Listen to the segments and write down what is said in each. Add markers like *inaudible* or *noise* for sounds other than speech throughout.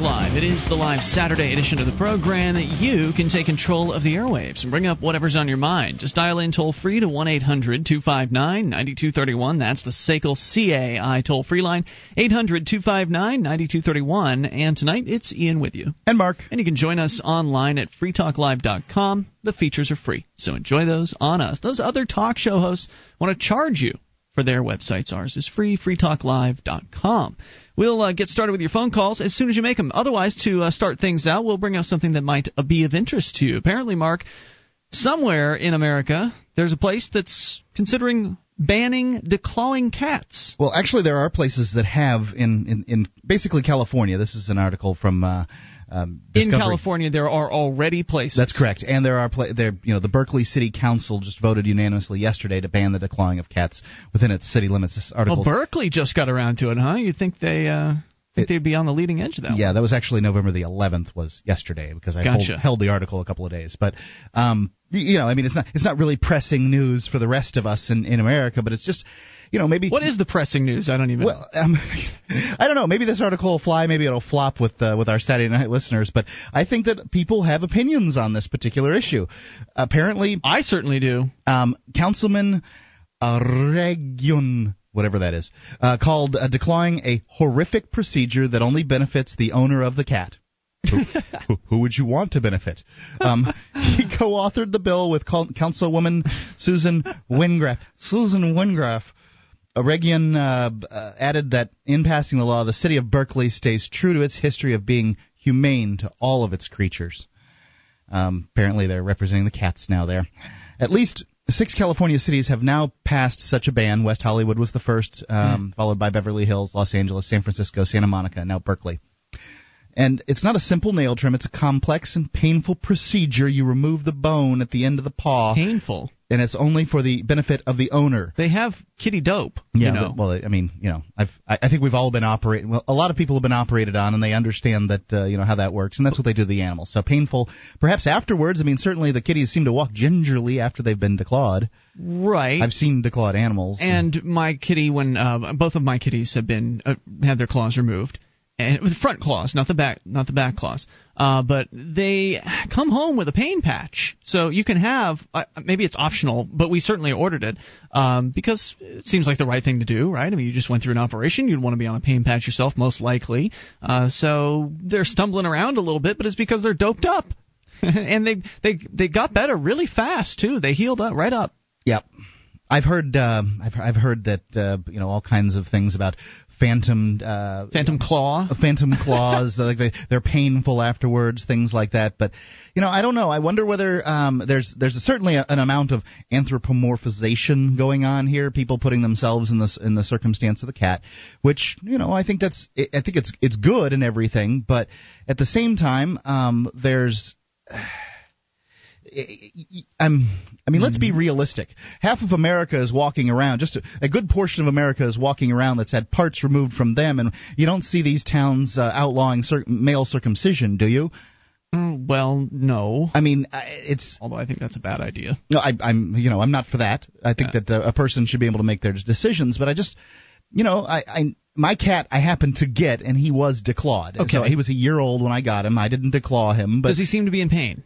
Live. It is the live Saturday edition of the program. That you can take control of the airwaves and bring up whatever's on your mind. Just dial in toll free to 1 800 259 9231. That's the SACL CAI toll free line, 800 259 9231. And tonight it's Ian with you. And Mark. And you can join us online at freetalklive.com. The features are free, so enjoy those on us. Those other talk show hosts want to charge you for their websites. Ours is free, freetalklive.com. We'll uh, get started with your phone calls as soon as you make them. Otherwise, to uh, start things out, we'll bring up something that might uh, be of interest to you. Apparently, Mark, somewhere in America, there's a place that's considering banning declawing cats. Well, actually, there are places that have in, in, in basically California. This is an article from. Uh, um, in California, there are already places. That's correct, and there are pla- there. You know, the Berkeley City Council just voted unanimously yesterday to ban the declawing of cats within its city limits. This article. Well, Berkeley just got around to it, huh? You think they? Uh think they'd be on the leading edge of that. Yeah, one. that was actually November the 11th was yesterday because I gotcha. hold, held the article a couple of days. But um, you know, I mean, it's not it's not really pressing news for the rest of us in in America, but it's just you know maybe what is the pressing news? I don't even. Well, um, *laughs* I don't know. Maybe this article will fly. Maybe it'll flop with uh, with our Saturday night listeners. But I think that people have opinions on this particular issue. Apparently, I certainly do. Um, Councilman Region whatever that is, uh, called uh, declawing a horrific procedure that only benefits the owner of the cat. who, *laughs* who, who, would you want to benefit? Um, he co-authored the bill with Councilwoman Susan Wengraf. Susan Wengraf. Regian uh, uh, added that in passing the law, the city of Berkeley stays true to its history of being humane to all of its creatures. Um, apparently, they're representing the cats now there. At least six California cities have now passed such a ban. West Hollywood was the first, um, mm. followed by Beverly Hills, Los Angeles, San Francisco, Santa Monica, and now Berkeley. And it's not a simple nail trim, it's a complex and painful procedure. You remove the bone at the end of the paw. Painful. And it's only for the benefit of the owner. They have kitty dope. Yeah, you know. well, I mean, you know, I've, I, I think we've all been operated. Well, a lot of people have been operated on, and they understand that, uh, you know, how that works, and that's what they do to the animals. So painful. Perhaps afterwards. I mean, certainly the kitties seem to walk gingerly after they've been declawed. Right. I've seen declawed animals. And, and my kitty, when uh, both of my kitties have been uh, had their claws removed and with the front claws, not the back, not the back claws. Uh, but they come home with a pain patch, so you can have. Uh, maybe it's optional, but we certainly ordered it um, because it seems like the right thing to do, right? I mean, you just went through an operation, you'd want to be on a pain patch yourself, most likely. Uh, so they're stumbling around a little bit, but it's because they're doped up, *laughs* and they they they got better really fast too. They healed up right up. Yep. I've heard uh, I've I've heard that uh, you know all kinds of things about phantom uh, phantom claw, phantom claws. *laughs* like they they're painful afterwards, things like that. But you know, I don't know. I wonder whether um, there's there's certainly a, an amount of anthropomorphization going on here. People putting themselves in the in the circumstance of the cat, which you know I think that's I think it's it's good and everything. But at the same time, um, there's I'm, I mean, let's be mm-hmm. realistic. Half of America is walking around. Just a, a, good portion of America is walking around that's had parts removed from them, and you don't see these towns uh, outlawing cir- male circumcision, do you? Mm, well, no. I mean, it's. Although I think that's a bad idea. No, I, am You know, I'm not for that. I think yeah. that uh, a person should be able to make their decisions. But I just, you know, I, I my cat I happened to get, and he was declawed. Okay. So he was a year old when I got him. I didn't declaw him, but does he seem to be in pain?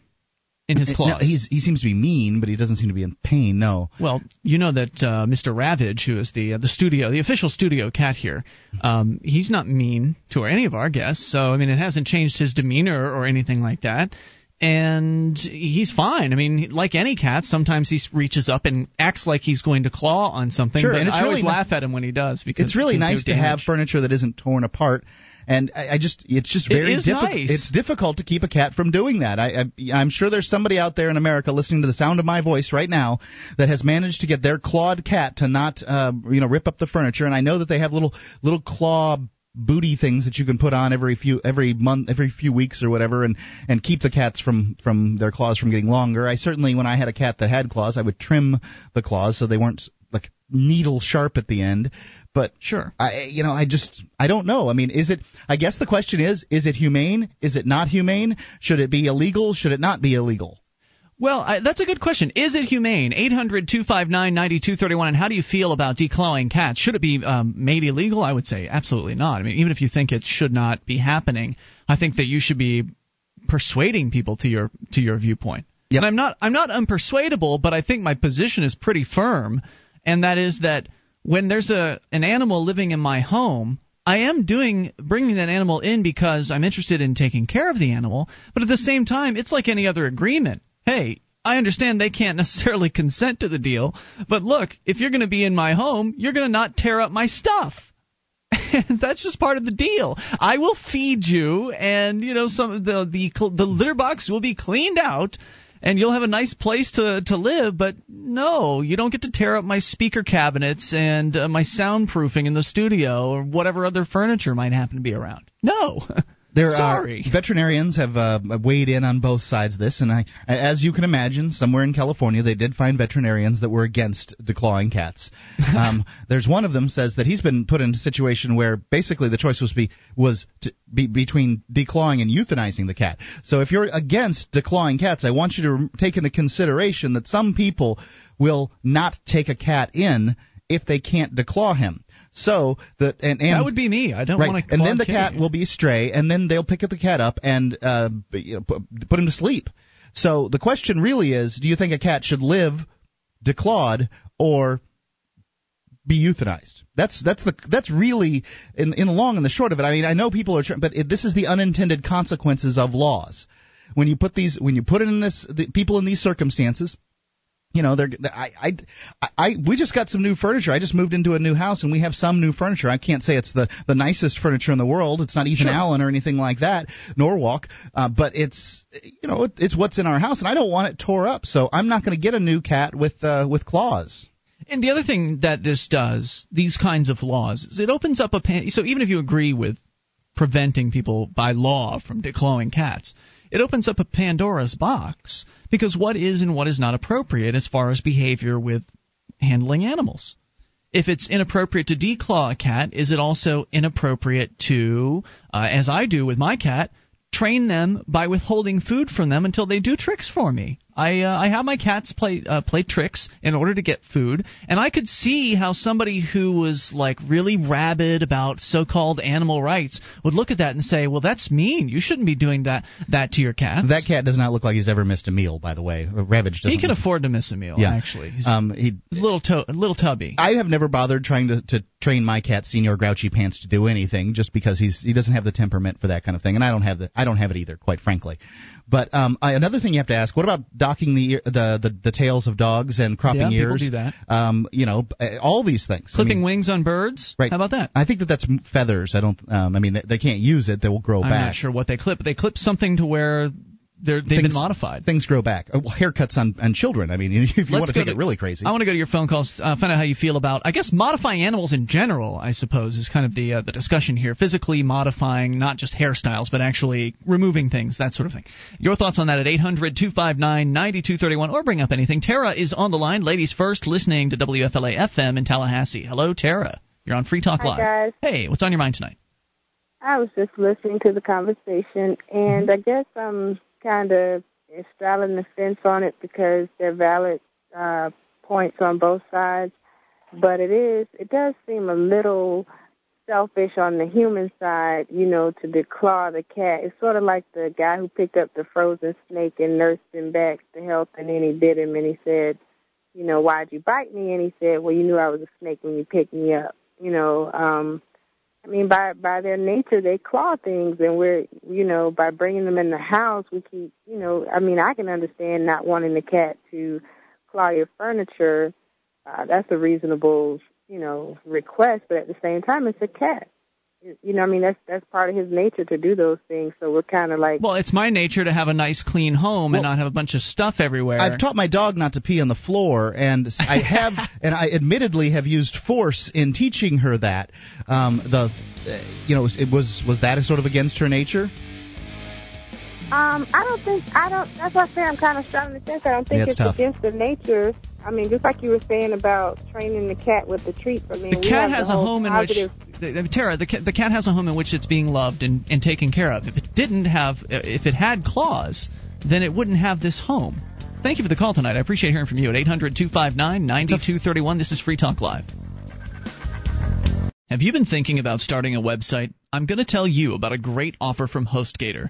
In his claws. No, he's, he seems to be mean, but he doesn't seem to be in pain. No. Well, you know that uh, Mr. Ravage, who is the uh, the studio, the official studio cat here, um, he's not mean to any of our guests. So I mean, it hasn't changed his demeanor or anything like that. And he's fine. I mean, like any cat, sometimes he reaches up and acts like he's going to claw on something. Sure, and it's I really always laugh at him when he does because it's really nice to have furniture that isn't torn apart and I, I just it's just very it difficult. Nice. It's difficult to keep a cat from doing that. I, I I'm sure there's somebody out there in America listening to the sound of my voice right now that has managed to get their clawed cat to not uh, you know rip up the furniture. And I know that they have little little claw booty things that you can put on every few every month every few weeks or whatever and and keep the cats from from their claws from getting longer i certainly when i had a cat that had claws i would trim the claws so they weren't like needle sharp at the end but sure, I you know I just I don't know. I mean, is it? I guess the question is: Is it humane? Is it not humane? Should it be illegal? Should it not be illegal? Well, I, that's a good question. Is it humane? 800 259 9231. And how do you feel about declawing cats? Should it be um, made illegal? I would say absolutely not. I mean, even if you think it should not be happening, I think that you should be persuading people to your to your viewpoint. Yep. And I'm not I'm not unpersuadable, but I think my position is pretty firm, and that is that when there's a an animal living in my home, I am doing bringing that animal in because I'm interested in taking care of the animal, but at the same time, it's like any other agreement. Hey, I understand they can't necessarily *laughs* consent to the deal, but look, if you're going to be in my home, you're going to not tear up my stuff. *laughs* that's just part of the deal. I will feed you, and you know some the the the litter box will be cleaned out, and you'll have a nice place to to live. But no, you don't get to tear up my speaker cabinets and uh, my soundproofing in the studio or whatever other furniture might happen to be around. No. *laughs* There Sorry. are veterinarians have uh, weighed in on both sides of this, and I, as you can imagine, somewhere in California they did find veterinarians that were against declawing cats. *laughs* um, there's one of them says that he's been put in a situation where basically the choice was be was to be between declawing and euthanizing the cat. So if you're against declawing cats, I want you to take into consideration that some people will not take a cat in if they can't declaw him. So the and, and that would be me. I don't right, want to. And then the cat will be stray, and then they'll pick up the cat up and uh, you know, put, put him to sleep. So the question really is: Do you think a cat should live declawed or be euthanized? That's that's the that's really in in the long and the short of it. I mean, I know people are, but it, this is the unintended consequences of laws. When you put these, when you put it in this, the people in these circumstances, you know they're I, I I we just got some new furniture. I just moved into a new house and we have some new furniture. I can't say it's the the nicest furniture in the world. It's not Ethan sure. Allen or anything like that, Norwalk, uh, but it's you know it's what's in our house and I don't want it tore up. So I'm not going to get a new cat with uh, with claws. And the other thing that this does, these kinds of laws, is it opens up a pan- so even if you agree with preventing people by law from declawing cats, it opens up a Pandora's box because what is and what is not appropriate as far as behavior with handling animals. If it's inappropriate to declaw a cat, is it also inappropriate to, uh, as I do with my cat, train them by withholding food from them until they do tricks for me? I uh, I have my cats play uh, play tricks in order to get food, and I could see how somebody who was like really rabid about so-called animal rights would look at that and say, "Well, that's mean. You shouldn't be doing that that to your cat." That cat does not look like he's ever missed a meal, by the way. Ravage doesn't. He can look... afford to miss a meal. Yeah. actually. He's, um, he, he's a little to- a little tubby. I have never bothered trying to, to train my cat, Senior Grouchy Pants, to do anything, just because he's he doesn't have the temperament for that kind of thing, and I don't have the I don't have it either, quite frankly. But um, I, another thing you have to ask: What about docking the the the, the tails of dogs and cropping yeah, ears? People do that. Um, you know, all these things. Clipping I mean, wings on birds. Right. How about that? I think that that's feathers. I don't. Um, I mean, they, they can't use it. They will grow I'm back. I'm not sure what they clip. They clip something to where they're, they've things, been modified. Things grow back. Uh, well, haircuts on, on children. I mean, *laughs* if you Let's want to take to, it really crazy. I want to go to your phone calls, uh, find out how you feel about, I guess, modifying animals in general. I suppose is kind of the uh, the discussion here. Physically modifying, not just hairstyles, but actually removing things, that sort of thing. Your thoughts on that at 800-259-9231, or bring up anything. Tara is on the line. Ladies first, listening to WFLA FM in Tallahassee. Hello, Tara. You're on Free Talk Hi, Live. Guys. Hey, what's on your mind tonight? I was just listening to the conversation, and I guess I'm kind of straddling the fence on it because they're valid uh, points on both sides. But it is, it does seem a little selfish on the human side, you know, to declaw the cat. It's sort of like the guy who picked up the frozen snake and nursed him back to health, and then he bit him, and he said, you know, why'd you bite me? And he said, well, you knew I was a snake when you picked me up. You know, um, I mean, by by their nature, they claw things, and we're, you know, by bringing them in the house, we keep, you know, I mean, I can understand not wanting the cat to claw your furniture. Uh, that's a reasonable, you know, request, but at the same time, it's a cat. You know, I mean, that's that's part of his nature to do those things. So we're kind of like. Well, it's my nature to have a nice, clean home Well, and not have a bunch of stuff everywhere. I've taught my dog not to pee on the floor, and I *laughs* have, and I admittedly have used force in teaching her that. Um, the, uh, you know, it was was that a sort of against her nature? Um, I don't think I don't. That's why I say I'm kind of strong to think. I don't think Yeah, it's it's against the nature. I mean, just like you were saying about training the cat with the treats. I mean, the cat has the a home in which the, Tara, the, the cat has a home in which it's being loved and, and taken care of. If it didn't have, if it had claws, then it wouldn't have this home. Thank you for the call tonight. I appreciate hearing from you at 800 259 9231. This is Free Talk Live. Have you been thinking about starting a website? I'm going to tell you about a great offer from HostGator.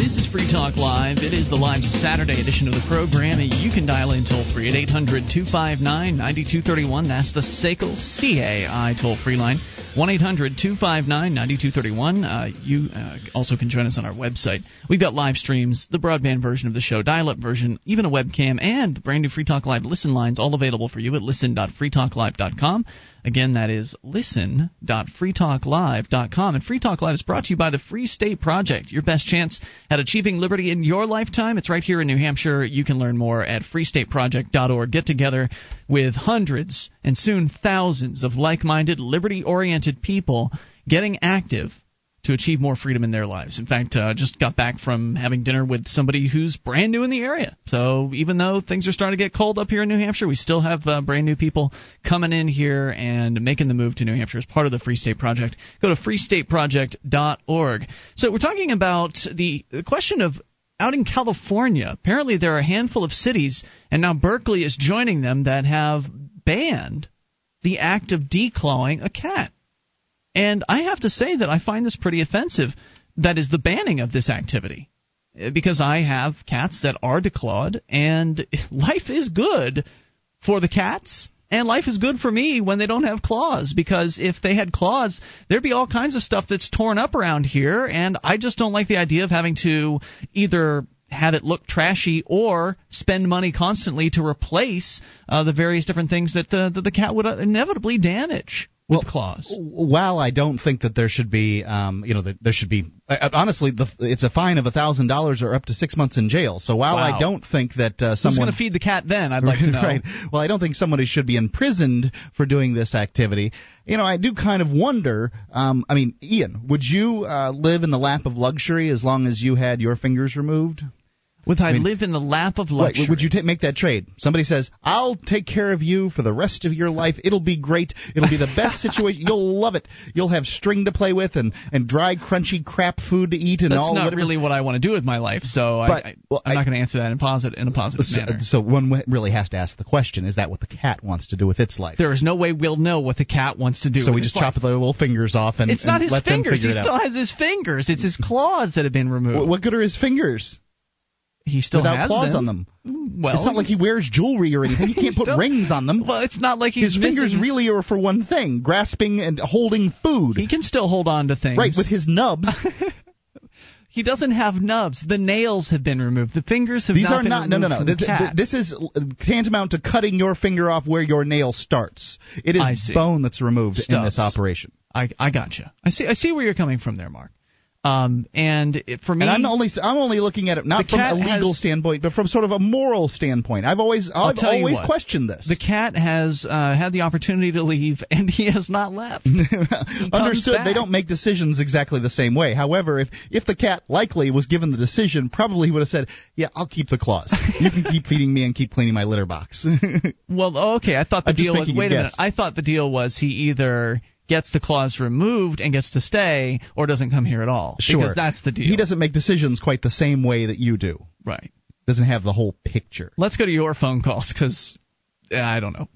This is Free Talk Live. It is the live Saturday edition of the program. and You can dial in toll free at 800 259 9231. That's the SACL CAI toll free line. 1 800 259 9231. Uh, you uh, also can join us on our website. We've got live streams, the broadband version of the show, dial up version, even a webcam, and the brand new Free Talk Live listen lines all available for you at listen.freetalklive.com. Again, that is listen.freetalklive.com. And Free Talk Live is brought to you by the Free State Project. Your best chance at achieving liberty in your lifetime. It's right here in New Hampshire. You can learn more at freestateproject.org. Get together with hundreds and soon thousands of like minded, liberty oriented people getting active to achieve more freedom in their lives. In fact, uh, just got back from having dinner with somebody who's brand new in the area. So even though things are starting to get cold up here in New Hampshire, we still have uh, brand new people coming in here and making the move to New Hampshire as part of the Free State Project. Go to freestateproject.org. So we're talking about the, the question of out in California. Apparently, there are a handful of cities, and now Berkeley is joining them that have banned the act of declawing a cat. And I have to say that I find this pretty offensive. That is the banning of this activity. Because I have cats that are declawed, and *laughs* life is good for the cats, and life is good for me when they don't have claws. Because if they had claws, there'd be all kinds of stuff that's torn up around here, and I just don't like the idea of having to either have it look trashy or spend money constantly to replace uh, the various different things that the, that the cat would inevitably damage well, clause. While I don't think that there should be, um, you know, that there should be, uh, honestly, the, it's a fine of a thousand dollars or up to six months in jail. So while wow. I don't think that uh, someone Who's going to feed the cat, then I'd like to *laughs* know. right. Well, I don't think somebody should be imprisoned for doing this activity. You know, I do kind of wonder. Um, I mean, Ian, would you uh, live in the lap of luxury as long as you had your fingers removed? Would I, mean, live in the lap of luxury? would you t- make that trade? Somebody says, "I'll take care of you for the rest of your life. It'll be great. It'll be the best *laughs* situation. You'll love it. You'll have string to play with and and dry, crunchy crap food to eat and That's all." That's not whatever. really what I want to do with my life. So but, I, well, I'm not going to answer that in positive in a positive so, manner. So one really has to ask the question: Is that what the cat wants to do with its life? There is no way we'll know what the cat wants to do. So we just chop their little fingers off and it's and not his fingers. He still out. has his fingers. It's his claws that have been removed. What, what good are his fingers? He still without has claws them. on them. Well, it's not like he wears jewelry or anything. *laughs* He can't put still, rings on them. Well, it's not like he's his fingers missing, really are for one thing: grasping and holding food. He can still hold on to things. Right with his nubs. *laughs* he doesn't have nubs. The nails have been removed. The fingers have These not are been not. No, no, no. Th- th- this is tantamount to cutting your finger off where your nail starts. It is bone that's removed Stubs. in this operation. I I gotcha. I see. I see where you're coming from there, Mark. Um, and it, for me, and I'm only I'm only looking at it not from a legal has, standpoint, but from sort of a moral standpoint. I've always I've always what, questioned this. The cat has uh, had the opportunity to leave, and he has not left. *laughs* Understood. Back. They don't make decisions exactly the same way. However, if if the cat likely was given the decision, probably he would have said, "Yeah, I'll keep the claws. You can keep feeding me and keep cleaning my litter box." *laughs* well, okay. I thought the I'm deal was. Wait a guess. minute. I thought the deal was he either gets the clause removed and gets to stay, or doesn't come here at all. Sure, because that's the deal. He doesn't make decisions quite the same way that you do. Right. Doesn't have the whole picture. Let's go to your phone calls because. I don't know.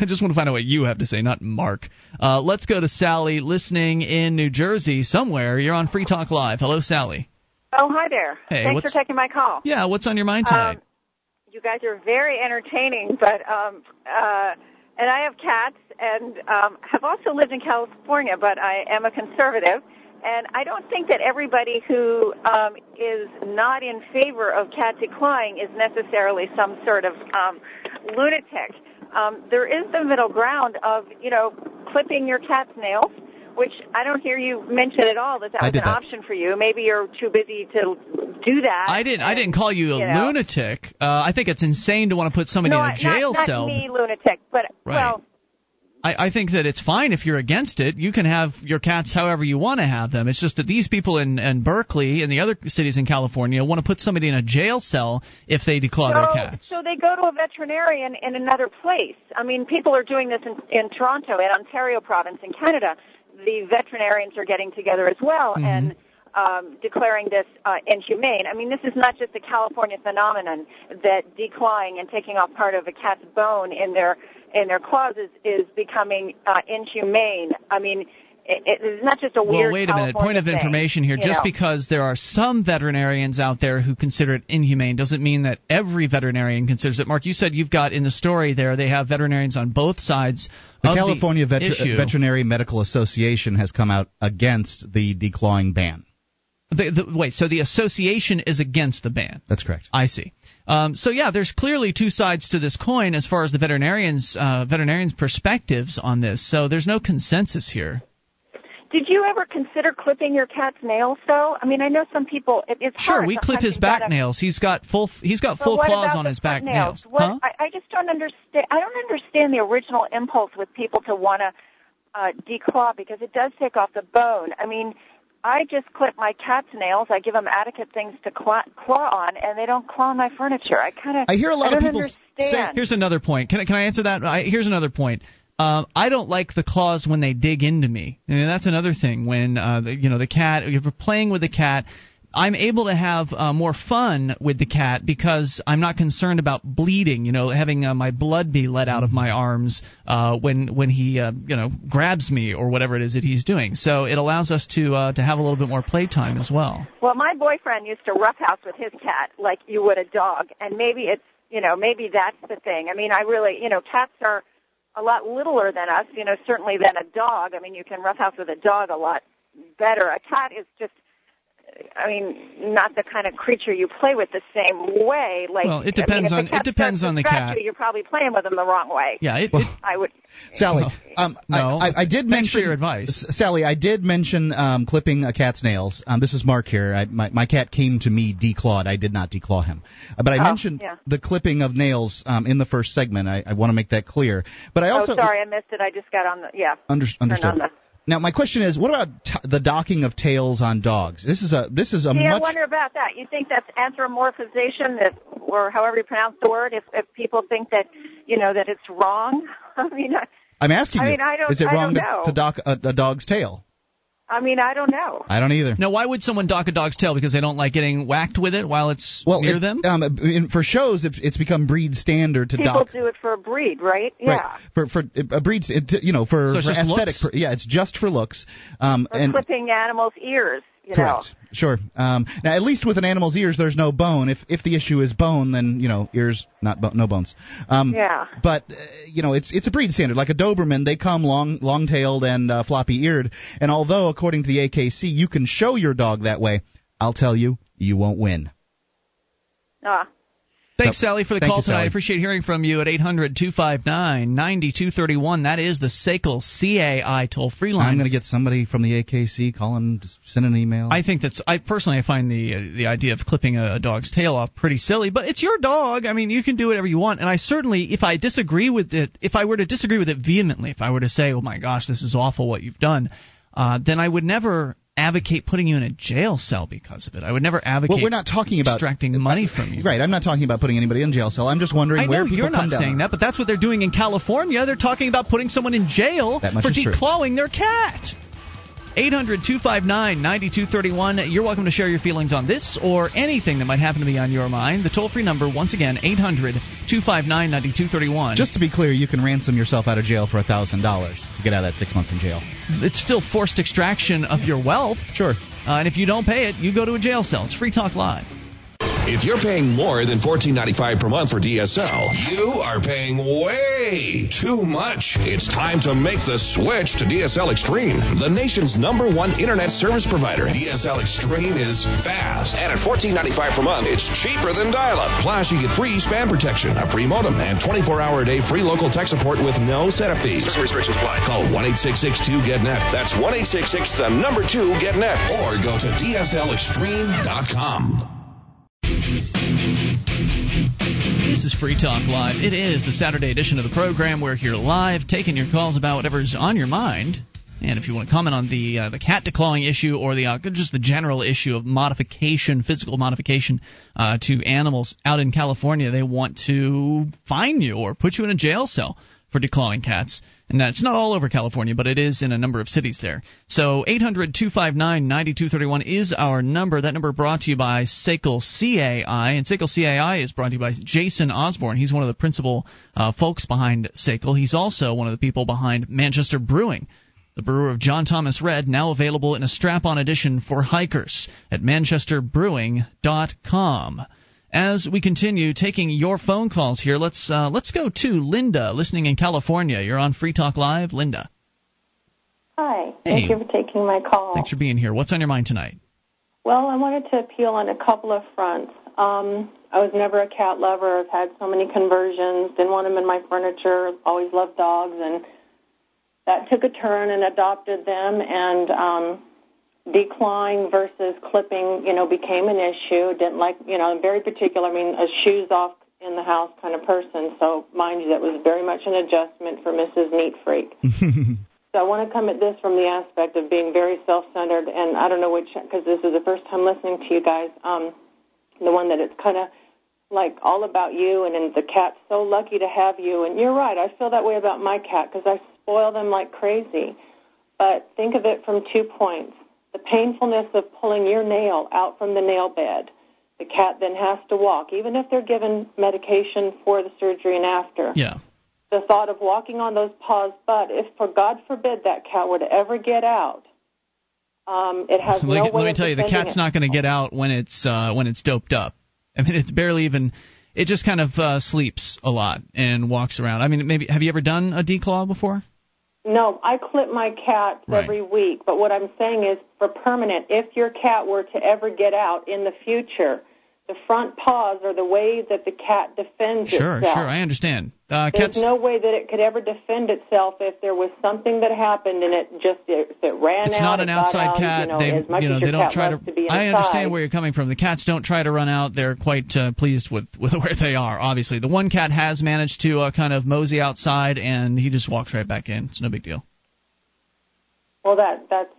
I just want to find out what you have to say, not Mark. Uh, let's go to Sally, listening in New Jersey somewhere. You're on Free Talk Live. Hello, Sally. Oh, hi there. Hey, Thanks for taking my call. Yeah, what's on your mind tonight? Um, you guys are very entertaining, but um, uh, and I have cats and um, have also lived in California, but I am a conservative. And I don't think that everybody who um, is not in favor of cat declawing is necessarily some sort of um, lunatic. Um, there is the middle ground of, you know, clipping your cat's nails which I don't hear you mention at all that that I was an that. option for you. Maybe you're too busy to do that. I didn't. I didn't call you a you know. lunatic. Uh, I think it's insane to want to put somebody no, in a jail not, cell. Not me, lunatic, but Right. well, I, I think that it's fine if you're against it. You can have your cats however you want to have them. It's just that these people in, in Berkeley and the other cities in California want to put somebody in a jail cell if they declaw their so, cats. so they go to a veterinarian in another place. I mean, people are doing this in, in Toronto, in Ontario province, in Canada. The veterinarians are getting together as well Mm-hmm. and um, declaring this uh, inhumane. I mean, this is not just a California phenomenon that declawing and taking off part of a cat's bone in their in their claws is, is becoming uh, inhumane. I mean, it, it's not just a well, wait a minute. California Point of thing, information here. Just know. because there are some veterinarians out there who consider it inhumane doesn't mean that every veterinarian considers it. Mark, you said you've got in the story there they have veterinarians on both sides. The of California the Veter- issue. Veterinary Medical Association has come out against the declawing ban. The, the, wait, so the association is against the ban. That's correct. I see. Um, so yeah, there's clearly two sides to this coin as far as the veterinarians uh, veterinarians perspectives on this. So there's no consensus here. Did you ever consider clipping your cat's nails, though? I mean, I know some people. It, it's Sure, hard. we clip his back gotta- nails. He's got full he's got full claws on his back nails. nails. What, Huh? I, I just don't understand. I don't understand the original impulse with people to want to uh, declaw because it does take off the bone. I mean, I just clip my cat's nails. I give them adequate things to claw, claw on, and they don't claw on my furniture. I kind of. I hear a lot of don't people understand. Here's another point. Can I, can I answer that? I, here's another point. Um, I don't like the claws when they dig into me, and that's another thing. When uh, the, you know the cat, if you're playing with the cat, I'm able to have uh, more fun with the cat because I'm not concerned about bleeding. You know, having uh, my blood be let out of my arms uh, when when he uh, you know grabs me or whatever it is that he's doing. So it allows us to uh, to have a little bit more playtime as well. Well, my boyfriend used to roughhouse with his cat like you would a dog, and maybe it's you know maybe that's the thing. I mean, I really you know cats are a lot littler than us, you know, certainly than a dog. I mean, you can roughhouse with a dog a lot better. A cat is just. I mean, not the kind of creature you play with the same way. Like, Well, it I mean, depends on- it depends on the cat. You, you're probably playing with them the wrong way. Yeah, it, Well, it I would. Sally, Well, um, no. I, I, I did mention for your advice. Sally, I did mention um, clipping a cat's nails. Um, this is Mark here. I, my, my cat came to me declawed. I did not declaw him, uh, but I Oh, mentioned yeah. the clipping of nails um, in the first segment. I, I want to make that clear. But I also oh, sorry, I missed it. I just got on the. Yeah. Under, understood. Now, my question is, what about t- the docking of tails on dogs? This is a this is a See, I much wonder about that. You think that's anthropomorphization, that, or however you pronounce the word? If, if people think that, you know, that it's wrong. *laughs* I mean, I, I'm asking I you. mean, I don't- is it I wrong to, to dock a, a dog's tail? I mean, I don't know. I don't either. Now, why would someone dock a dog's tail? Because they don't like getting whacked with it while it's Well, near it- them? um, in, for shows, it, it's become breed standard to People dock. People do it for a breed, right? Yeah. Right. For for a breed, it, you know, for, So for aesthetic. looks? pur- yeah, it's just for looks. Um, Or and clipping animals' ears, you correct. Sure. Um, now, at least with an animal's ears, there's no bone. If if the issue is bone, then you know ears, not bo- no bones. Um, Yeah. But uh, you know, it's it's a breed standard. Like a Doberman, they come long long tailed and uh, floppy eared. And although according to the AKC, you can show your dog that way, I'll tell you, you won't win. know. Ah. Thanks. Sally, for the Thank call you, tonight. I appreciate hearing from you at 800 259 9231. That is the SACL CAI toll free line. I'm going to get somebody from the AKC calling, just send an email. I think that's I personally I find the uh, the idea of clipping a, a dog's tail off pretty silly, but it's your dog. I mean, you can do whatever you want. And I certainly, if I disagree with it, if I were to disagree with it vehemently, if I were to say, "Oh my gosh, this is awful what you've done," uh, then I would never advocate putting you in a jail cell because of it. I would never advocate. well, we're not talking about extracting money from you. Right. I'm not talking about putting anybody in jail cell. I'm just wondering I know where people you're not down. saying that, but that's what they're doing in California. They're talking about putting someone in jail for is true. declawing their cat. 800 259 9231. You're welcome to share your feelings on this or anything that might happen to be on your mind. The toll free number, once again, 800 259 9231. Just to be clear, you can ransom yourself out of jail for $1,000 to get out of that six months in jail. It's still forced extraction of your wealth. Sure. Uh, and if you don't pay it, you go to a jail cell. It's Free Talk Live. If you're paying more than $14.95 per month for DSL, you are paying way too much. It's time to make the switch to DSL Extreme, the nation's number one internet service provider. DSL Extreme is fast, and at $14.95 per month, it's cheaper than dial-up. Plus, you get free spam protection, a free modem, and 24-hour a day free local tech support with no setup fees. Some restrictions apply. Call 1-866-2-GET-NET. That's 1-866, the number two GET-NET. Or go to DSLExtreme.com. is Free Talk Live. It is the Saturday edition of the program. We're here live, taking your calls about whatever's on your mind. And if you want to comment on the uh, the cat declawing issue or the uh, just the general issue of modification, physical modification uh, to animals out in California, they want to fine you or put you in a jail cell for declawing cats. And that's not all over California, but it is in a number of cities there. So 800 259 9231 is our number. That number brought to you by SACL CAI. And SACL CAI is brought to you by Jason Osborne. He's one of the principal uh, folks behind SACL. He's also one of the people behind Manchester Brewing. The brewer of John Thomas Red, now available in a strap on edition for hikers at manchesterbrewing.com. As we continue taking your phone calls here, let's uh, let's go to Linda, listening in California. You're on Free Talk Live, Linda. Hi. Hey. Thank you for taking my call. Thanks for being here. What's on your mind tonight? Well, I wanted to appeal on a couple of fronts. Um, I was never a cat lover. I've had so many conversions. Didn't want them in my furniture. Always loved dogs, and that took a turn and adopted them. And um, declawing versus clipping, you know, became an issue. Didn't like, you know, I'm very particular. I mean, a shoes off in the house kind of person. So, mind you, that was very much an adjustment for Mrs. Neat Freak. *laughs* so, I want to come at this from the aspect of being very self-centered, and I don't know which, because this is the first time listening to you guys. Um, the one that it's kind of like all about you, and, and the cat's so lucky to have you. And you're right, I feel that way about my cat because I spoil them like crazy. But think of it from two points the painfulness of pulling your nail out from the nail bed. The cat then has to walk, even if they're given medication for the surgery and after. Yeah. The thought of walking on those paws, but if, for God forbid, that cat were to ever get out, um, it has let, no me- way let me tell you, the cat's not going to get out when it's uh, when it's doped up. I mean, it's barely even. It just kind of uh, sleeps a lot and walks around. I mean, maybe have you ever done a declaw before? No, I clip my cats Right. every week, but what I'm saying is for permanent, if your cat were to ever get out in the future, the front paws are the way that the cat defends Sure, itself. sure, sure, I understand. Uh, There's no way that it could ever defend itself if there was something that happened and it just if it ran It's out. It's not an outside out, cat. You know, they, you know they don't try to be I inside. understand where you're coming from. The cats don't try to run out. They're quite uh, pleased with *laughs* with where they are. Obviously, the one cat has managed to uh, kind of mosey outside, and he just walks right back in. It's no big deal. Well, that that's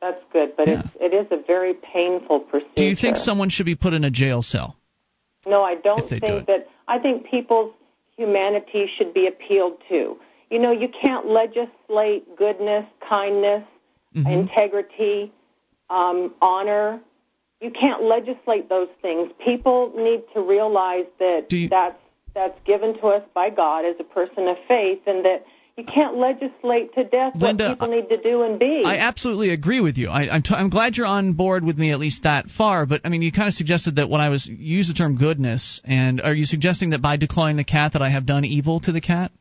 that's good, but Yeah. it's it is a very painful procedure. Do you think someone should be put in a jail cell? No, I don't they do think that. I think people's humanity should be appealed to. You know, you can't legislate goodness, kindness, Mm-hmm. integrity, um, honor. You can't legislate those things. People need to realize that you- that's that's given to us by God as a person of faith, and that you can't legislate to death Linda, what people need to do and be. I absolutely agree with you. I, I'm, t- I'm glad you're on board with me at least that far. But I mean, you kind of suggested that when I was you used the term goodness, and are you suggesting that by declawing the cat that I have done evil to the cat?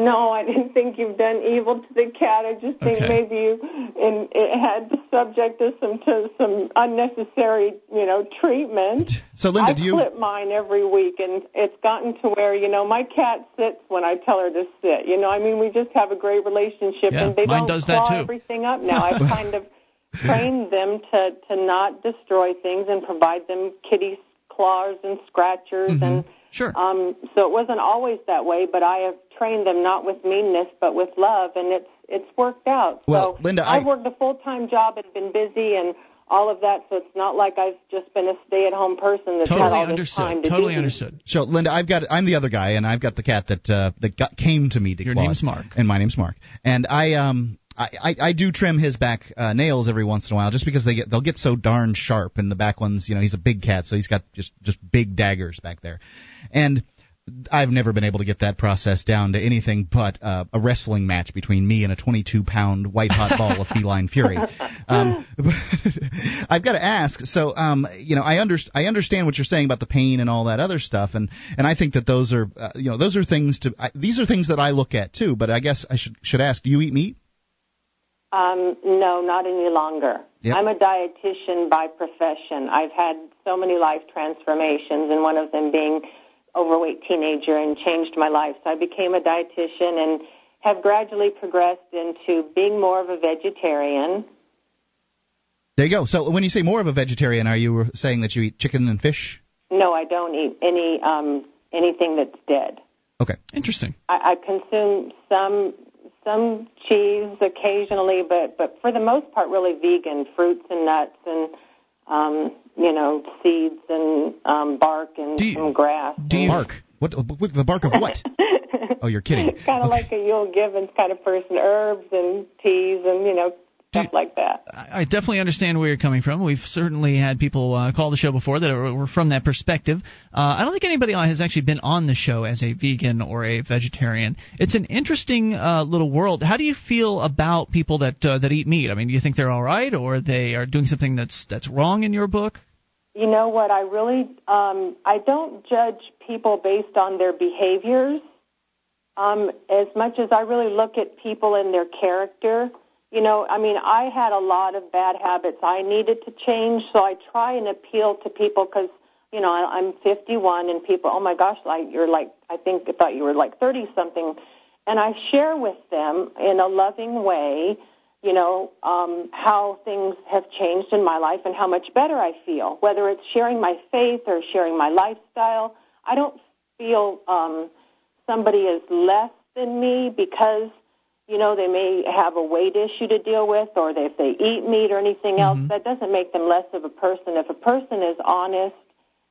No, I didn't think you've done evil to the cat. I just think Okay. maybe you and it had the subject to some to some unnecessary, you know, treatment. So, Linda, I do you? I clip mine every week, and it's gotten to where you know my cat sits when I tell her to sit. You know, I mean, we just have a great relationship, Yeah, and they mine don't does that claw too. everything up now. I've *laughs* kind of trained them to to not destroy things and provide them kitty claws and scratchers Mhm. and Sure. um, so it wasn't always that way, but I have trained them not with meanness, but with love, and it's it's worked out. Well, so Linda, I've I- worked a full time job and been busy and all of that, so it's not like I've just been a stay at home person that's had totally all this understood. time to Totally do understood. So, Linda, I've got I'm the other guy, and I've got the cat that uh, that got, came to me. Your declawed. name's Mark. and my name's Mark, and I um. I, I, I do trim his back uh, nails every once in a while, just because they get they'll get so darn sharp, and the back ones, you know, he's a big cat, so he's got just just big daggers back there, and I've never been able to get that process down to anything but uh, a wrestling match between me and a 22 pound white hot ball of feline fury. *laughs* Um, but *laughs* I've got to ask. So, um, you know, I under, I understand what you're saying about the pain and all that other stuff, and and I think that those are, uh, you know, those are things to. I, these are things that I look at too. But I guess I should should ask. Do you eat meat? Um, no, not any longer. Yep. I'm a dietitian by profession. I've had so many life transformations, and one of them being overweight teenager and changed my life. So I became a dietitian and have gradually progressed into being more of a vegetarian. There you go. So when you say more of a vegetarian, are you saying that you eat chicken and fish? No, I don't eat any um, anything that's dead. Okay. Interesting. I, I consume some some cheese occasionally, but but for the most part, really vegan fruits and nuts and um, you know seeds and um, bark and Do you- some grass. Do you bark? What? the bark of what? *laughs* oh, you're kidding. kind of Okay. like a Euell Gibbons kind of person, herbs and teas and you know stuff like that. I definitely understand where you're coming from. We've certainly had people uh, call the show before that were were from that perspective. Uh, I don't think anybody has actually been on the show as a vegan or a vegetarian. It's an interesting uh, little world. How do you feel about people that uh, that eat meat? I mean, do you think they're all right, or they are doing something that's that's wrong in your book? You know what? I really um, I don't judge people based on their behaviors um, as much as I really look at people and their character. You know, I mean, I had a lot of bad habits I needed to change, so I try and appeal to people because you know I'm 51 and people, oh my gosh, like you're like I think I thought you were like 30 something, and I share with them in a loving way you know, um, how things have changed in my life and how much better I feel. Whether it's sharing my faith or sharing my lifestyle, I don't feel um, somebody is less than me because, you know, they may have a weight issue to deal with or they, if they eat meat or anything else. That doesn't make them less of a person. If a person is honest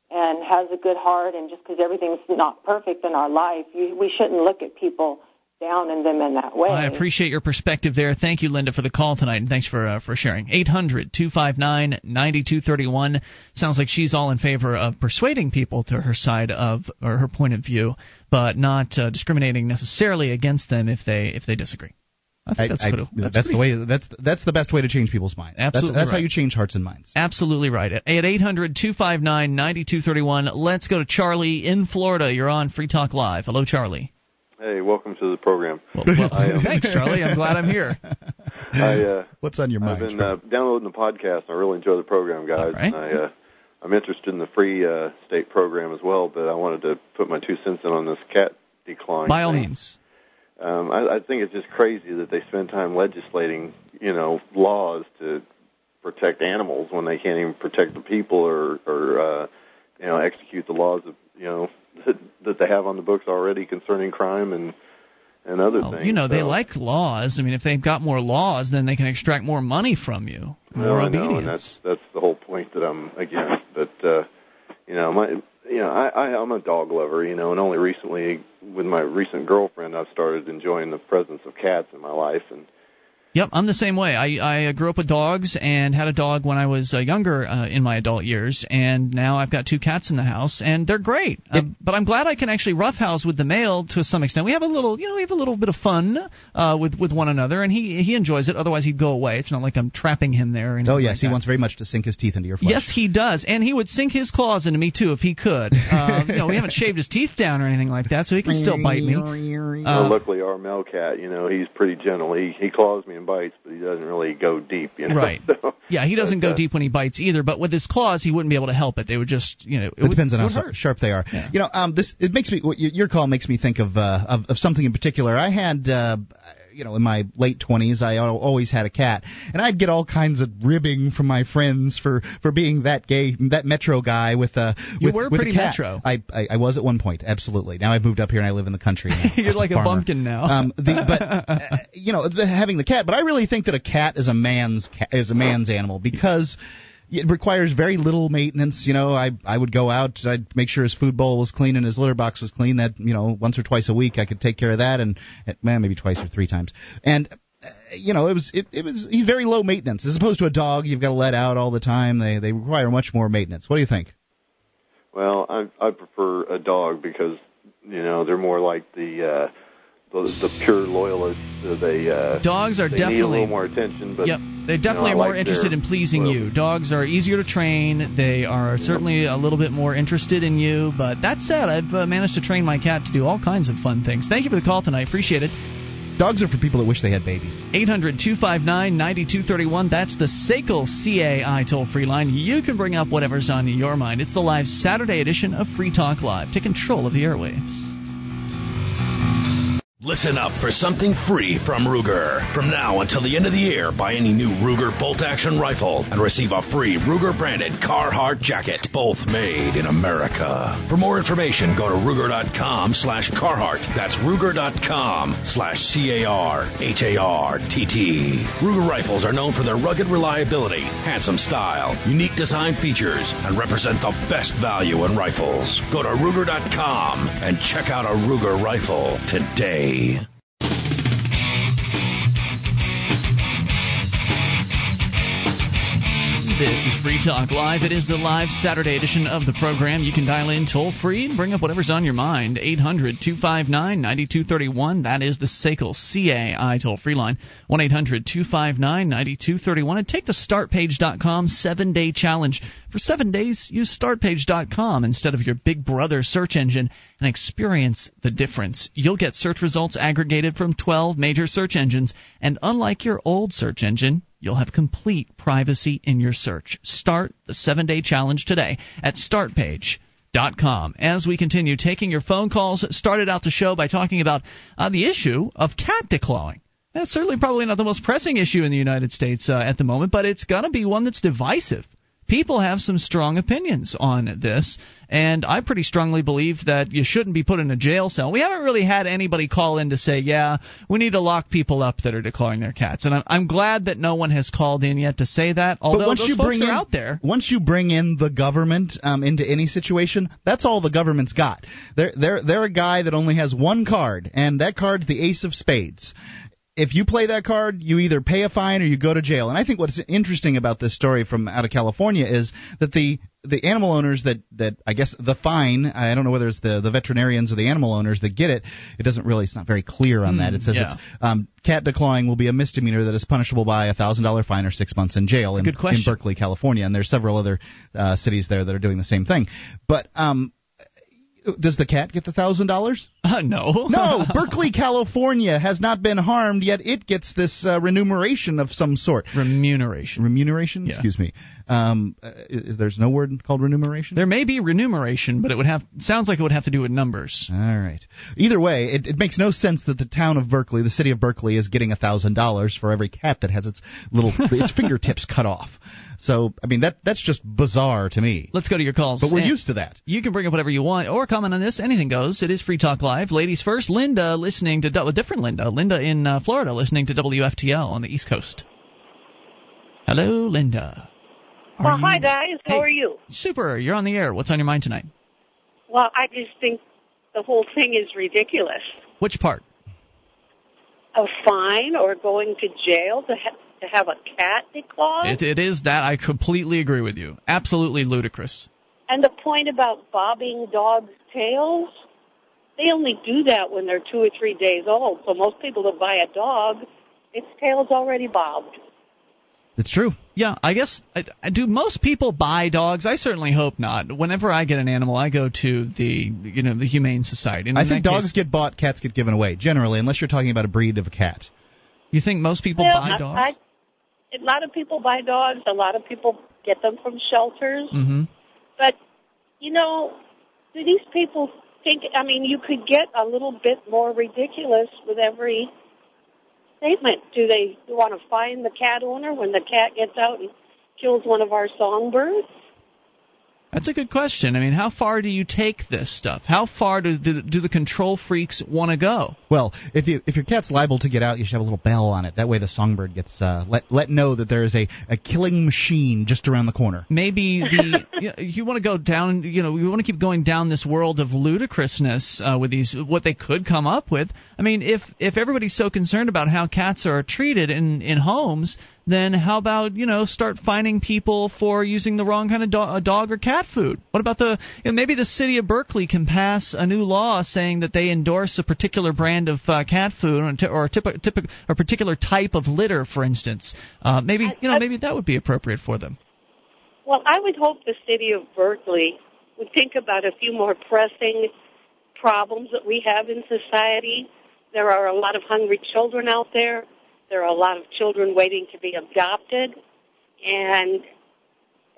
and has a good heart and just because everything's not perfect in our life, you, we shouldn't look at people down in them in that way. I appreciate your perspective there. Thank you, Linda, for the call tonight, and thanks for uh, for sharing. 800-259-9231. Sounds like she's all in favor of persuading people to her side of or her point of view, but not uh, discriminating necessarily against them if they if they disagree. I think that's, I- pretty- that's, pretty- the way. That's that's the best way to change people's minds. Absolutely That's, that's how you change hearts and minds. Absolutely right. At 800-259-9231. Let's go to Charlie in Florida. You're on Free Talk Live. Hello, Charlie. Hey, welcome to the program. Well, well, I, *laughs* um, thanks, Charlie. I'm glad I'm here. *laughs* I, uh, What's on your mind? I've been uh, downloading the podcast. and I really enjoy the program, guys. All right. And I, uh, I'm interested in the free uh, state program as well, but I wanted to put my two cents in on this cat decline. By all thing. means. Um, I, I think it's just crazy that they spend time legislating, you know, laws to protect animals when they can't even protect the people or, or uh, you know, execute the laws of, you know, that, that they have on the books already concerning crime and and other Well, things. you know, they like laws. I mean, if they've got more laws, then they can extract more money from you, more Well, I obedience. know, and that's that's the whole point that I'm against. But uh, you know, my you know, I, I I'm a dog lover, you know, and only recently with my recent girlfriend, I've started enjoying the presence of cats in my life, and Yep, I'm the same way. I I grew up with dogs and had a dog when I was uh, younger uh, in my adult years, and now I've got two cats in the house, and they're great. Uh, but I'm glad I can actually roughhouse with the male to some extent. We have a little, you know, we have a little bit of fun uh, with with one another, and he he enjoys it. Otherwise, he'd go away. It's not like I'm trapping him there. Oh yes, like he that. wants very much to sink his teeth into your flesh. Yes, he does, and he would sink his claws into me too if he could. *laughs* Um, you know, we haven't shaved his teeth down or anything like that, so he can still bite me. well, Uh, luckily our male cat, you know, he's pretty gentle. He he claws me and bites, but he doesn't really go deep, you know. Right. *laughs* So, yeah, he doesn't but, go uh, deep when he bites either, but with his claws, he wouldn't be able to help it. They would just, you know, it, It, would, depends on it how sharp- hurt. sharp they are. Yeah. You know, um, this it makes me. what- Your your call makes me think of uh, of, of something in particular. I had. Uh, you know, in my late twenties, I always had a cat, and I'd get all kinds of ribbing from my friends for for being that gay, that metro guy with a. You with, were with a pretty cat. metro. I, I I was at one point, absolutely. Now I've moved up here and I live in the country. Now, *laughs* You're like a farmer. bumpkin now. Um, the, but *laughs* uh, you know, the, having the cat, but I really think that a cat is a man's ca- is a man's animal because it requires very little maintenance. You know, I I would go out, I'd make sure his food bowl was clean and his litter box was clean. That you know, once or twice a week, I could take care of that, and man, maybe twice or three times. And uh, you know, it was it, it was very low maintenance as opposed to a dog. You've got to let out all the time. They they require much more maintenance. What do you think? Well, I I prefer a dog because you know they're more like the uh the, the pure loyalists. Uh, they uh, dogs are they definitely need a little more attention, but Yep, they definitely you know, are more like interested their in pleasing loyalty. you. Dogs are easier to train. They are certainly a little bit more interested in you. But that said, I've uh, managed to train my cat to do all kinds of fun things. Thank you for the call tonight. Appreciate it. Dogs are for people that wish they had babies. 800 259 9231. That's the SACL CAI toll free line. You can bring up whatever's on your mind. It's the live Saturday edition of Free Talk Live. Take control of the airwaves. Listen up for something free from Ruger. From now until the end of the year, buy any new Ruger bolt action rifle and receive a free Ruger branded Carhartt jacket, both made in America. For more information, go to Ruger.com slash Carhartt. That's Ruger.com slash C A R H A R T T. Ruger rifles are known for their rugged reliability, handsome style, unique design features, and represent the best value in rifles. Go to Ruger.com and check out a Ruger rifle today day This is Free Talk Live. It is the live Saturday edition of the program. You can dial in toll free and bring up whatever's on your mind. 800 259 9231. That is the SACL CAI toll free line. 1 800 259 9231. And take the startpage.com seven day challenge. For seven days, use startpage.com instead of your big brother search engine and experience the difference. You'll get search results aggregated from 12 major search engines, and unlike your old search engine, You'll have complete privacy in your search. Start the seven day challenge today at startpage.com. As we continue taking your phone calls, started out the show by talking about uh, the issue of cat declawing. That's certainly probably not the most pressing issue in the United States uh, at the moment, but it's going to be one that's divisive. People have some strong opinions on this, and I pretty strongly believe that you shouldn't be put in a jail cell. We haven't really had anybody call in to say, yeah, we need to lock people up that are declawing their cats. And I'm, I'm glad that no one has called in yet to say that, although but once those you folks bring are in, out there. Once you bring in the government um, into any situation, that's all the government's got. They're they're they're a guy that only has one card, and that card's the ace of spades. If you play that card, you either pay a fine or you go to jail. And I think what's interesting about this story from out of California is that the the animal owners that that I guess the fine I don't know whether it's the the veterinarians or the animal owners that get it it doesn't really it's not very clear on that it says yeah. it's um, cat declawing will be a misdemeanor that is punishable by a thousand dollar fine or six months in jail in, in Berkeley California and there's several other uh, cities there that are doing the same thing but um does the cat get the thousand dollars? Uh, no. *laughs* No, Berkeley, California has not been harmed yet. It gets this uh, remuneration of some sort. Remuneration. Remuneration? Yeah. Excuse me. Um, uh, is, there's no word called remuneration? There may be remuneration, but it would have sounds like it would have to do with numbers. All right. Either way, it, it makes no sense that the town of Berkeley, the city of Berkeley, is getting a thousand dollars for every cat that has its little its *laughs* fingertips cut off. So, I mean, that that's just bizarre to me. Let's go to your calls. But we're And used to that. You can bring up whatever you want or comment on this. Anything goes. It is Free Talk Live. Ladies first. Linda listening to a different Linda. Linda in uh, Florida listening to WFTL on the East Coast. Hello, Linda. Are Well, hi you- guys. How Hey. are you? Super. You're on the air. What's on your mind tonight? Well, I just think the whole thing is ridiculous. Which part? A fine or going to jail to ha- to have a cat declawed? It, it is that. I completely agree with you. Absolutely ludicrous. and the point about bobbing dogs' tails, they only do that when they're two or three days old. So most people that buy a dog, its tail's already bobbed. It's true. Yeah, I guess. I, I- do most people buy dogs? I certainly hope not. Whenever I get an animal, I go to the you know the Humane Society. And I think dogs case- get bought, cats get given away. Generally, unless you're talking about a breed of a cat. You think most people Well, buy I- dogs? I- a lot of people buy dogs. A lot of people get them from shelters. mm-hmm. But, you know, do these people think, I mean, you could get a little bit more ridiculous with every statement. Do they want to find the cat owner when the cat gets out and kills one of our songbirds? That's a good question. I mean, how far do you take this stuff? How far do do, do the control freaks want to go? Well, if you if your cat's liable to get out, you should have a little bell on it. That way, the songbird gets uh, let let know that there is a, a killing machine just around the corner. Maybe the *laughs* you, you want to go down. You know, you want to keep going down this world of ludicrousness uh, with these what they could come up with. I mean, if if everybody's so concerned about how cats are treated in in homes, then how about you know start fining people for using the wrong kind of do- uh, dog or cat food? What about the you know, maybe the city of Berkeley can pass a new law saying that they endorse a particular brand of uh, cat food or, or a, typ- typ- a particular type of litter, for instance. Uh, maybe you know maybe that would be appropriate for them. Well, I would hope the city of Berkeley would think about a few more pressing problems that we have in society. There are a lot of hungry children out there. There are a lot of children waiting to be adopted. And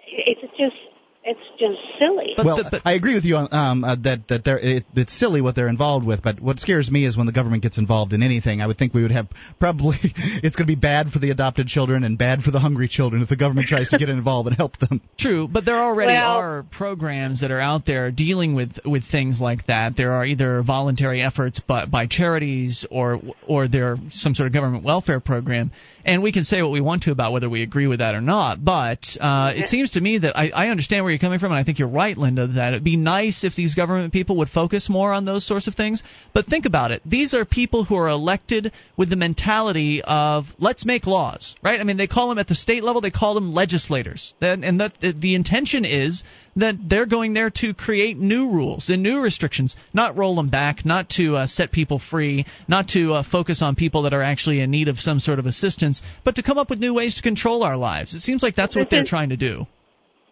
it's just it's just silly. But, well, I agree with you on um, uh, that that they're, it, it's silly what they're involved with. But what scares me is when the government gets involved in anything. I would think we would have probably *laughs* it's going to be bad for the adopted children and bad for the hungry children if the government tries to get involved and help them. *laughs* True, but there already Well- are programs that are out there dealing with with things like that. There are either voluntary efforts by, by charities or or there some sort of government welfare program. And we can say what we want to about whether we agree with that or not, but uh, it seems to me that I, I understand where you're coming from, and I think you're right, Linda, that it'd be nice if these government people would focus more on those sorts of things. But think about it. These are people who are elected with the mentality of let's make laws, right? I mean, they call them at the state level, they call them legislators. And, and that the intention is that they're going there to create new rules and new restrictions, not roll them back, not to uh, set people free, not to uh, focus on people that are actually in need of some sort of assistance, but to come up with new ways to control our lives. It seems like that's what they're trying to do.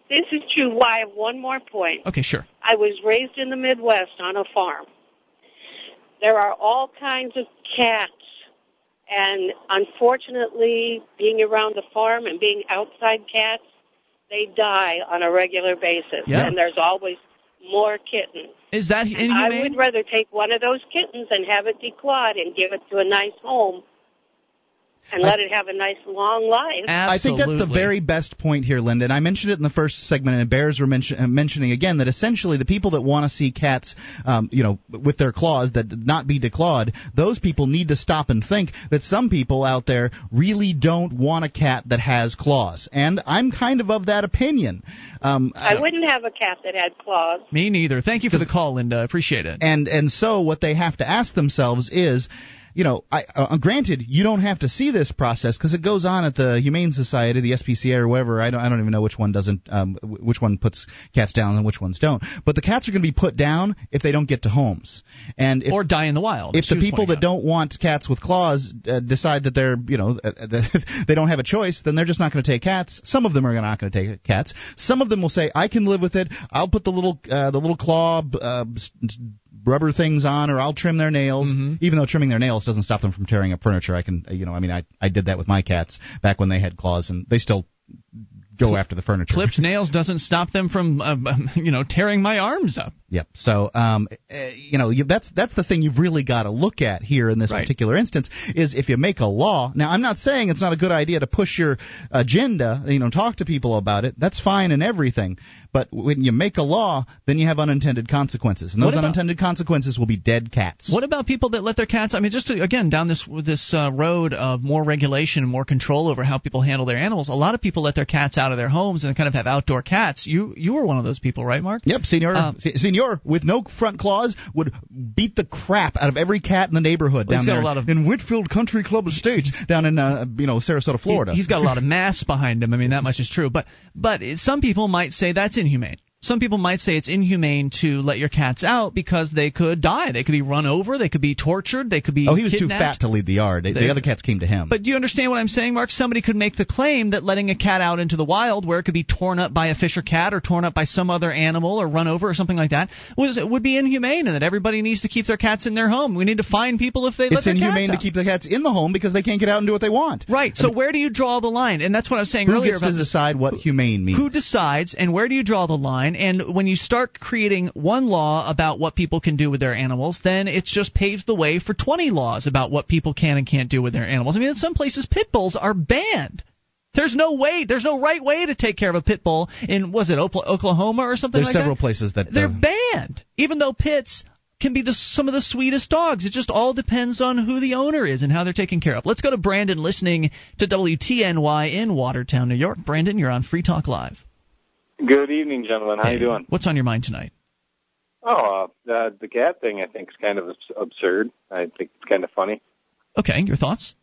This is true. Why? I have one more point. Okay, sure. I was raised in the Midwest on a farm. There are all kinds of cats. And unfortunately, being around the farm and being outside cats, they die on a regular basis. Yeah. And there's always more kittens. Is that And I would rather take one of those kittens and have it declawed and give it to a nice home and let it have a nice long life. I think that's the very best point here, Linda. And I mentioned it in the first segment, and Bears were mention, uh, mentioning again that essentially the people that want to see cats, um, you know, with their claws that not be declawed, those people need to stop and think that some people out there really don't want a cat that has claws. And I'm kind of of that opinion. Um, I wouldn't have a cat that had claws. Me neither. Thank you for the call, Linda. I appreciate it. and and so what they have to ask themselves is you know, I, uh, granted, you don't have to see this process because it goes on at the Humane Society, the SPCA, or whatever. I don't, I don't even know which one doesn't, um, which one puts cats down and which ones don't. But the cats are going to be put down if they don't get to homes, and if, or die in the wild. If the people that don't want cats with claws uh, decide that they're, you know, uh, uh, *laughs* they don't have a choice, then they're just not going to take cats. Some of them are not going to take cats. Some of them will say, "I can live with it. I'll put the little, uh, the little claw." Rubber things on or I'll trim their nails Mm-hmm. even though trimming their nails doesn't stop them from tearing up furniture I can uh, you know I mean I I did that with my cats back when they had claws and they still go after the furniture Clipped *laughs* nails doesn't stop them from, uh, *laughs* you know, tearing my arms up. Yep. So, um, uh, you know, you, that's that's the thing you've really got to look at here in this Right. particular instance is if you make a law. Now, I'm not saying it's not a good idea to push your agenda, you know, talk to people about it. That's fine and everything. But when you make a law, then you have unintended consequences, and those about- unintended consequences will be dead cats. What about people that let their cats? I mean, just to, again down this this uh, road of more regulation and more control over how people handle their animals. A lot of people let their cats out of their homes and kind of have outdoor cats. You you were one of those people, right, Mark? Yep, senior, Um, with no front claws would beat the crap out of every cat in the neighborhood Well, down he's got there a lot of- in Whitfield Country Club Estates down in uh, you know Sarasota, Florida. He, has got a lot of *laughs* mass behind him. I mean, that much is true. But but some people might say that's inhumane. Some people might say it's inhumane to let your cats out because they could die. They could be run over. They could be tortured. They could be. Oh, he was too fat to lead the yard. The They- other cats came to him. But do you understand what I'm saying, Mark? Somebody could make the claim that letting a cat out into the wild, where it could be torn up by a fisher cat or torn up by some other animal or run over or something like that, was would be inhumane, and that everybody needs to keep their cats in their home. We need to fine people if they let their cats. it's inhumane to keep the cats in the home because they can't get out and do what they want. Right. So where do you draw the line? And that's what I was saying Who earlier gets about to decide what humane means? who decides and where do you draw the line and when you start creating one law about what people can do with their animals then it just paves the way for 20 laws about what people can and can't do with their animals i mean in some places pit bulls are banned there's no way there's no right way to take care of a pit bull in was it oklahoma or something There's like several that places that they're uh, banned even though pits can be the, some of the sweetest dogs. It just all depends on who the owner is and how they're taken care of. Let's go to Brandon listening to WTNY in Watertown, New York. Brandon, you're on Free Talk Live. Good evening, gentlemen. How Hey, you doing? What's on your mind tonight? Oh, uh, uh, the cat thing I think is kind of abs- absurd. I think it's kind of funny. Okay, your thoughts?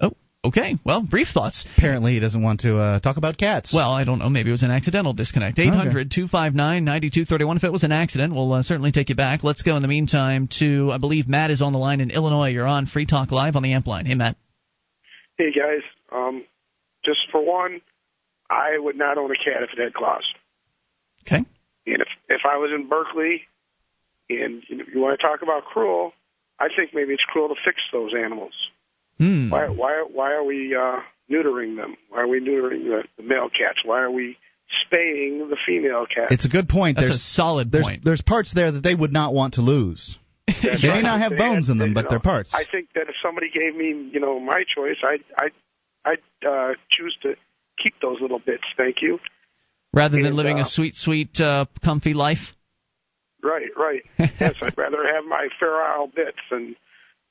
Oh, Okay, well, brief thoughts. Apparently, he doesn't want to uh, talk about cats. Well, I don't know. Maybe it was an accidental disconnect. 800 259 9231. If it was an accident, we'll uh, certainly take you back. Let's go in the meantime to, I believe Matt is on the line in Illinois. You're on Free Talk Live on the Amp line. Hey, Matt. Hey, guys. Um, just for one, I would not own a cat if it had claws. Okay. And if, if I was in Berkeley and you, know, you want to talk about cruel, I think maybe it's cruel to fix those animals. Hmm. Why why why are we uh, neutering them? Why are we neutering the, the male cats? Why are we spaying the female cat? It's a good point. That's there's, a solid there's, point. The's parts there that they would not want to lose. That's they may not have bones had- in them, but know, they're parts. I think that if somebody gave me, you know, my choice, I'd I'd I'd uh, choose to keep those little bits. Thank you. Rather than And, living uh, a sweet, sweet, uh, comfy life. Right, right. *laughs* yes, I'd rather have my feral bits than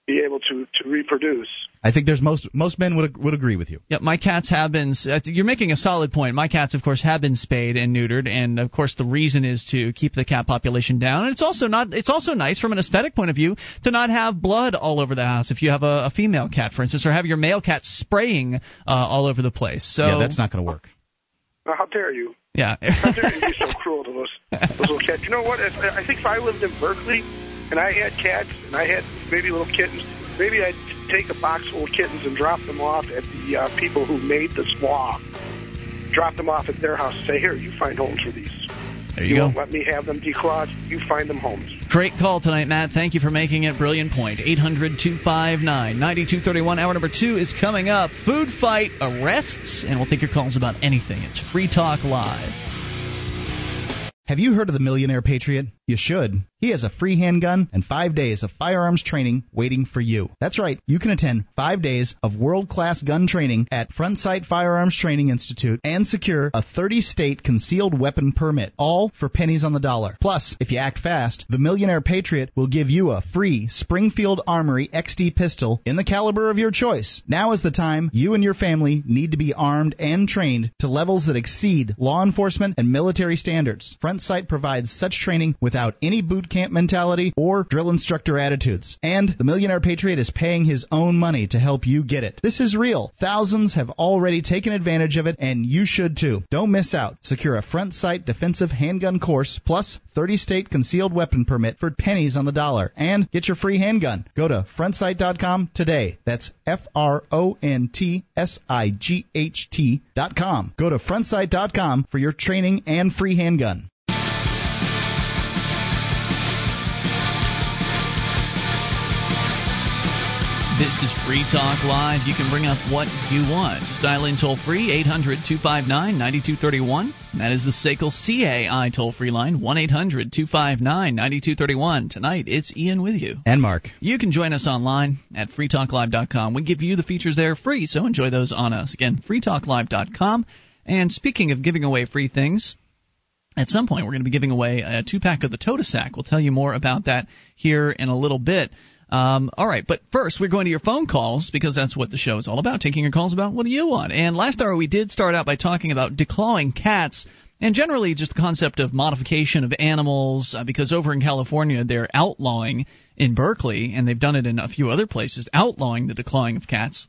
be able to to reproduce. I think there's most most men would would agree with you. Yep, my cats have been. uh, You're making a solid point. My cats, of course, have been spayed and neutered, and of course, the reason is to keep the cat population down. And it's also not. It's also nice from an aesthetic point of view to not have blood all over the house. If you have a, a female cat, for instance, or have your male cat spraying uh, all over the place. So yeah, that's not going to work. Now, how dare you? Yeah. How dare you be so cruel to those those little cats? You know what? If, I think if I lived in Berkeley and I had cats and I had maybe little kittens, maybe I'd take a box full of kittens and drop them off at the uh, people who made the swab. Drop them off at their house and say, "Here, you find homes for these. there you, go. won't let me have them declawed. You find them homes." Great call tonight, Matt. Thank you for making it. Brilliant point. 800 259 9231. Hour number two is coming up. Food fight arrests, and we'll take your calls about anything. It's Free Talk Live. Have you heard of the Millionaire Patriot? You should. He has a free handgun and five days of firearms training waiting for you. That's right. You can attend five days of world class gun training at Front Sight Firearms Training Institute and secure a 30 state concealed weapon permit, all for pennies on the dollar. Plus, if you act fast, the Millionaire Patriot will give you a free Springfield Armory XD pistol in the caliber of your choice. Now is the time you and your family need to be armed and trained to levels that exceed law enforcement and military standards. Front Sight provides such training without any boot camp mentality or drill instructor attitudes. And the Millionaire Patriot is paying his own money to help you get it. This is real. Thousands have already taken advantage of it, and you should too. Don't miss out. Secure a Front Sight defensive handgun course plus 30 state concealed weapon permit for pennies on the dollar and get your free handgun. Go to frontsight.com today. That's F R O N T S I G H T.com. Go to frontsight.com for your training and free handgun. This is Free Talk Live. You can bring up what you want. Just dial in toll free, 800 259 9231. That is the SACL CAI toll free line, 1 800 259 9231. Tonight, it's Ian with you. And Mark. You can join us online at freetalklive.com. We give you the features there free, so enjoy those on us. Again, freetalklive.com. And speaking of giving away free things, at some point we're going to be giving away a two pack of the Totasak. We'll tell you more about that here in a little bit. Um, all right, but first we're going to your phone calls because that's what the show is all about. Taking your calls about what do you want. And last hour we did start out by talking about declawing cats and generally just the concept of modification of animals uh, because over in California they're outlawing in Berkeley and they've done it in a few other places outlawing the declawing of cats.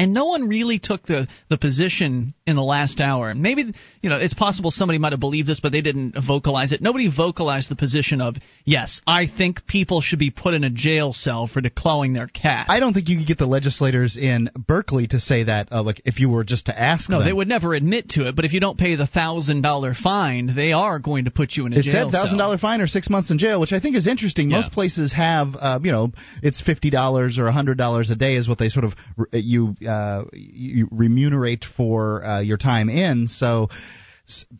And no one really took the, the position in the last hour. Maybe, you know, it's possible somebody might have believed this, but they didn't vocalize it. Nobody vocalized the position of, yes, I think people should be put in a jail cell for declawing their cat. I don't think you could get the legislators in Berkeley to say that, uh, like, if you were just to ask them. no, them. they would never admit to it, but if you don't pay the $1,000 fine, they are going to put you in a It jail said thousand dollar fine or six months in jail, which I think is interesting. Yeah. Most places have, uh, you know, it's fifty dollars or hundred dollars a day is what they sort of you uh, you remunerate for uh, your time in. So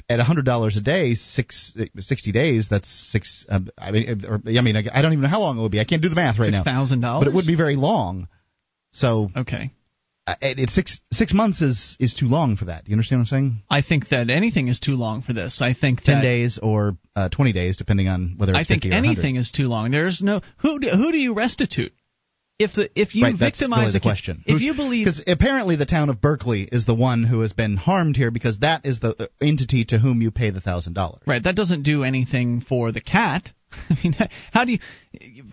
at hundred dollars a day, six sixty days, that's six. Uh, I mean, or, I mean, I don't even know how long it would be. I can't do the math right now. $6,000? but it would be very long. So Okay. uh, it's six six months is is too long for that. Do You understand what I'm saying? I think that anything is too long for this. I think Ten days or uh, twenty days, depending on whether it's I think 50 or 100. anything is too long. There's no who do, who do you restitute? If the if you right, victimize really the question. if you believe because apparently the town of Berkeley is the one who has been harmed here because that is the uh, entity to whom you pay the thousand dollars. right, that doesn't do anything for the cat. *laughs* I mean, how do you?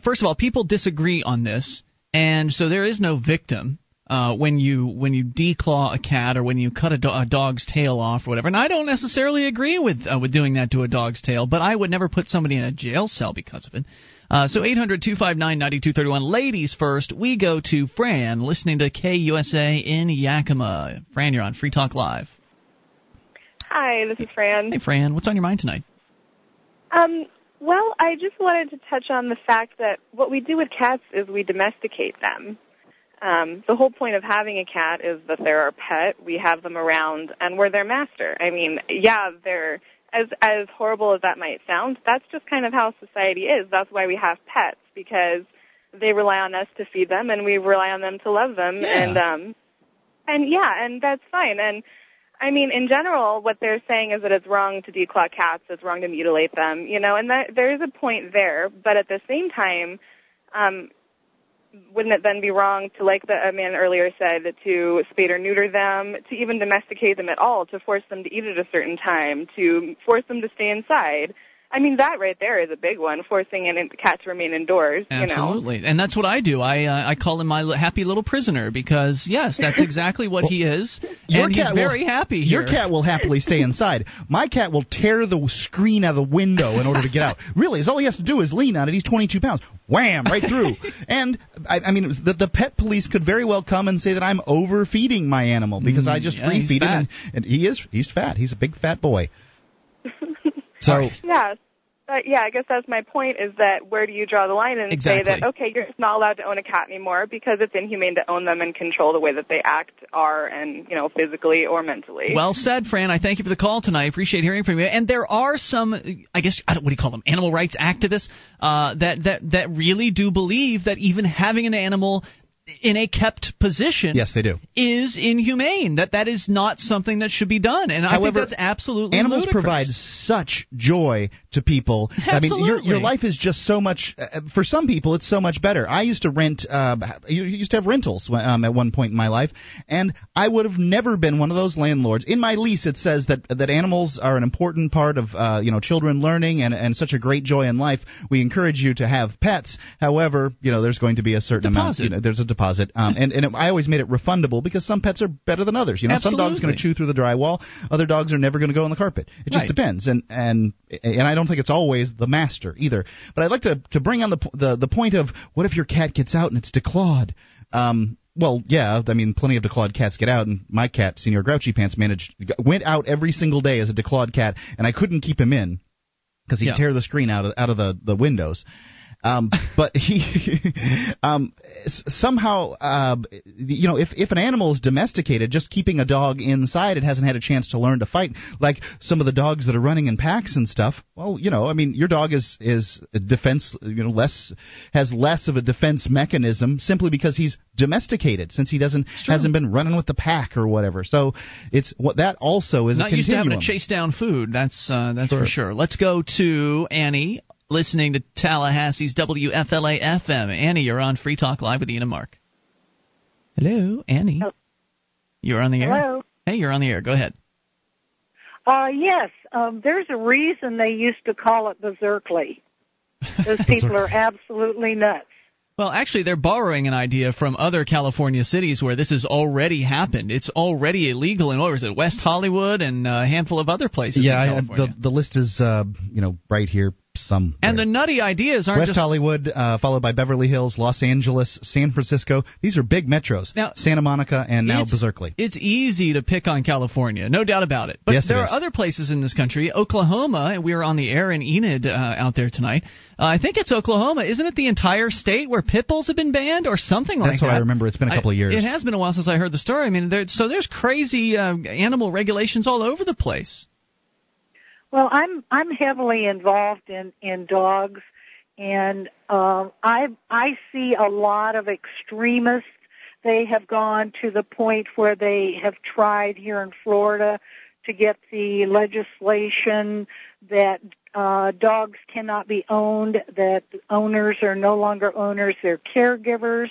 First of all, people disagree on this, and so there is no victim. uh, when you when you declaw a cat or when you cut a, do- a dog's tail off or whatever. And I don't necessarily agree with uh, with doing that to a dog's tail, but I would never put somebody in a jail cell because of it. Uh, so 800 259 9231. Ladies first, we go to Fran, listening to KUSA in Yakima. Fran, you're on Free Talk Live. Hi, this is Fran. Hey, Fran, what's on your mind tonight? Um, well, I just wanted to touch on the fact that what we do with cats is we domesticate them. Um, the whole point of having a cat is that they're our pet. We have them around, and we're their master. I mean, yeah, they're as as horrible as that might sound. That's just kind of how society is. That's why we have pets because they rely on us to feed them, and we rely on them to love them. Yeah. And um, and yeah, and that's fine. And I mean, in general, what they're saying is that it's wrong to declaw cats, it's wrong to mutilate them, you know, and that, there is a point there. But at the same time, um, wouldn't it then be wrong to, like the a man earlier said, to spay or neuter them, to even domesticate them at all, to force them to eat at a certain time, to force them to stay inside? I mean, that right there is a big one, forcing an, a cat to remain indoors. You know? Absolutely, and that's what I do. I uh, I call him my happy little prisoner because yes, that's exactly what he is, and he's very will, happy here. Your cat will happily stay *laughs* inside. My cat will tear the screen out of the window in order to get out. Really, is all he has to do is lean on it. He's 22 pounds. Wham! Right through. *laughs* and I, I mean, it was the, the pet police could very well come and say that I'm overfeeding my animal because I just Mm, yeah, refeed him, and, and he is he's fat. He's a big fat boy. *laughs* So Yeah. But yeah, I guess that's my point is that where do you draw the line and say that, okay, you're not allowed to own a cat anymore because it's inhumane to own them and control the way that they act are and, you know, physically or mentally. Well said, Fran. I thank you for the call tonight. I appreciate hearing from you. And there are some, I guess, I don't, what do you call them, animal rights activists uh, that that that really do believe that even having an animal in a kept position yes, they do. is inhumane. That that is not something that should be done. And I think that's absolutely Animals ludicrous. provide such joy to people. I mean, your Absolutely. your life is just so much. Uh, for some people, it's so much better. I used to rent. Uh, you used to have rentals um, at one point in my life, and I would have never been one of those landlords. In my lease, it says that that animals are an important part of uh, you know children learning and and such a great joy in life. We encourage you to have pets. However, you know there's going to be a certain amount. Deposit. You know, there's a deposit, um, and and it, I always made it refundable because some pets are better than others. You know, some dogs going to chew through the drywall, other dogs are never going to go on the carpet. It just Right. depends, and and and I don't think it's always the master either. But I'd like to to bring on the the the point of what if your cat gets out and it's declawed. Um, well, yeah, I mean, plenty of declawed cats get out, and my cat, Senior Grouchy Pants, managed went out every single day as a declawed cat, and I couldn't keep him in because he'd Yeah. tear the screen out of out of the the windows. Um, but he, *laughs* um, somehow, uh, you know, if if an animal is domesticated, just keeping a dog inside, it hasn't had a chance to learn to fight. Like some of the dogs that are running in packs and stuff. Well, you know, I mean, your dog is is a defense, you know, less has less of a defense mechanism simply because he's domesticated, since he doesn't hasn't been running with the pack or whatever. So it's what that also is Not a used to having to chase down food. That's uh, that's Sure. for sure. Let's go to Annie, listening to Tallahassee's WFLA FM. Annie, you're on Free Talk Live with Ian and Mark. Hello, Annie. You're on the air. Hello. Hey, you're on the air. Go ahead. Uh, yes, um, there's a reason they used to call it Berserkly. *laughs* Those people are absolutely nuts. Well, actually, they're borrowing an idea from other California cities where this has already happened. It's already illegal in what was it, West Hollywood and a handful of other places. yeah, in I, the the list is uh, you know right here. Some and the nutty ideas aren't West just Hollywood, uh, followed by Beverly Hills, Los Angeles, San Francisco. These are big metros. Now- Santa Monica and now It's- Berkeley. It's easy to pick on California, no doubt about it. But Yes, it there is. are other places in this country. Oklahoma, and we were on the air in Enid uh, out there tonight. Uh, I think it's Oklahoma. Isn't it the entire state where pit bulls have been banned or something like that? That's that? what I remember. It's been a couple I- of years. It has been a while since I heard the story. I mean, there, so there's crazy uh, animal regulations all over the place. Well, I'm I'm heavily involved in in dogs, and um, I I see a lot of extremists. They have gone to the point where they have tried here in Florida to get the legislation that uh, dogs cannot be owned, that owners are no longer owners, they're caregivers.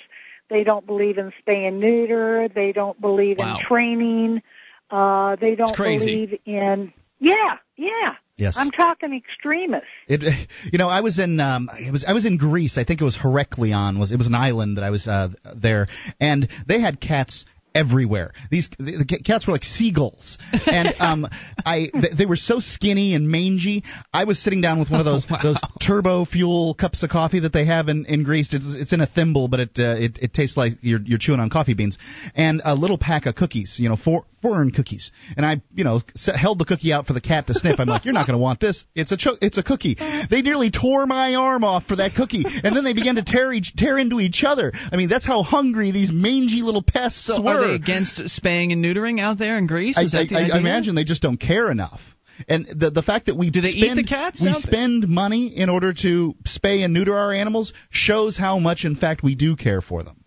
They don't believe in spay and neuter. They don't believe Wow. in training. Uh, they don't believe in yeah, yeah. Yes. I'm talking extremists. It, *laughs* you know, I was in, um, it was, I was in Greece. I think it was Heraklion. Was it was an island that I was uh, there, and they had cats everywhere. These the, the cats were like seagulls, and *laughs* um, I th- they were so skinny and mangy. I was sitting down with one of *laughs* those Oh, wow. those turbo fuel cups of coffee that they have in, in Greece. It's, it's in a thimble, but it, uh, it it tastes like you're you're chewing on coffee beans, and a little pack of cookies. You know, four, foreign cookies. And I you know s- held the cookie out for the cat to sniff. I'm like, you're not going to want this. It's a cho- it's a cookie. They nearly tore my arm off for that cookie, and then they began to tear each tear into each other. I mean, that's how hungry these mangy little pests So were. Are they against spaying and neutering out there in Greece? I, Is that I, the I idea? imagine they just don't care enough. And the the fact that we Do they eat spend, the cats we spend money in order to spay and neuter our animals shows how much, in fact, we do care for them.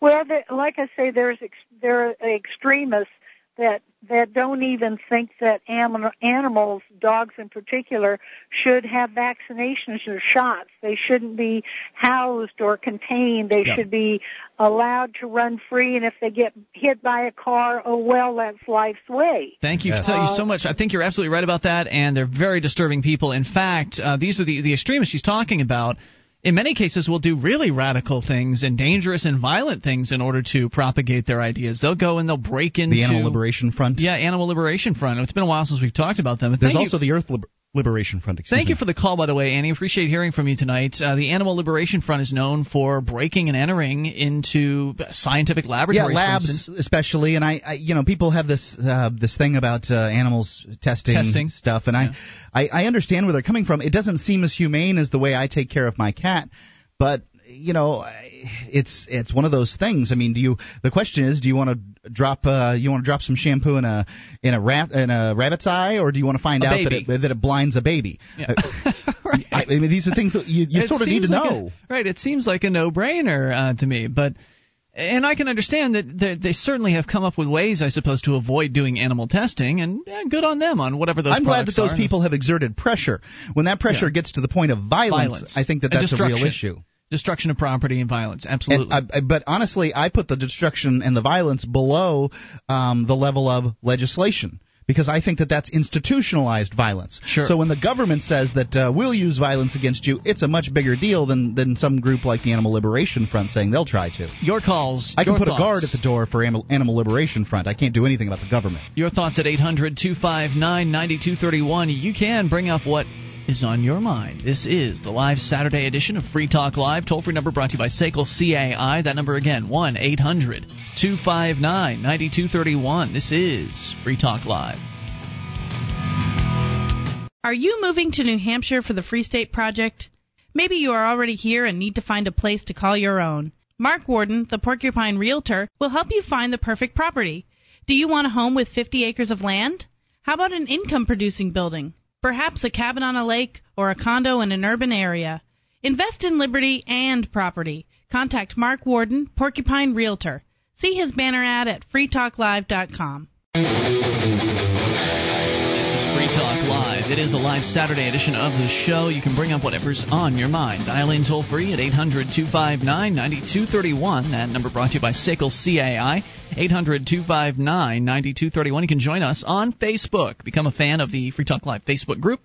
Well, there, like I say, there's ex, there are extremists that that don't even think that animals, dogs in particular, should have vaccinations or shots. They shouldn't be housed or contained. They Yeah. should be allowed to run free. And if they get hit by a car, oh well, that's life's way. Thank you, Yes. tell you so much. I think you're absolutely right about that, and they're very disturbing people. In fact, uh, these are the the extremists she's talking about. In many cases, will do really radical things and dangerous and violent things in order to propagate their ideas. They'll go and they'll break into The Animal Liberation Front. Yeah, Animal Liberation Front. It's been a while since we've talked about them. But There's also you. the Earth Liber- Liberation Front. Thank me. you for the call, by the way, Annie. Appreciate hearing from you tonight. Uh, the Animal Liberation Front is known for breaking and entering into scientific laboratories. for labs especially, and I, I, you know, people have this uh, this thing about uh, animals testing, Testing. stuff, and I, I, I understand where they're coming from. It doesn't seem as humane as the way I take care of my cat, but you know, it's it's one of those things. I mean, do you? The question is, do you want to drop uh, you want to drop some shampoo in a in a rat in a rabbit's eye, or do you want to find A out that it that it blinds a baby? Yeah. *laughs* I, I mean, these are things that you, you sort of need to like know. a- right. It seems like a no-brainer uh, to me, but and I can understand that they, they certainly have come up with ways, I suppose, to avoid doing animal testing, and good on them on whatever those. I'm glad that those people have exerted pressure. When that pressure Yeah. gets to the point of violence, Violence. I think that that's a real issue. Destruction of property and violence. Absolutely. And I, I, but honestly, I put the destruction and the violence below um, the level of legislation because I think that that's institutionalized violence. Sure. So when the government says that uh, we'll use violence against you, it's a much bigger deal than than some group like the Animal Liberation Front saying they'll try to. your calls. I can put thoughts. a guard at the door for Animal, Animal Liberation Front. I can't do anything about the government. Your thoughts at 800 259 9231. You can bring up what is on your mind. This is the live Saturday edition of Free Talk Live. Toll free number brought to you by Sekel CAI. That number again, 1 800 259 9231. This is Free Talk Live. Are you moving to New Hampshire for the Free State Project? Maybe you are already here and need to find a place to call your own. Mark Warden, the Porcupine Realtor, will help you find the perfect property. Do you want a home with 50 acres of land? How about an income producing building? Perhaps a cabin on a lake or a condo in an urban area. Invest in liberty and property. Contact Mark Warden, Porcupine Realtor. See his banner ad at freetalklive.com. It is a live Saturday edition of the show. You can bring up whatever's on your mind. Dial in toll free at 800 259 9231. That number brought to you by Sickle CAI. 800 259 9231. You can join us on Facebook. Become a fan of the Free Talk Live Facebook group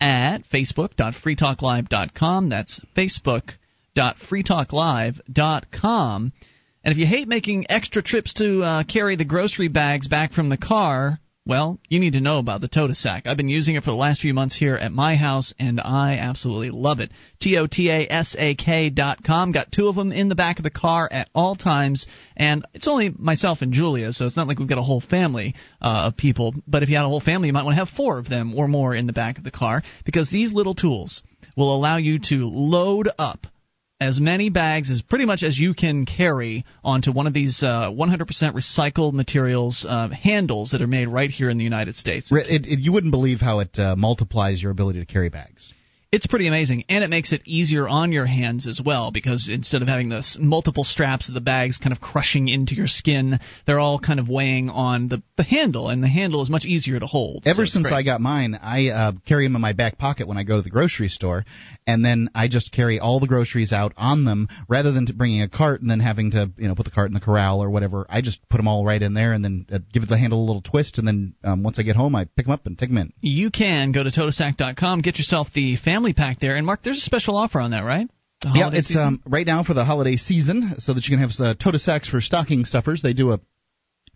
at facebook.freetalklive.com. That's facebook.freetalklive.com. And if you hate making extra trips to uh, carry the grocery bags back from the car, well, you need to know about the Totasak. I've been using it for the last few months here at my house, and I absolutely love it. T O T A S A K dot com. Got two of them in the back of the car at all times, and it's only myself and Julia, so it's not like we've got a whole family uh, of people. But if you had a whole family, you might want to have four of them or more in the back of the car, because these little tools will allow you to load up as many bags as pretty much as you can carry onto one of these uh, 100% recycled materials uh, handles that are made right here in the United States. It, it, you wouldn't believe how it uh, multiplies your ability to carry bags. It's pretty amazing, and it makes it easier on your hands as well because instead of having the multiple straps of the bags kind of crushing into your skin, they're all kind of weighing on the, the handle, and the handle is much easier to hold. Ever it's since great. I got mine, I uh, carry them in my back pocket when I go to the grocery store, and then I just carry all the groceries out on them rather than to bringing a cart and then having to you know put the cart in the corral or whatever. I just put them all right in there and then uh, give the handle a little twist, and then um, once I get home, I pick them up and take them in. You can go to totasak.com, get yourself the family pack there, and Mark, there's a special offer on that, right? Yeah, it's season? um, right now for the holiday season, so that you can have uh, Tota sacks for stocking stuffers. They do a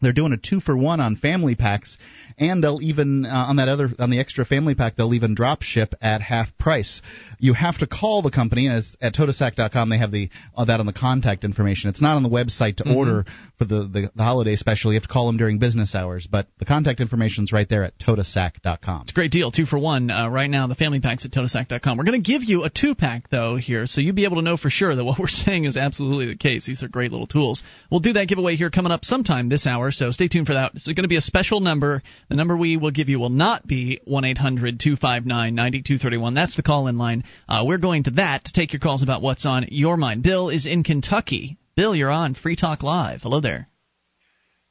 they're doing a two for one on family packs, and they'll even uh, on that other on the extra family pack they'll even drop ship at half price. You have to call the company, and it's at totasak.com they have the uh, that on the contact information. It's not on the website to Mhm. order for the, the the holiday special. You have to call them during business hours, but the contact information's right there at totasak.com. It's a great deal, two for one uh, right now. The family packs at totasak.com. We're going to give you a two pack though here, so you'll be able to know for sure that what we're *laughs* saying is absolutely the case. These are great little tools. We'll do that giveaway here coming up sometime this hour, so stay tuned for that. It's going to be a special number. The number we will give you will not be one eight hundred two five nine ninety two thirty one. That's the call in line. Uh, we're going to that to take your calls about what's on your mind. Bill is in Kentucky. Bill, you're on Free Talk Live. Hello there.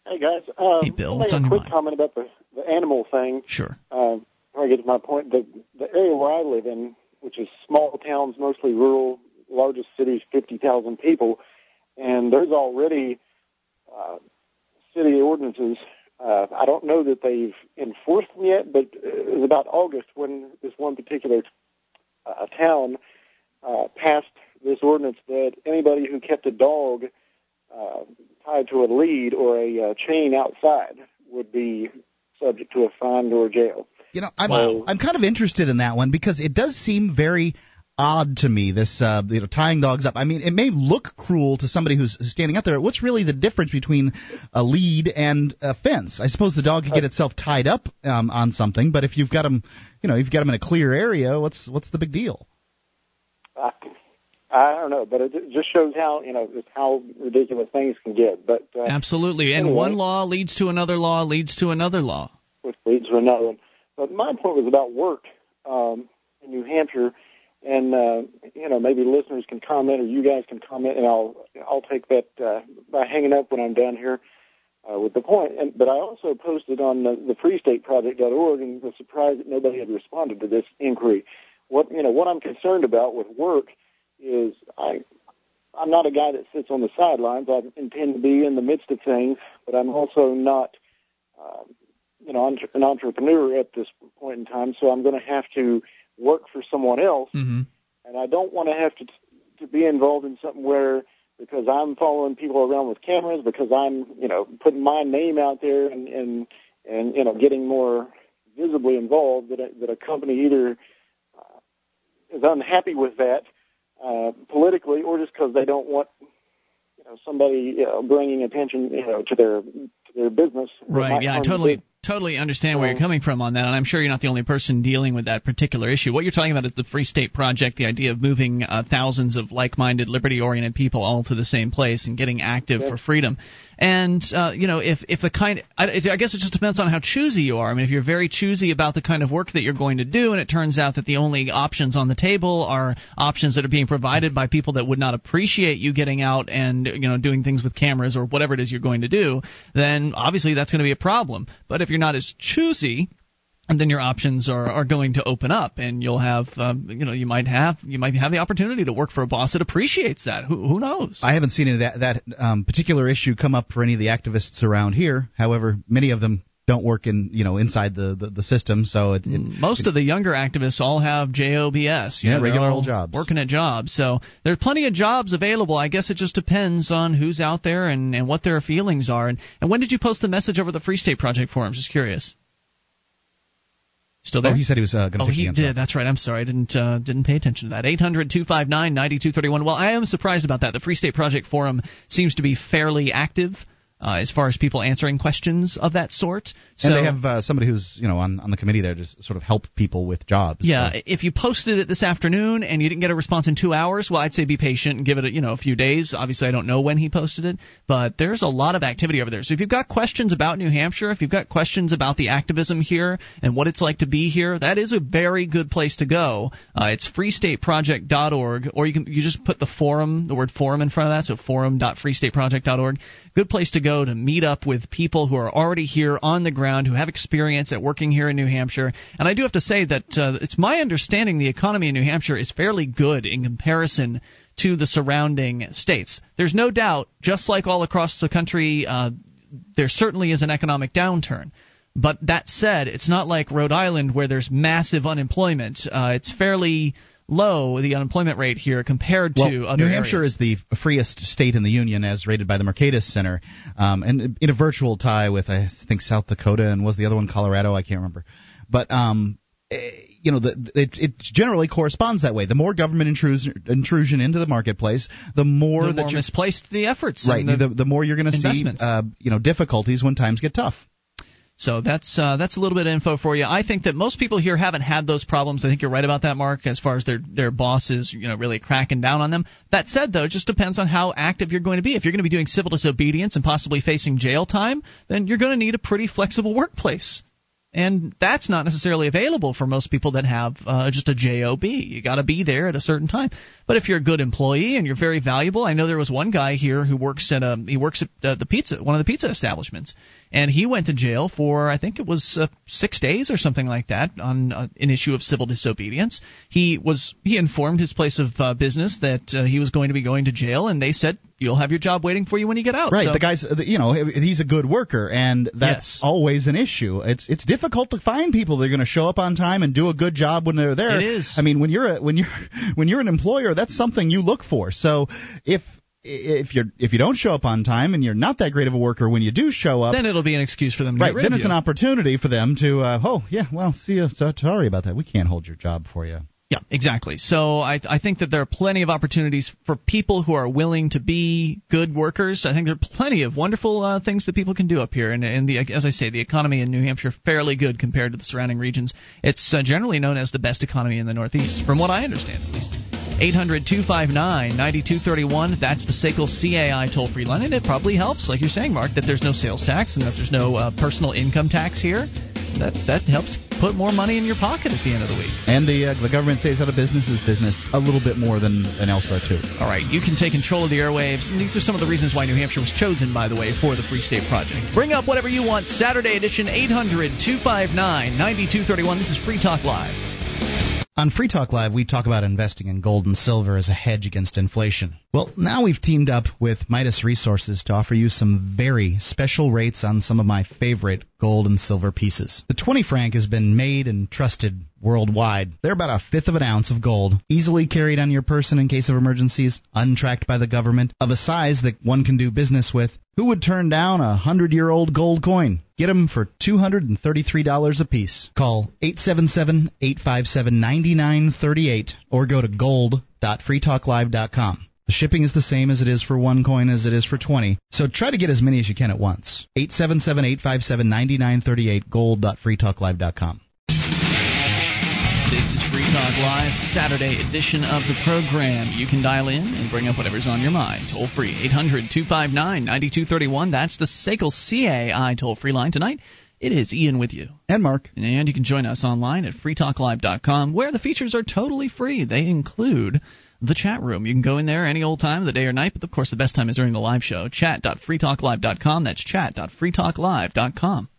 Hey guys, um, Hey, Bill, I'll what's on a quick comment about the, the animal thing. Sure. Um, before I get to my point, the the area where I live in, which is small towns, mostly rural, largest cities, fifty thousand people, and there's already uh, city ordinances. Uh, I don't know that they've enforced them yet, but it was about August when this one particular uh, town uh, passed this ordinance that anybody who kept a dog uh, tied to a lead or a uh, chain outside would be subject to a fine or jail. You know, I'm Wow. I'm kind of interested in that one because it does seem very odd to me. This uh, you know tying dogs up. I mean, it may look cruel to somebody who's standing up there. What's really the difference between a lead and a fence? I suppose the dog could get itself tied up um, on something, but if you've got them, you know, you've got them in a clear area, what's what's the big deal? I, I don't know, but it it just shows how you know just how ridiculous things can get. But uh, Absolutely. And anyway. one law leads to another law leads to another law. which leads to another one. But my point was about work um, in New Hampshire, and uh, you know maybe listeners can comment or you guys can comment, and I'll I'll take that uh, by hanging up when I'm down here uh, with the point. And but I also posted on the, the FreeStateProject.org and was surprised that nobody had responded to this inquiry. What you know what I'm concerned about with work is I I'm not a guy that sits on the sidelines. I intend to be in the midst of things, but I'm also not. Um, you know, an entrepreneur at this point in time, so I'm going to have to work for someone else, Mm-hmm. and I don't want to have to to be involved in something where because I'm following people around with cameras, because I'm you know putting my name out there and and and you know getting more visibly involved that a, that a company either uh, is unhappy with that uh, politically or just because they don't want you know somebody you know, bringing attention you know to their to their business. Right. Yeah, I totally totally understand where you're coming from on that, and I'm sure you're not the only person dealing with that particular issue. What you're talking about is the Free State Project, the idea of moving uh, thousands of like-minded, liberty-oriented people all to the same place and getting active for freedom. And uh, you know, if if the kind, I, I guess it just depends on how choosy you are. I mean, if you're very choosy about the kind of work that you're going to do, and it turns out that the only options on the table are options that are being provided by people that would not appreciate you getting out and you know doing things with cameras or whatever it is you're going to do, then obviously that's going to be a problem. But if you're not as choosy, and then your options are, are going to open up, and you'll have, um, you know, you might have you might have the opportunity to work for a boss that appreciates that. Who, who knows? I haven't seen that that um, particular issue come up for any of the activists around here. However, many of them don't work in you know inside the the, the system, so it, it Most of the younger activists all have jobs. Yeah, know, regular old jobs. working at jobs. So there's plenty of jobs available. I guess it just depends on who's out there and, and what their feelings are. And, and when did you post the message over the Free State Project forums? Just curious. Still there? Oh, he said he was uh, going to Oh, take he did. That's right. I'm sorry. I didn't uh, didn't pay attention to that. 800-259-9231. Well, I am surprised about that. The Free State Project forum seems to be fairly active. Uh, as far as people answering questions of that sort. So, and they have uh, somebody who's you know on, on the committee there to sort of help people with jobs. Yeah, so. if you posted it this afternoon and you didn't get a response in two hours, well, I'd say be patient and give it a, you know a few days. Obviously, I don't know when he posted it, but there's a lot of activity over there. So if you've got questions about New Hampshire, if you've got questions about the activism here and what it's like to be here, that is a very good place to go. Uh, it's freestateproject.org, or you can you just put the forum, the word forum in front of that, so forum.freestateproject.org. Good place to go to meet up with people who are already here on the ground, who have experience at working here in New Hampshire. And I do have to say that uh, it's my understanding the economy in New Hampshire is fairly good in comparison to the surrounding states. There's no doubt, just like all across the country, uh, there certainly is an economic downturn. But that said, it's not like Rhode Island where there's massive unemployment. Uh, it's fairly low the unemployment rate here compared to other New Hampshire areas. is the freest state in the union, as rated by the Mercatus Center, um, and in a virtual tie with I think South Dakota and was the other one Colorado? I can't remember, but um, eh, you know, the, it, it generally corresponds that way. The more government intrusion, intrusion into the marketplace, the more the that more you're misplaced the efforts. right. and The, the more you're going to see, uh, you know, difficulties when times get tough. So that's uh, that's a little bit of info for you. I think that most people here haven't had those problems. I think you're right about that, Mark. As far as their their bosses, you know, really cracking down on them. That said, though, it just depends on how active you're going to be. If you're going to be doing civil disobedience and possibly facing jail time, then you're going to need a pretty flexible workplace. And that's not necessarily available for most people that have uh, just a job. You got to be there at a certain time. But if you're a good employee and you're very valuable, I know there was one guy here who works at a he works at uh, the pizza one of the pizza establishments, and he went to jail for I think it was uh, six days or something like that on uh, an issue of civil disobedience. He was he informed his place of uh, business that uh, he was going to be going to jail, and they said you'll have your job waiting for you when you get out. Right. So- The guy's, you know, he's a good worker, and that's Yes. always an issue. It's it's difficult to find people that are going to show up on time and do a good job when they're there. It is. I mean, when you're a, when you're *laughs* when you're an employer, that's something you look for. So if if you're if you don't show up on time and you're not that great of a worker when you do show up, then it'll be an excuse for them to right? Then it's an opportunity for them to, uh, oh yeah, well, see you. Sorry about that. We can't hold your job for you. Yeah, exactly. So I, I think that there are plenty of opportunities for people who are willing to be good workers. I think there are plenty of wonderful uh, things that people can do up here, and, and the, as I say, the economy in New Hampshire fairly good compared to the surrounding regions. It's uh, generally known as the best economy in the Northeast, from what I understand at least. 800 259 9231. That's the SACL CAI toll free line. And it probably helps, like you're saying, Mark, that there's no sales tax and that there's no uh, personal income tax here. That, that helps put more money in your pocket at the end of the week. And the uh, the government stays out of business is business a little bit more than, than elsewhere too. All right, you can take control of the airwaves. And these are some of the reasons why New Hampshire was chosen, by the way, for the Free State Project. Bring up whatever you want. Saturday edition, 800 259 9231. This is Free Talk Live. On Free Talk Live, we talk about investing in gold and silver as a hedge against inflation. Well, now we've teamed up with Midas Resources to offer you some very special rates on some of my favorite gold and silver pieces. The 20 franc has been made and trusted worldwide. They're about a fifth of an ounce of gold, easily carried on your person in case of emergencies, untracked by the government, of a size that one can do business with. Who would turn down a hundred year old gold coin? Get them for $233 a piece. Call 877 857 9938 or go to gold.freetalklive.com. The shipping is the same as it is for one coin as it is for 20. So try to get as many as you can at once. 877 857 9938 gold.freetalklive.com. This is Free Talk Live, Saturday edition of the program. You can dial in and bring up whatever's on your mind. Toll free, 800 259 9231. That's the SACL CAI toll free line. Tonight, it is Ian with you. And Mark. And you can join us online at freetalklive.com, where the features are totally free. They include the chat room. You can go in there any old time of the day or night, but of course, the best time is during the live show. Chat.freetalklive.com. That's chat.freetalklive.com.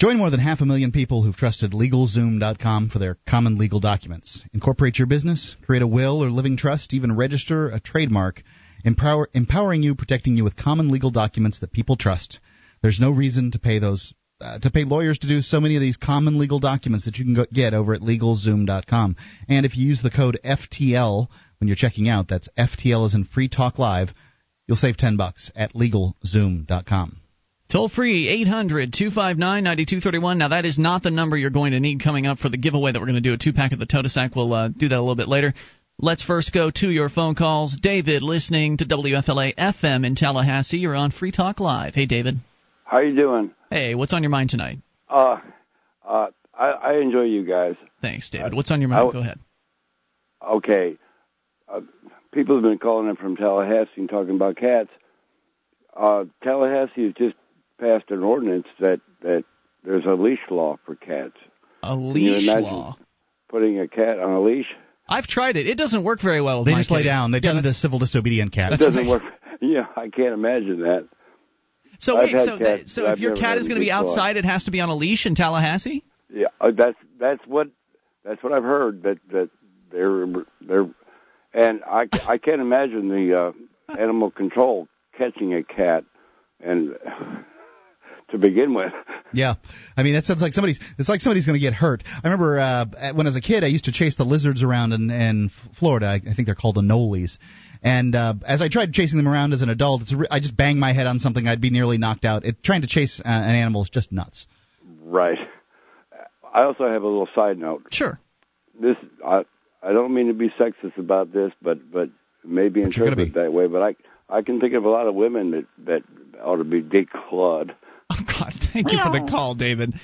Join more than half a million people who've trusted LegalZoom.com for their common legal documents. Incorporate your business, create a will or living trust, even register a trademark, empower, empowering you, protecting you with common legal documents that people trust. There's no reason to pay those uh, to pay lawyers to do so many of these common legal documents that you can go, get over at LegalZoom.com. And if you use the code FTL when you're checking out, that's FTL as in Free Talk Live, you'll save 10 bucks at LegalZoom.com. Toll free, 800 259 9231. Now, that is not the number you're going to need coming up for the giveaway that we're going to do a two pack of the Totasak. We'll uh, do that a little bit later. Let's first go to your phone calls. David, listening to WFLA FM in Tallahassee. You're on Free Talk Live. Hey, David. How you doing? Hey, what's on your mind tonight? Uh, uh, I, I enjoy you guys. Thanks, David. What's on your mind? I- Go ahead. Okay. Uh, people have been calling in from Tallahassee and talking about cats. Uh, Tallahassee has just passed an ordinance that that there's a leash law for cats. A Can you leash imagine law. Putting a cat on a leash. I've tried it. It doesn't work very well. They my just lay kitty. down. They Yeah, turn the civil disobedient That cats. doesn't work. *laughs* Yeah, I can't imagine that. So I've wait, so that, so if I've your cat is going to be outside, it has to be on a leash in Tallahassee. Yeah, uh, that's that's what that's what I've heard that that they're they're, and I I can't imagine the uh, *laughs* animal control catching a cat and to begin with. *laughs* Yeah, I mean that sounds like somebody's. It's like somebody's going to get hurt. I remember uh, when was a kid I used to chase the lizards around in, in Florida. I, I think they're called anoles. And uh, as I tried chasing them around as an adult, it's I just banged my head on something. I'd be nearly knocked out. It, trying to chase uh, an animal is just nuts. Right. I also have a little side note. Sure. This I I don't mean to be sexist about this, but but maybe you're that way. But I I can think of a lot of women that that ought to be declawed. Thank you for the call, David.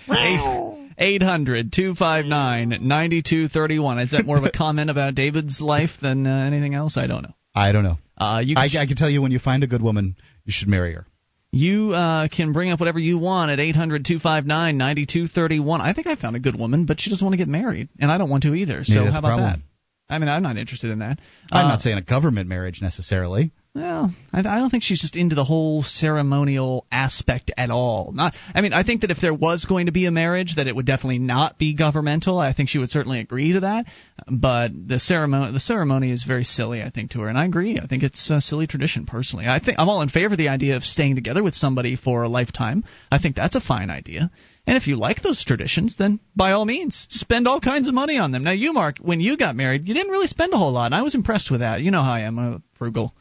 800 259 9231. Is that more of a *laughs* comment about David's life than uh, anything else? I don't know. I don't know. Uh, you I, I can tell you when you find a good woman, you should marry her. You uh, can bring up whatever you want at 800 259 9231. I think I found a good woman, but she doesn't want to get married, and I don't want to either. So Maybe that's how about problem. that? I mean, I'm not interested in that. I'm Uh, not saying a government marriage necessarily. Well, I, I don't think she's just into the whole ceremonial aspect at all. Not, I mean, I think that if there was going to be a marriage, that it would definitely not be governmental. I think she would certainly agree to that. But the ceremony, the ceremony is very silly, I think, to her, and I agree. I think it's a silly tradition, personally. I think I'm all in favor of the idea of staying together with somebody for a lifetime. I think that's a fine idea. And if you like those traditions, then by all means, spend all kinds of money on them. Now, you, Mark, when you got married, you didn't really spend a whole lot, and I was impressed with that. You know how I am, uh, frugal.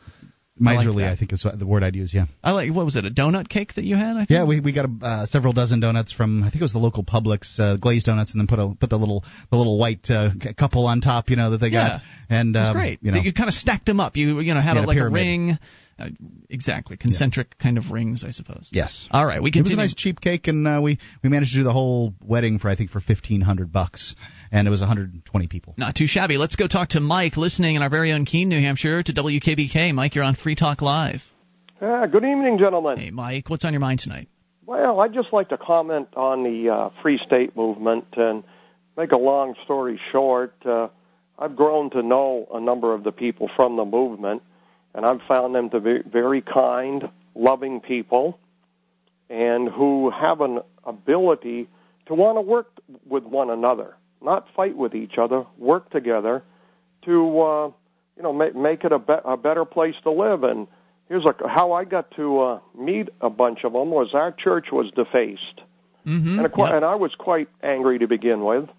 I like I think is what, the word I'd use. Yeah. I like what was it? A donut cake that you had? I think? Yeah, we we got a, uh, several dozen donuts from I think it was the local Publix uh, glazed donuts, and then put a put the little the little white uh, couple on top, you know, that they Yeah. got, and um, great. you know, you kind of stacked them up. You you know had Yeah, a, a like a pyramid. ring. Uh, exactly, concentric kind of rings, I suppose. yes. All right, we continue. It was a nice cheap cake, and uh, we we managed to do the whole wedding for I think for fifteen hundred bucks, and it was 120 people. Not too shabby. Let's go talk to Mike, listening in our very own Keene, New Hampshire, to WKBK. Mike, you're on Free Talk Live. Uh, good evening, gentlemen. Hey, Mike, what's on your mind tonight? Well, I'd just like to comment on the uh, Free State movement and make a long story short. Uh, I've grown to know a number of the people from the movement, and I've found them to be very kind, loving people, and who have an ability to want to work with one another, not fight with each other, work together to, uh, you know, make, make it a, be- a better place to live. And here's a, how I got to uh, meet a bunch of them was our church was defaced, Mm-hmm. and, of course, and I was quite angry to begin with.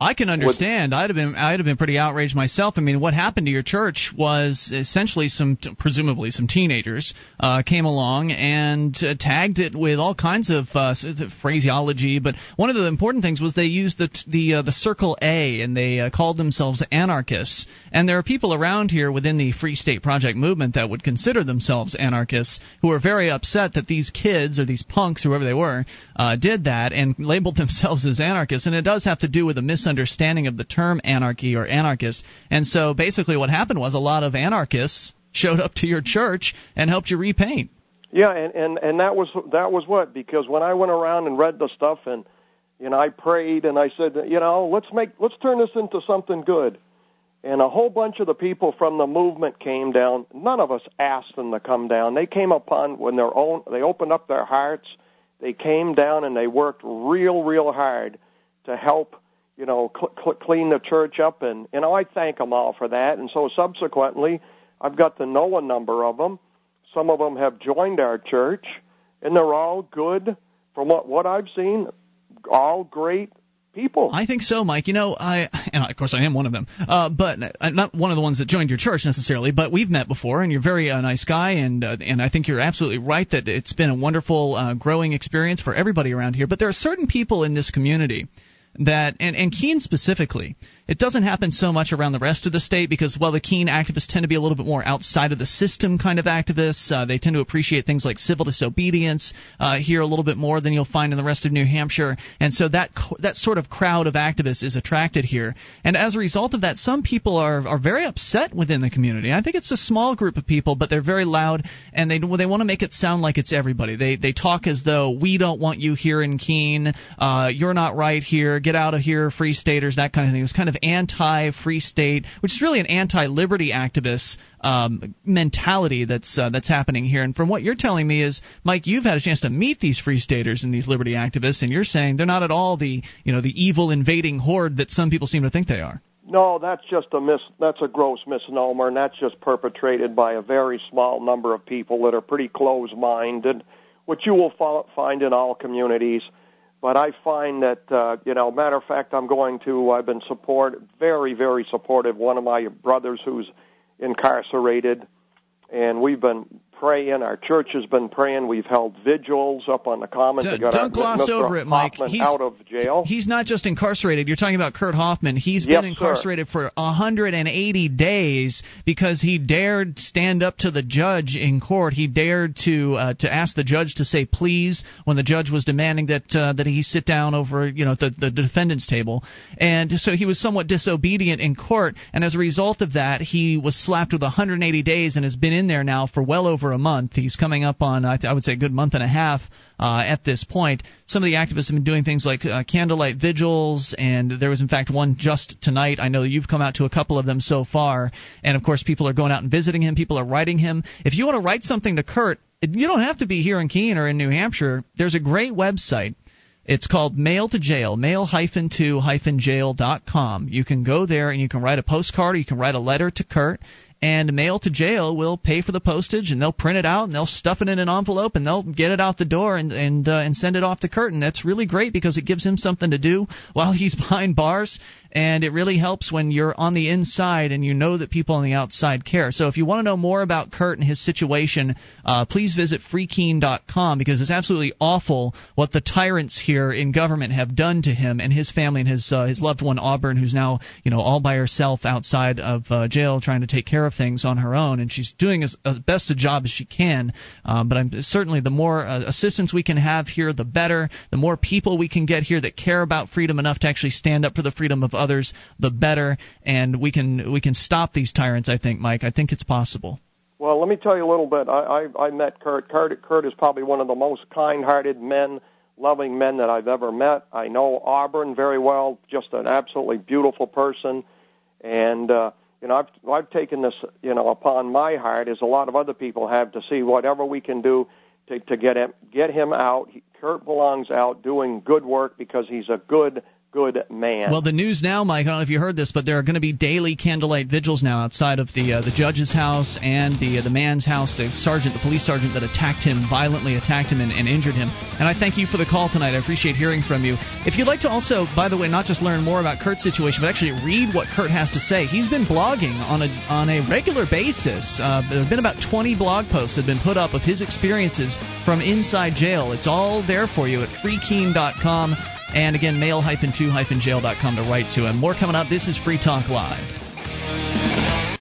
I can understand. I'd have been I'd have been pretty outraged myself. I mean, what happened to your church was essentially some presumably some teenagers uh, came along and uh, tagged it with all kinds of uh, phraseology. But one of the important things was they used the the uh, the circle A and they uh, called themselves anarchists. And there are people around here within the Free State Project movement that would consider themselves anarchists who are very upset that these kids or these punks, whoever they were, uh, did that and labeled *laughs* themselves as anarchists. And it does have to do with a misunderstanding of the term anarchy or anarchist. And so basically, what happened was a lot of anarchists showed up to your church and helped you repaint. Yeah, and and and that was that was what because when I went around and read the stuff and you know I prayed and I said you know let's make let's turn this into something good. And a whole bunch of the people from the movement came down. None of us asked them to come down. They came upon when their own they opened up their hearts. They came down and they worked real real hard to help you know cl- cl- clean the church up and you know I thank them all for that. And so subsequently I've got to know a number of them. Some of them have joined our church, and they're all good. From what what I've seen, all great people. I think so, Mike. You know, I and of course I am one of them, uh, but uh, not one of the ones that joined your church necessarily. But we've met before, and you're a very uh, nice guy, and uh, and I think you're absolutely right that it's been a wonderful uh, growing experience for everybody around here. But there are certain people in this community that and, and Keene specifically, it doesn't happen so much around the rest of the state because well the Keene activists tend to be a little bit more outside of the system kind of activists. Uh, they tend to appreciate things like civil disobedience uh, here a little bit more than you'll find in the rest of New Hampshire, and so that that sort of crowd of activists is attracted here. And as a result of that, some people are are very upset within the community. I think it's a small group of people, but they're very loud and they they want to make it sound like it's everybody. They they talk as though we don't want you here in Keene. Uh, you're not right here get out of here, free staters, that kind of thing. This kind of anti free state, which is really an anti liberty activist um, mentality that's uh, that's happening here. And from what you're telling me is, Mike, you've had a chance to meet these free staters and these liberty activists, and you're saying they're not at all the you know the evil invading horde that some people seem to think they are. No, that's just a mis. That's a gross misnomer, and that's just perpetrated by a very small number of people that are pretty close-minded, which you will find in all communities. But I find that, uh, you know, matter of fact, I'm going to, I've been support, very, very supportive. One of my brothers who's incarcerated, and we've been praying. Our church has been praying. We've held vigils up on the common D- don't our, gloss Mr. over it, Mike. Hoffman He's, out of jail. He's not just incarcerated. You're talking about Kurt Hoffman. He's Yes, been sir. incarcerated for 180 days because he dared stand up to the judge in court. He dared to uh, to ask the judge to say please when the judge was demanding that uh, that he sit down over you know the the defendant's table. And so he was somewhat disobedient in court, and as a result of that, he was slapped with 180 days and has been in there now for well over a month. He's coming up on I, th- I would say a good month and a half uh, at this point. Some of the activists have been doing things like uh, candlelight vigils, and there was in fact one just tonight. I know you've come out to a couple of them so far, and of course people are going out and visiting him. People are writing him. If you want to write something to Kurt, you don't have to be here in Keene or in New Hampshire. There's a great website. It's called Mail to Jail, mail-to-jail.com. You can go there and you can write a postcard or you can write a letter to Kurt and mail to jail will pay for the postage and they'll print it out and they'll stuff it in an envelope and they'll get it out the door and and uh, and send it off to Curtin. That's really great because it gives him something to do while he's *laughs* behind bars and it really helps when you're on the inside and you know that people on the outside care. So if you want to know more about Kurt and his situation, uh, please visit freekeene.com because it's absolutely awful what the tyrants here in government have done to him and his family and his uh, his loved one Auburn, who's now you know all by herself outside of uh, jail trying to take care of things on her own, and she's doing as, as best a job as she can. Um, but I'm certainly the more uh, assistance we can have here, the better. The more people we can get here that care about freedom enough to actually stand up for the freedom of others, the better. And we can we can stop these tyrants. I think, Mike. I think it's possible. Well, let me tell you a little bit. I, I, I met Kurt. Kurt. Kurt is probably one of the most kind-hearted men, loving men that I've ever met. I know Auburn very well. Just an absolutely beautiful person, and uh, you know I've I've taken this you know upon my heart as a lot of other people have to see whatever we can do to to get him get him out. He, Kurt belongs out doing good work because he's a good good man. Well, the news now, Mike. I don't know if you heard this, but there are going to be daily candlelight vigils now outside of the uh, the judge's house and the uh, the man's house. The sergeant, the police sergeant that attacked him, violently attacked him and, and injured him. And I thank you for the call tonight. I appreciate hearing from you. If you'd like to also, by the way, not just learn more about Kurt's situation, but actually read what Kurt has to say. He's been blogging on a on a regular basis. Uh, there have been about 20 blog posts that have been put up of his experiences from inside jail. It's all there for you at freekeene.com. And again, mail-to-jail.com to write to him. More coming up. This is Free Talk Live.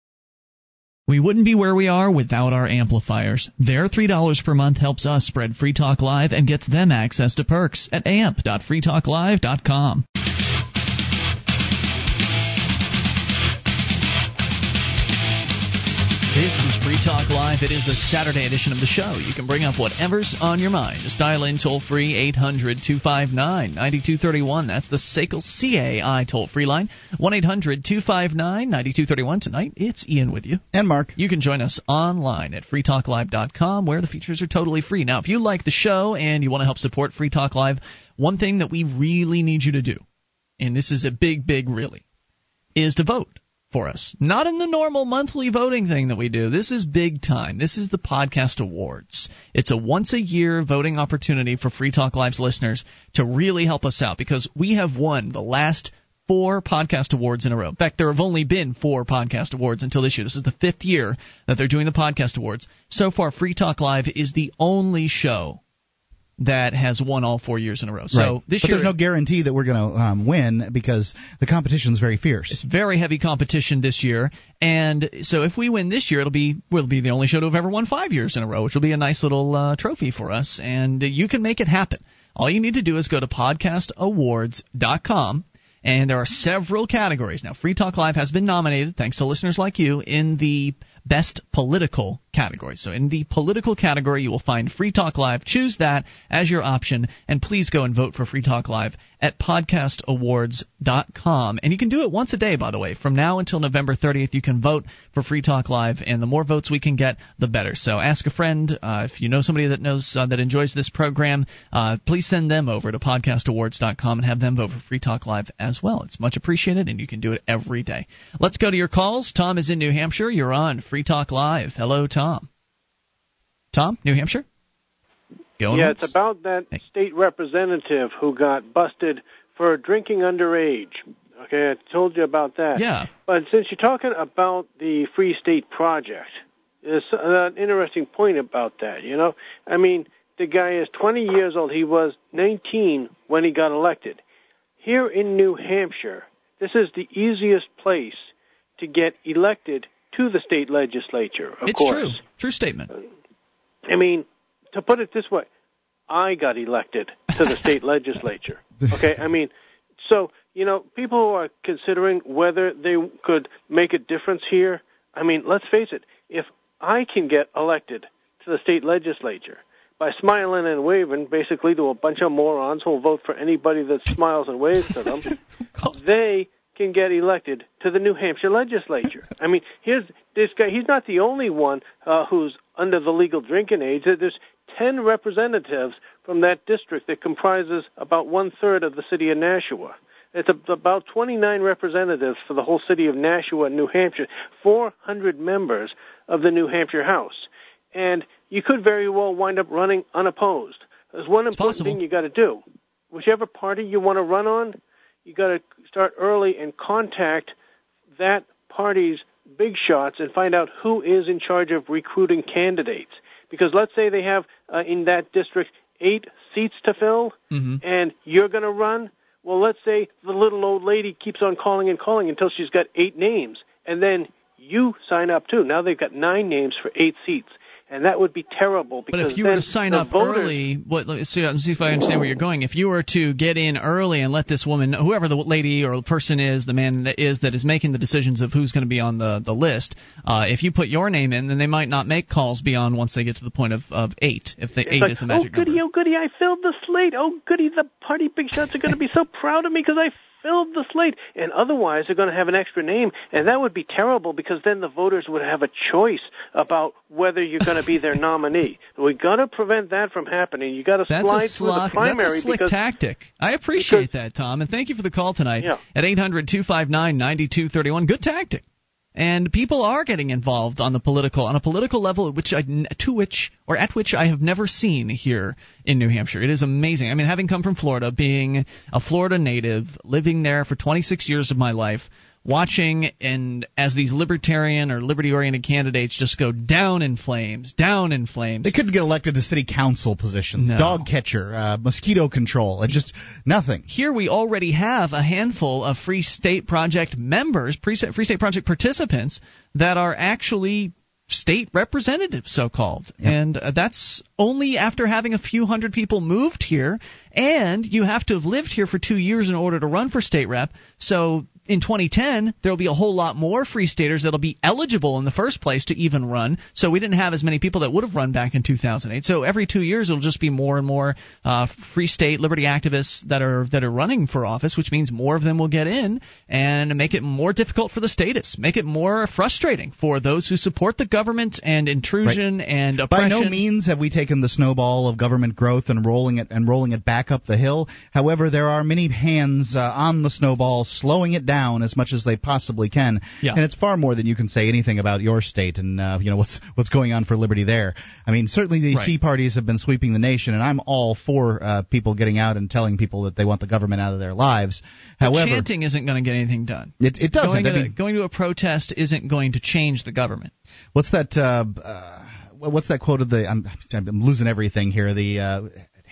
We wouldn't be where we are without our amplifiers. Their $3 per month helps us spread Free Talk Live and gets them access to perks at amp.freetalklive.com. This is Free Talk Live. It is the Saturday edition of the show. You can bring up whatever's on your mind. Just dial in toll free 800 259 9231. That's the SACL CAI toll free line. 1 800 259 9231. Tonight, it's Ian with you. And Mark. You can join us online at freetalklive.com where the features are totally free. Now, if you like the show and you want to help support Free Talk Live, one thing that we really need you to do, and this is a big, big really, is to vote for us. Not in the normal monthly voting thing that we do. This is big time. This is the Podcast Awards. It's a once a year voting opportunity for Free Talk Live's listeners to really help us out because we have won the last four podcast awards in a row. In fact, there have only been four podcast awards until this year. This is the fifth year that they're doing the podcast awards. So far, Free Talk Live is the only show that has won all four years in a row. So right. this but year, there's no guarantee that we're going to um, win because the competition is very fierce. It's very heavy competition this year, and so if we win this year, it'll be we'll be the only show to have ever won five years in a row, which will be a nice little uh, trophy for us. And you can make it happen. All you need to do is go to podcastawards.com. And there are several categories. Now, Free Talk Live has been nominated, thanks to listeners like you, in the best political category. So in the political category, you will find Free Talk Live. Choose that as your option, and please go and vote for Free Talk Live at podcastawards.com. And you can do it once a day, by the way. From now until November 30th, you can vote for Free Talk Live, and the more votes we can get, the better. So ask a friend. Uh, if you know somebody that knows uh, that enjoys this program, uh, please send them over to podcastawards.com and have them vote for Free Talk Live as well. It's much appreciated, and you can do it every day. Let's go to your calls. Tom is in New Hampshire. You're on Free Talk Live. Hello, Tom. Tom, New Hampshire? Going yeah, once? it's about that state representative who got busted for drinking underage. Okay, I told you about that. Yeah. But since you're talking about the Free State Project, there's an interesting point about that. You know, I mean, the guy is 20 years old. He was 19 when he got elected. Here in New Hampshire, this is the easiest place to get elected to the state legislature. Of it's course. true. True statement. I mean, to put it this way, I got elected to the state *laughs* legislature. Okay, I mean, so you know, people who are considering whether they could make a difference here. I mean, let's face it. If I can get elected to the state legislature by smiling and waving, basically to a bunch of morons who'll vote for anybody that smiles and waves to them, *laughs* they can get elected to the New Hampshire legislature. I mean, here's this guy. He's not the only one uh, who's under the legal drinking age. There's 10 representatives from that district that comprises about one third of the city of Nashua. It's a, about 29 representatives for the whole city of Nashua, New Hampshire, 400 members of the New Hampshire House. And you could very well wind up running unopposed. There's one important thing you got to do. Whichever party you want to run on, you got to start early and contact that party's big shots and find out who is in charge of recruiting candidates. Because let's say they have uh, in that district eight seats to fill, Mm-hmm. and you're going to run. Well, let's say the little old lady keeps on calling and calling until she's got eight names, and then you sign up too. Now they've got nine names for eight seats, and that would be terrible. But if you were to sign up voters, early, what, let me see, let me see if I understand where you're going. If you were to get in early and let this woman, whoever the lady or the person is, the man that is that is making the decisions of who's going to be on the the list, uh, if you put your name in, then they might not make calls beyond once they get to the point of, of eight. If the eight like, is the magic oh goody, number. oh goody, I filled the slate. Oh goody, the party big shots are going to be so proud of me because I filled the slate. And otherwise, they're going to have an extra name, and that would be terrible because then the voters would have a choice about whether you're going to be their *laughs* nominee. We got to prevent that from happening. You got to That's slide through the primary that's a slick because tactic. I appreciate that, Tom, and thank you for the call tonight Yeah. at 800 259 9231. Good tactic. And people are getting involved on the political on a political level, which I, to which or at which I have never seen here in New Hampshire. It is amazing. I mean, having come from Florida, being a Florida native, living there for 26 years of my life, watching and as these libertarian or liberty-oriented candidates just go down in flames, down in flames. They couldn't get elected to city council positions, No. dog catcher, uh, mosquito control. It's just nothing. Here we already have a handful of Free State Project members, Free State Project participants that are actually state representatives, so called. And uh, that's only after having a few hundred people moved here, and you have to have lived here for two years in order to run for state rep. So in 2010, there will be a whole lot more free staters that'll be eligible in the first place to even run. So we didn't have as many people that would have run back in 2008. So every two years, it'll just be more and more uh, free state liberty activists that are that are running for office, which means more of them will get in and make it more difficult for the statists, make it more frustrating for those who support the government and intrusion and oppression. By no means have we taken the snowball of government growth and rolling it and rolling it back up the hill. However, there are many hands uh, on the snowball, slowing it down as much as they possibly can. Yeah. And it's far more than you can say anything about your state and uh, you know what's what's going on for liberty there. I mean, certainly these Right. tea parties have been sweeping the nation, and I'm all for uh, people getting out and telling people that they want the government out of their lives. But However, chanting isn't going to get anything done. it, it doesn't. Going I to, mean, going to a protest isn't going to change the government. What's that? Uh, uh, what's that quote of the? I'm, I'm losing everything here. The uh,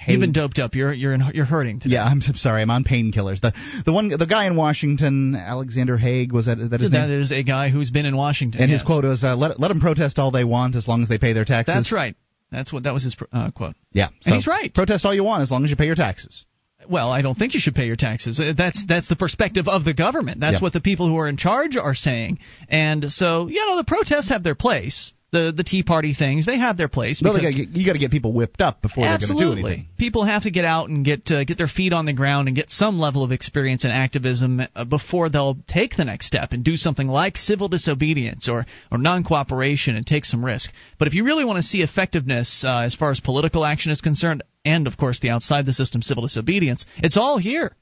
You've been doped up. You're you're in, you're hurting. Today. Yeah, I'm, sorry. I'm on painkillers. The the one the guy in Washington, Alexander Haig, was that that his that name? is a guy who's been in Washington. and yes. his quote was, uh, "Let let them protest all they want as long as they pay their taxes." That's right. That's what that was his uh, quote. Yeah, And he's right. Protest all you want as long as you pay your taxes. Well, I don't think you should pay your taxes. Uh, That's that's the perspective of the government. That's Yeah. what the people who are in charge are saying. And so, you know, the protests have their place. The the Tea Party things, they have their place. They gotta get, you got to get people whipped up before they're going to do Absolutely. anything. People have to get out and get uh, get their feet on the ground and get some level of experience in activism uh, before they'll take the next step and do something like civil disobedience or or non-cooperation and take some risk. But if you really want to see effectiveness uh, as far as political action is concerned, and of course the outside the system civil disobedience, it's all here.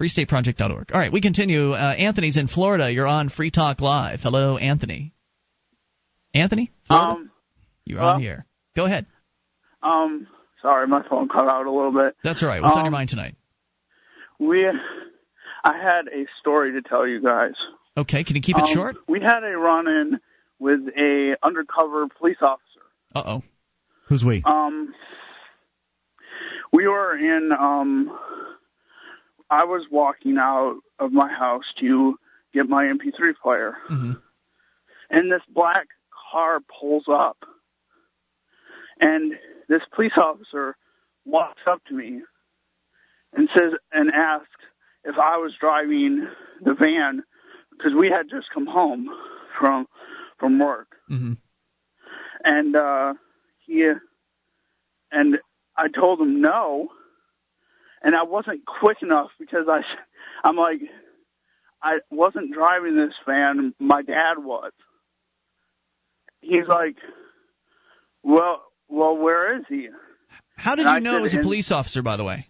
FreeStateProject.org. All right, we continue. Uh, Anthony's in Florida. You're on Free Talk Live. Hello, Anthony. Anthony? Um, you're hello? on the air. Go ahead. um, sorry, my phone cut out a little bit. That's all right. What's on your Um, mind tonight? We, I had a story to tell you guys. Okay, can you keep it Um, short? We had a run-in with a undercover police officer. Uh oh. Who's we? Um, we were in. Um, I was walking out of my house to get my MP3 player, Mm-hmm. and this black car pulls up, and this police officer walks up to me and says and asks if I was driving the van because we had just come home from from work. Mm-hmm. and uh he and I told him no. And I wasn't quick enough because I I'm like I wasn't driving this van my dad was he's like well well where is he How did And you I know it was a said, police officer, by the way?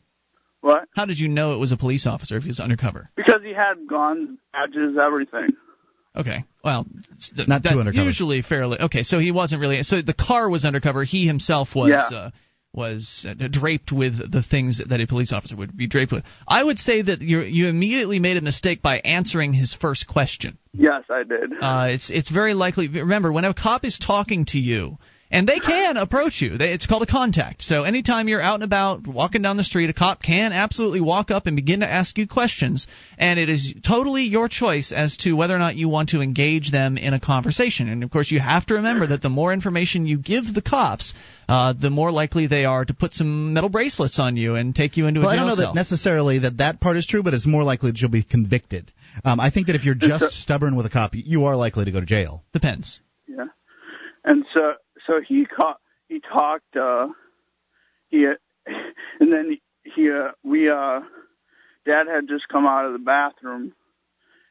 What? How did you know it was a police officer if he was undercover? because he had guns badges everything Okay. Well, th- Not too that's undercover. usually fairly okay. So he wasn't really. So the car was undercover. He himself was Yeah. uh, was uh, draped with the things that a police officer would be draped with. I would say that you you immediately made a mistake by answering his first question. yes I did Uh, it's it's very likely. Remember, when a cop is talking to you, and they can approach you, they, it's called a contact. So anytime you're out and about, walking down the street, a cop can absolutely walk up and begin to ask you questions, and it is totally your choice as to whether or not you want to engage them in a conversation. And of course, you have to remember that the more information you give the cops, uh, the more likely they are to put some metal bracelets on you and take you into Well, a I jail don't know cell. that necessarily that that part is true, but it's more likely that you'll be convicted. Um, I think that if you're just stubborn with a cop, you are likely to go to jail. Depends. Yeah. And so so he caught he talked uh he *laughs* and then he uh we uh dad had just come out of the bathroom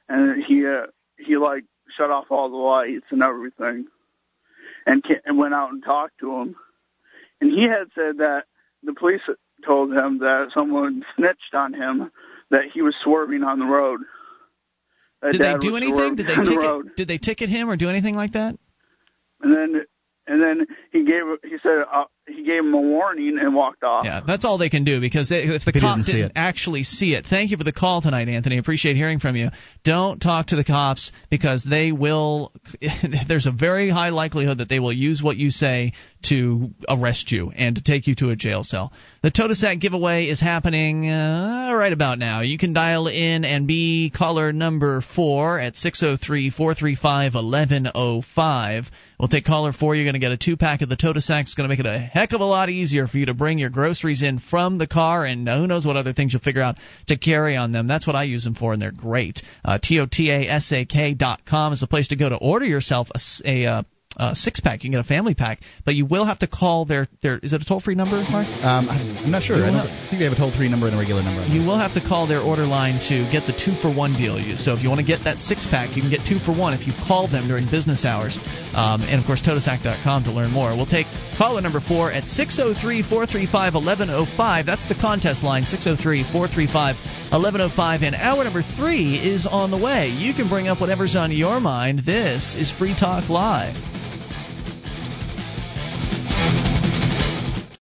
and he uh he like shut off all the lights and everything and and went out and talked to him and he had said that the police told him that someone *laughs* snitched on him that he was swerving on the road That Did they do anything? Did they on the ticket? Did they ticket him or do anything like that? And then and then he gave he said uh, he gave him a warning and walked off. Yeah, that's all they can do because they, if the He cop didn't see didn't it. actually see it. Thank you for the call tonight, Anthony. Appreciate hearing from you. Don't talk to the cops because they will. *laughs* There's a very high likelihood that they will use what you say to arrest you and to take you to a jail cell. The Totasak giveaway is happening uh, right about now. You can dial in and be caller number four at 603 435 1105. We'll take caller four. You're going to get a two pack of the Totasak. It's going to make it a heck of a lot easier for you to bring your groceries in from the car, and who knows what other things you'll figure out to carry on them. That's what I use them for, and they're great. Uh, T-O-T-A-S-A-K dot com is the place to go to order yourself a. uh, uh, six pack. You can get a family pack, but you will have to call their their. Is it a toll free number, Mark? Um, I'm not sure. I, don't, I think they have a toll free number and a regular number. You will have to call their order line to get the two for one deal. You- So if you want to get that six pack, you can get two for one if you call them during business hours. Um, and of course, Totasak.com to learn more. We'll take caller number four at 603 435 1105. That's the contest line 603 435 1105. And hour number three is on the way. You can bring up whatever's on your mind. This is Free Talk Live.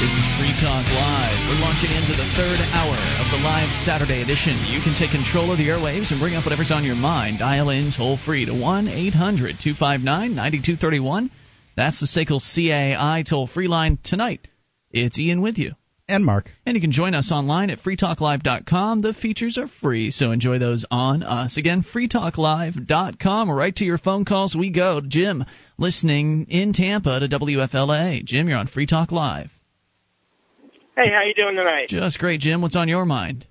This is Free Talk Live. We're launching into the third hour of the live Saturday edition. You can take control of the airwaves and bring up whatever's on your mind. Dial in toll free to 1 800 259 9231. That's the SACL CAI toll free line tonight. It's Ian with you. And Mark. And you can join us online at freetalklive.com. The features are free, so enjoy those on us. Again, freetalklive.com. Right to your phone calls we go. Jim, listening in Tampa to WFLA. Jim, you're on Free Talk Live. Hey, how you doing tonight? Just great, Jim. What's on your mind?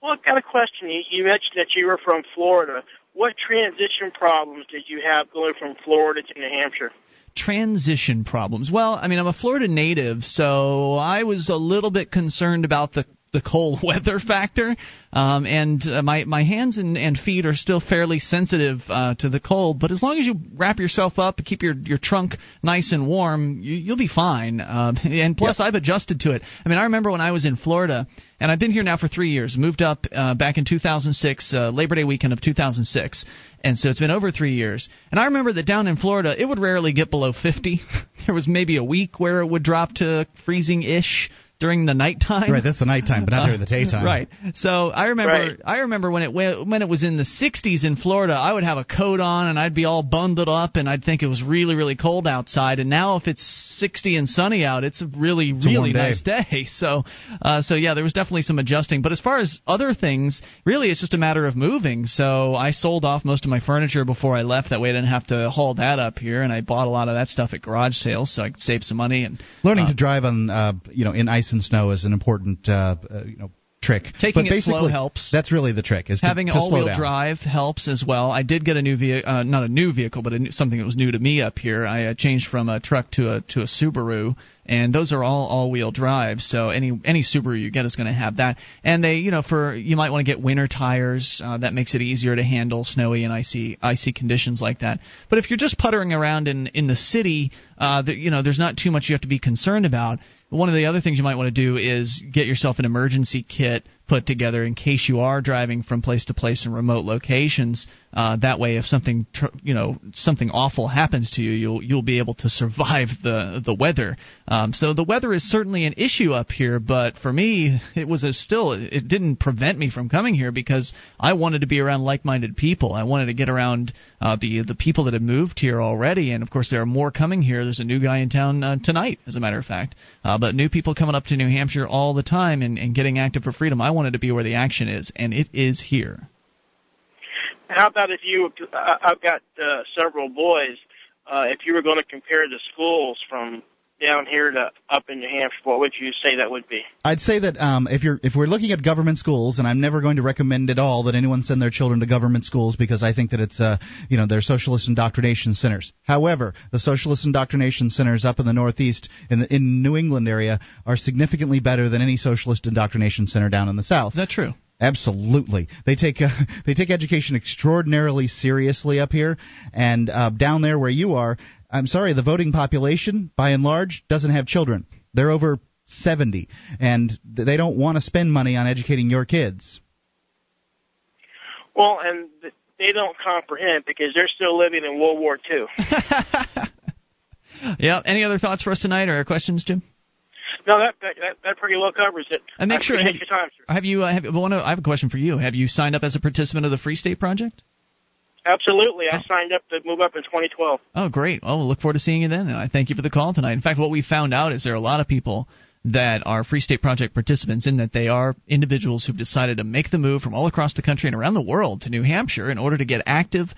Well, I've got a question. You, you mentioned that you were from Florida. What transition problems did you have going from Florida to New Hampshire? Transition problems. Well, I mean, I'm a Florida native, so I was a little bit concerned about the the cold *laughs* weather factor, um, and uh, my my hands and, and feet are still fairly sensitive uh, to the cold. But as long as you wrap yourself up, keep your your trunk nice and warm, you, you'll be fine. Uh, *laughs* and plus, yep. I've adjusted to it. I mean, I remember when I was in Florida, and I've been here now for three years. Moved up uh, back in 2006, uh, Labor Day weekend of 2006. And so it's been over three years. And I remember that down in Florida, it would rarely get below 50. *laughs* there was maybe a week where it would drop to freezing ish during the nighttime. Right, that's the nighttime, but not during the daytime. *laughs* right. So I remember Right. I remember when it when it was in the 60s in Florida, I would have a coat on and I'd be all bundled up and I'd think it was really really cold outside. And now if it's 60 and sunny out, it's a really a warm really day. nice day. *laughs* So uh, so yeah, there was definitely some adjusting. But as far as other things, really it's just a matter of moving. So I sold off most of my furniture before I left. That way I didn't have to haul that up here, and I bought a lot of that stuff at garage sales so I could save some money and Learning uh, to drive on, uh, you know, in ice and snow is an important, uh, uh, you know, trick. Taking but it slow helps. That's really the trick. Is to, having all-wheel drive helps as well. I did get a new vehicle, uh, not a new vehicle, but a new, something that was new to me up here. I uh, changed from a truck to a to a Subaru, and those are all all-wheel drive. So any any Subaru you get is going to have that. And they, you know, for you might want to get winter tires. Uh, that makes it easier to handle snowy and icy icy conditions like that. But if you're just puttering around in in the city, uh, the, you know, there's not too much you have to be concerned about. One of the other things you might want to do is get yourself an emergency kit put together in case you are driving from place to place in remote locations. Uh, that way, if something tr- you know something awful happens to you, you'll you'll be able to survive the the weather. Um, so the weather is certainly an issue up here, but for me, it was a still it didn't prevent me from coming here because I wanted to be around like-minded people. I wanted to get around uh, the the people that had moved here already, and of course there are more coming here. There's a new guy in town uh, tonight, as a matter of fact. Uh, but new people coming up to New Hampshire all the time and, and getting active for freedom. I wanted to be where the action is, and it is here. How about if you? Uh, I've got uh, several boys. Uh, if you were going to compare the schools from down here to up in New Hampshire, what would you say that would be? I'd say that um, if you're if we're looking at government schools, and I'm never going to recommend at all that anyone send their children to government schools because I think that it's uh, you know they're socialist indoctrination centers. However, the socialist indoctrination centers up in the Northeast in the in New England area are significantly better than any socialist indoctrination center down in the South. Is that true? Absolutely, they take uh, *laughs* they take education extraordinarily seriously up here, and uh, down there where you are, I'm sorry, the voting population by and large doesn't have children. They're over 70, and they don't want to spend money on educating your kids. Well, and they don't comprehend because they're still living in World War II. *laughs* Yeah. Any other thoughts for us tonight, or questions, Jim? No, that that, that, that pretty well covers it. And make I sure appreciate have, your time, sir. have you uh, have well, one of- I have a question for you. Have you signed up as a participant of the Free State Project? Absolutely. I signed up to move up in 2012. Oh, great. Well, we'll look forward to seeing you then. And I thank you for the call tonight. In fact, what we found out is there are a lot of people that are Free State Project participants in that they are individuals who've decided to make the move from all across the country and around the world to New Hampshire in order to get active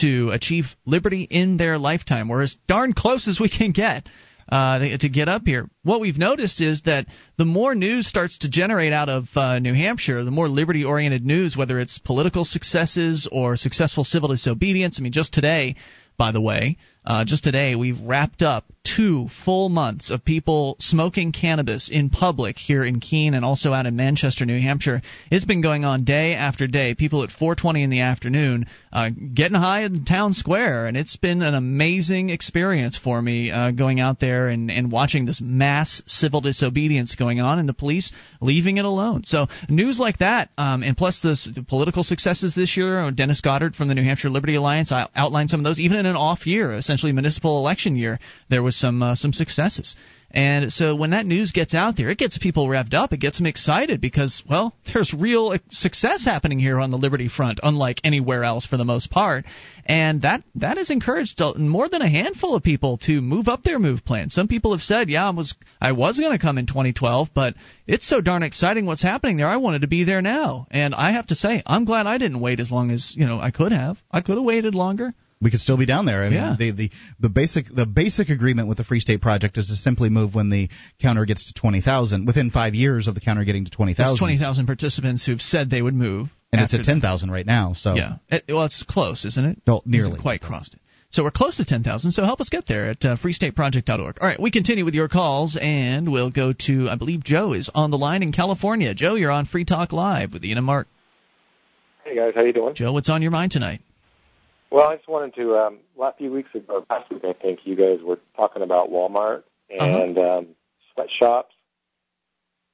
to achieve liberty in their lifetime. We're as darn close as we can get uh, to, get up here. What we've noticed is that the more news starts to generate out of uh, New Hampshire, the more liberty oriented news, whether it's political successes or successful civil disobedience. I mean, just today, by the way, uh, just today we've wrapped up two full months of people smoking cannabis in public here in Keene and also out in Manchester, New Hampshire. It's been going on day after day. People at 4:20 in the afternoon uh, getting high in town square, and it's been an amazing experience for me uh, going out there and, and watching this mass civil disobedience going on, and the police leaving it alone. So news like that, um, and plus the, the political successes this year. Dennis Goddard from the New Hampshire Liberty Alliance I outlined some of those, even in an off year, essentially municipal election year. There was some uh, some successes. And so when that news gets out there, it gets people revved up. It gets them excited because, well, there's real success happening here on the Liberty front, unlike anywhere else for the most part. And that that has encouraged more than a handful of people to move up their move plan. Some people have said, "Yeah, I was I was going to come in 2012, but it's so darn exciting what's happening there. I wanted to be there now." And I have to say, I'm glad I didn't wait as long as you know I could have. I could have waited longer we could still be down there. I mean, Yeah. the, the the basic the basic agreement with the Free State Project is to simply move when the counter gets to twenty thousand within five years of the counter getting to twenty thousand. Twenty thousand participants who've said they would move. and it's at ten thousand right now. So Yeah. It- well, it's close, isn't it? No, nearly. Hasn't quite crossed it. So we're close to 10,000. So help us get there at uh, freestateproject.org. All right, we continue with your calls, and we'll go to, I believe Joe is on the line in California. Joe, you're on Free Talk Live with Ian and Mark. Hey guys, how you doing? Joe, what's on your mind tonight? Well, I just wanted to. Um, last few weeks ago, last week I think you guys were talking about Walmart and um, sweatshops,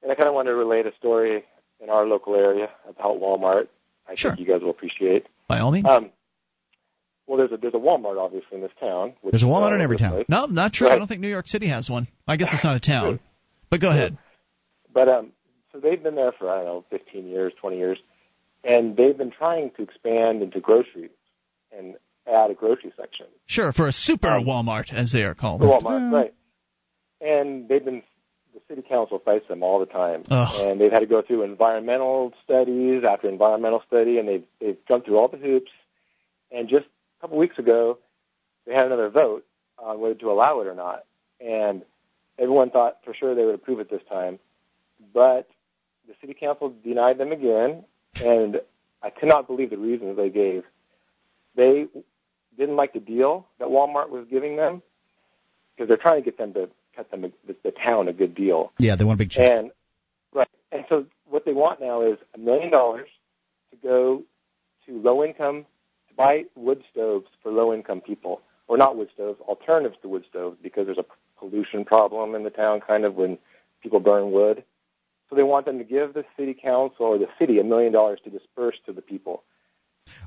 and I kind of wanted to relate a story in our local area about Walmart. I Sure. think you guys will appreciate. By all means. Um, well, there's a there's a Walmart obviously in this town. which There's a Walmart in every town. place. No, not true. I don't think New York City has one. I guess it's not a *laughs* town. But go ahead. But um, so they've been there for I don't know, 15 years, 20 years, and they've been trying to expand into groceries and add a grocery section. Sure, for a super um, Walmart, as they are called. For Walmart, right? And they've been the city council fights them all the time, Ugh. and they've had to go through environmental studies after environmental study, and they've they've jumped through all the hoops. And just a couple weeks ago, they had another vote on whether to allow it or not, and everyone thought for sure they would approve it this time, but the city council denied them again, and I cannot believe the reasons they gave. They didn't like the deal that Walmart was giving them because they're trying to get them to cut them the, the town a good deal. yeah, they want a big check. And right, and so what they want now is a million dollars to go to low income to buy wood stoves for low income people, or not wood stoves, alternatives to wood stoves, because there's a pollution problem in the town, kind of when people burn wood. So they want them to give the city council or the city a million dollars to disperse to the people.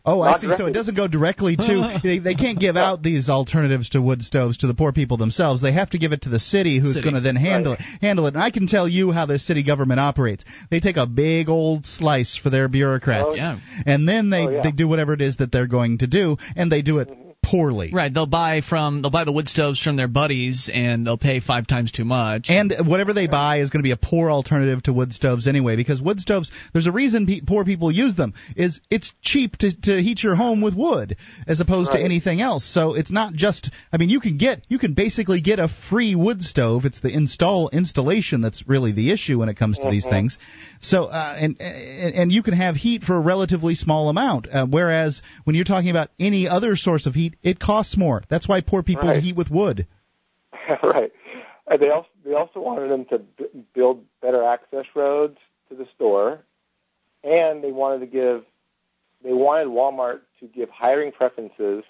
Oh, I Not see. So it doesn't go directly to *laughs* they, they can't give out these alternatives to wood stoves to the poor people themselves. They have to give it to the city, who's going to then handle it. Handle it. And I can tell you how the city government operates. They take a big old slice for their bureaucrats, Oh, yeah. and then they Oh, yeah. they do whatever it is that they're going to do, and they do it mm-hmm. Poorly. Right, they'll buy from they'll buy the wood stoves from their buddies and they'll pay 5 times too much. And whatever they buy is going to be a poor alternative to wood stoves anyway, because wood stoves. There's a reason pe- poor people use them. Is it's cheap to, to heat your home with wood as opposed to anything else. So it's not just. I mean, you can get you can basically get a free wood stove. It's the install installation that's really the issue when it comes to these Mhm. things. So uh, and, and and you can have heat for a relatively small amount. Uh, whereas when you're talking about any other source of heat, it costs more. That's why poor people Right. heat with wood. *laughs* right. And they also they also wanted them to b- build better access roads to the store, and they wanted to give they wanted Walmart to give hiring preferences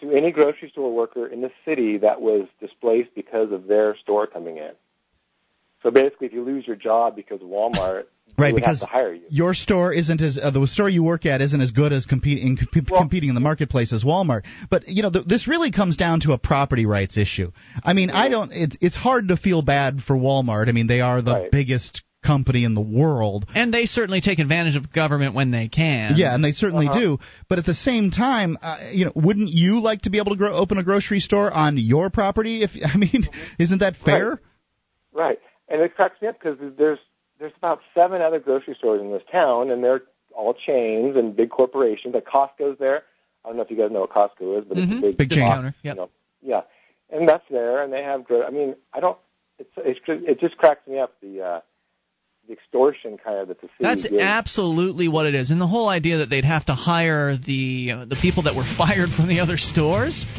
to any grocery store worker in the city that was displaced because of their store coming in. So basically, if you lose your job because of Walmart, *laughs* Right, they because have to hire you. your store isn't as uh, the store you work at isn't as good as competing comp- competing in the marketplace as Walmart. But you know, th- this really comes down to a property rights issue. I mean, I don't. It's it's hard to feel bad for Walmart. I mean, they are the Right. biggest company in the world. And they certainly take advantage of government when they can. Yeah, and they certainly Uh-huh. do. But at the same time, uh, you know, wouldn't you like to be able to grow, open a grocery store on your property? If *laughs* I mean, isn't that fair? Right. And it cracks me up because there's there's about seven other grocery stores in this town, and they're all chains and big corporations. Like Costco's there. I don't know if you guys know what Costco is, but it's Mhm. a big, Big chain box, counter, You know, yeah, and that's there, and they have. gro- I mean, I don't. It's, it's it just cracks me up the uh, the extortion kind of that the city That's absolutely what it is, and the whole idea that they'd have to hire the uh, the people that were *laughs* fired from the other stores. *laughs*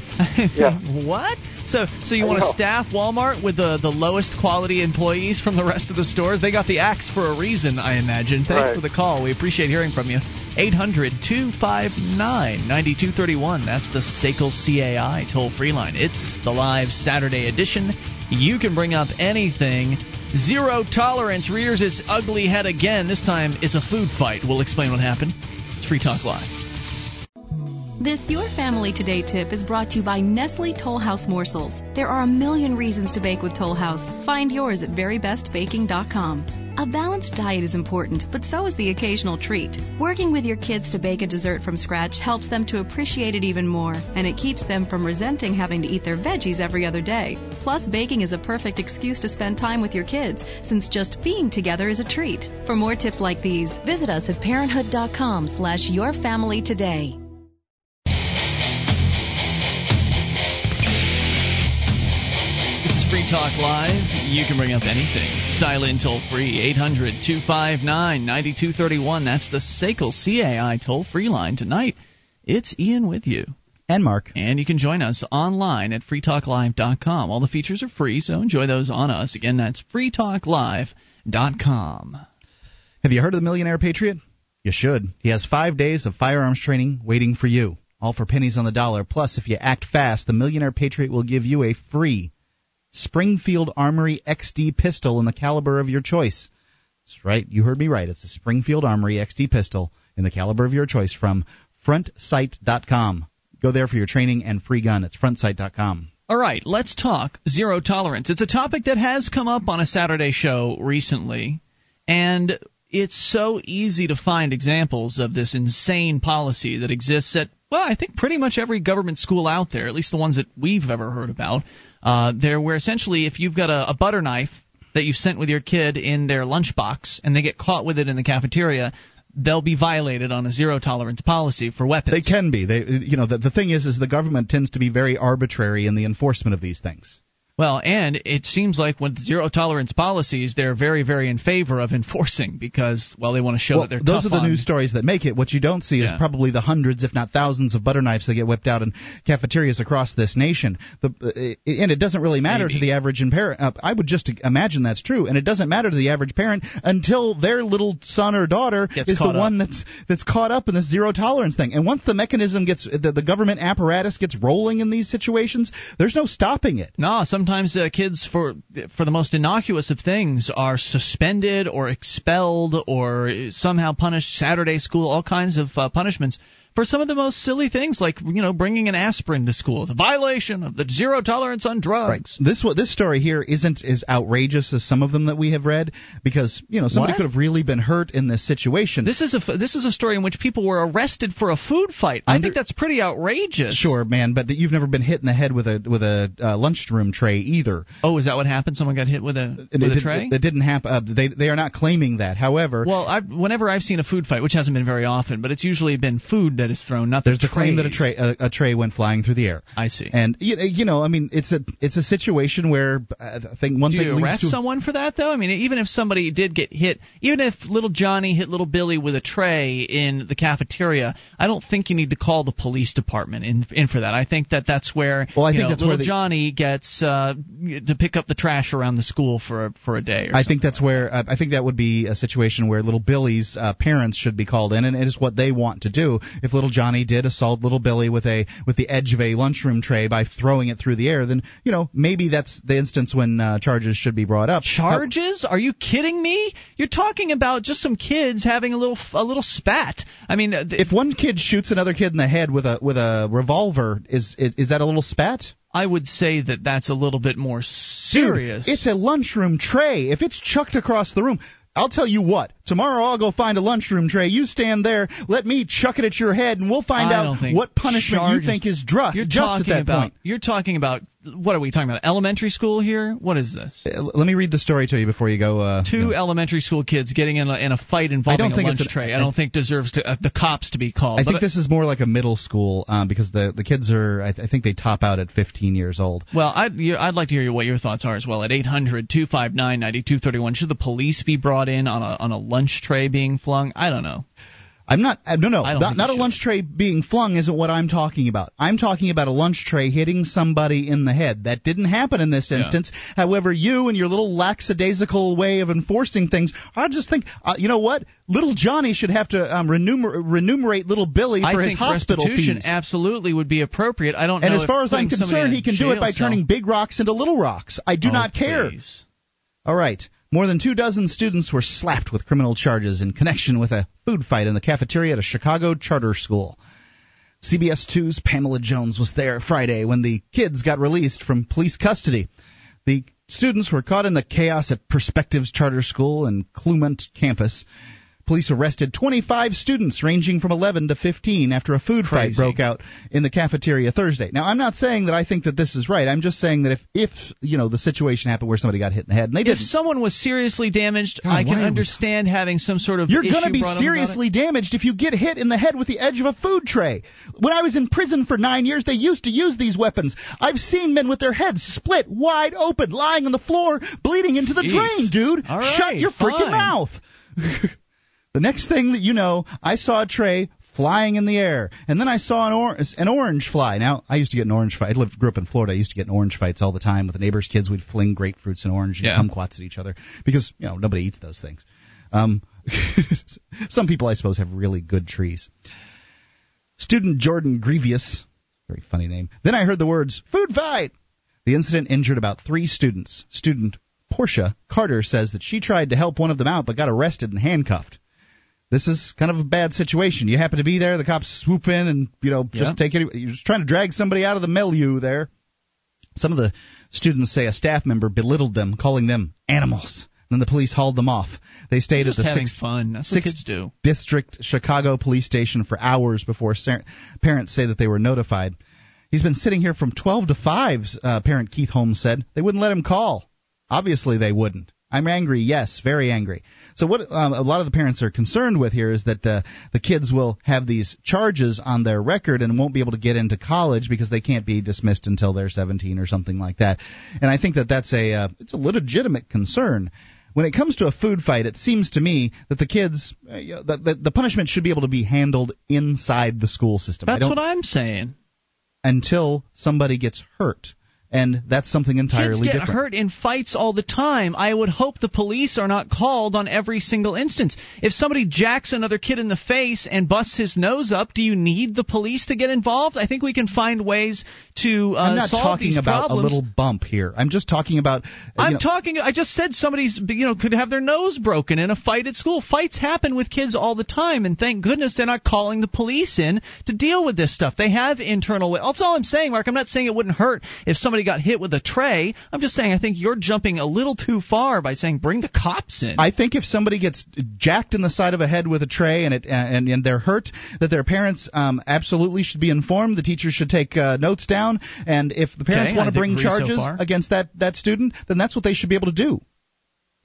Yeah. what? So so you want to staff Walmart with the the lowest quality employees from the rest of the stores? They got the axe for a reason, I imagine. Thanks Right. for the call. We appreciate hearing from you. 800-259-9231. That's the SACL CAI toll-free line. It's the live Saturday edition. You can bring up anything. Zero tolerance rears its ugly head again. This time it's a food fight. We'll explain what happened. It's Free Talk Live. This Your Family Today tip is brought to you by Nestle Toll House Morsels. There are a million reasons to bake with Toll House. Find yours at verybestbaking.com. A balanced diet is important, but so is the occasional treat. Working with your kids to bake a dessert from scratch helps them to appreciate it even more, and it keeps them from resenting having to eat their veggies every other day. Plus, baking is a perfect excuse to spend time with your kids, since just being together is a treat. For more tips like these, visit us at parenthood.com slash yourfamilytoday. This is Free Talk Live. You can bring up anything. Dial in toll free 800 259 9231. That's the SACL CAI toll free line tonight. It's Ian with you. And Mark. And you can join us online at freetalklive.com. All the features are free, so enjoy those on us. Again, that's freetalklive.com. Have you heard of the Millionaire Patriot? You should. He has five days of firearms training waiting for you, all for pennies on the dollar. Plus, if you act fast, the Millionaire Patriot will give you a free Springfield Armory XD pistol in the caliber of your choice. That's right. You heard me right. It's a Springfield Armory XD pistol in the caliber of your choice from frontsight.com. Go there for your training and free gun. It's frontsight.com. All right, let's talk zero tolerance. It's a topic that has come up on a Saturday show recently, and it's so easy to find examples of this insane policy that exists at, well, I think pretty much every government school out there, at least the ones that we've ever heard about. Uh, there, where essentially, if you've got a, a butter knife that you've sent with your kid in their lunchbox and they get caught with it in the cafeteria, they'll be violated on a zero tolerance policy for weapons. They can be. They, you know, the, the thing is, is the government tends to be very arbitrary in the enforcement of these things. Well, and it seems like with zero tolerance policies, they're very, very in favor of enforcing because, well, they want to show well, that they're those are the on- news stories that make it. What you don't see Yeah. is probably the hundreds, if not thousands, of butter knives that get whipped out in cafeterias across this nation. The, uh, and it doesn't really matter to the average parent. Uh, I would just imagine that's true, and it doesn't matter to the average parent until their little son or daughter Gets is the up. one that's that's caught up in this zero tolerance thing. And once the mechanism gets, the, the government apparatus gets rolling in these situations, there's no stopping it. No, sometimes uh, kids, for for the most innocuous of things, are suspended or expelled or somehow punished. Saturday school, all kinds of uh, punishments for some of the most silly things, like you know, bringing an aspirin to school. It's a violation of the zero tolerance on drugs. This what this story here isn't as outrageous as some of them that we have read because you know somebody What? could have really been hurt in this situation. This is a this is a story in which people were arrested for a food fight. I think that's pretty outrageous. Sure, man, but that you've never been hit in the head with a with a uh, lunchroom tray either. Oh, is that what happened? Someone got hit with a It, with a tray. That didn't happen. Uh, they they are not claiming that. However, Well, I, whenever I've seen a food fight, which hasn't been very often, but it's usually been food that is thrown, not there's the trays. claim that a tray a, a tray went flying through the air. I see. And you, you know, I mean, it's a it's a situation where uh, I think one Do thing you leads arrest to someone for that though? I mean, even if somebody did get hit, even if little Johnny hit little Billy with a tray in the cafeteria, I don't think you need to call the police department in in for that. I think that that's where Well, I think know, that's little where the- Johnny gets uh, to pick up the trash around the school for a, for a day. Or I think that's where uh, I think that would be a situation where little Billy's uh, parents should be called in, and it is what they want to do. If little Johnny did assault little Billy with a with the edge of a lunchroom tray by throwing it through the air, then you know maybe that's the instance when uh, charges should be brought up. Charges? Are you kidding me? You're talking about just some kids having a little a little spat. I mean, uh, th- If one kid shoots another kid in the head with a with a revolver, is is, is that a little spat? I would say that that's a little bit more serious. Dude, it's a lunchroom tray. If it's chucked across the room, I'll tell you what. Tomorrow I'll go find a lunchroom tray. You stand there. Let me chuck it at your head, and we'll find I out what punishment charges- you think is just, You're just at talking that about, point. You're talking about what are we talking about? Elementary school here? What is this? Uh, Let me read the story to you before you go. Uh, Two elementary school kids getting in a, in a fight involving think a it's lunch an- tray. I don't think deserves to, uh, the cops to be called. I think this is more like a middle school um, because the the kids are. I, th- I think they top out at 15 years old. Well, I'd, I'd like to hear what your thoughts are as well. At 800 259 9231, should the police be brought in on a, on a lunch tray being flung? I don't know. I'm not. Uh, no, no, not, not a lunch tray being flung isn't what I'm talking about. I'm talking about a lunch tray hitting somebody in the head. That didn't happen in this Yeah. instance. However, you and your little lackadaisical way of enforcing things, I just think, uh, you know what? Little Johnny should have to um, renumer- renumerate little Billy for I his think hospital restitution fees. absolutely would be appropriate. I don't and know. as far as I'm concerned, he can do it by cell- turning big rocks into little rocks. I do Oh, not care. please. All right. More than two dozen students were slapped with criminal charges in connection with a food fight in the cafeteria at a Chicago charter school. CBS 2's Pamela Jones was there Friday when the kids got released from police custody. The students were caught in the chaos at Perspectives Charter School and Calumet campus. Police arrested 25 students ranging from 11 to 15 after a food fight broke out in the cafeteria Thursday. Now, I'm not saying that I think that this is right. I'm just saying that if, if you know, the situation happened where somebody got hit in the head, and they If didn't. someone was seriously damaged, God, I can are we- understand having some sort of You're going to be brought up about it. seriously damaged if you get hit in the head with the edge of a food tray. When I was in prison for nine years, they used to use these weapons. I've seen men with their heads split wide open, lying on the floor, bleeding into the Jeez. drain, dude. Shut your freaking fine. mouth. *laughs* the next thing that you know, I saw a tray flying in the air, and then I saw an, or- an orange fly. Now, I used to get an orange fight. I lived, grew up in Florida. I used to get in orange fights all the time with the neighbors' kids. We'd fling grapefruits and orange and Yeah. kumquats at each other because you know nobody eats those things. Um, *laughs* some people, I suppose, have really good trees. Student Jordan Grievous, very funny name. Then I heard the words "food fight." The incident injured about three students. Student Portia Carter says that she tried to help one of them out but got arrested and handcuffed. This is kind of a bad situation. You happen to be there, the cops swoop in and you know just Yeah. take it. You're just trying to drag somebody out of the milieu there. Some of the students say a staff member belittled them, calling them animals. Then the police hauled them off. They stayed at the sixth. Sixth district Chicago police station for hours before sa- parents say that they were notified. He's been sitting here from 12 to 5, uh, parent Keith Holmes said. They wouldn't let him call. Obviously, they wouldn't. I'm angry, yes, very angry. So, what um, a lot of the parents are concerned with here is that uh, the kids will have these charges on their record and won't be able to get into college because they can't be dismissed until they're 17 or something like that. And I think that that's a uh, it's a legitimate concern. When it comes to a food fight, it seems to me that the kids, uh, you know, that the, the punishment should be able to be handled inside the school system. That's what I'm saying. until somebody gets hurt, and that's something entirely different. Kids get different. hurt in fights all the time. I would hope the police are not called on every single instance. If somebody jacks another kid in the face and busts his nose up, do you need the police to get involved? I think we can find ways to uh, I'm not solve talking these about problems. a little bump here. I'm just talking about. uh, I'm know, talking. I just said somebody's, you know, could have their nose broken in a fight at school. Fights happen with kids all the time, and thank goodness they're not calling the police in to deal with this stuff. They have internal. That's all I'm saying, Mark. I'm not saying it wouldn't hurt if somebody got hit with a tray. I'm just saying I think you're jumping a little too far by saying bring the cops in. I think if somebody gets jacked in the side of a head with a tray and it and, and they're hurt, that their parents um, absolutely should be informed. The teachers should take uh, notes down, and if the parents Okay, want to bring agree so charges against that that student, then that's what they should be able to do.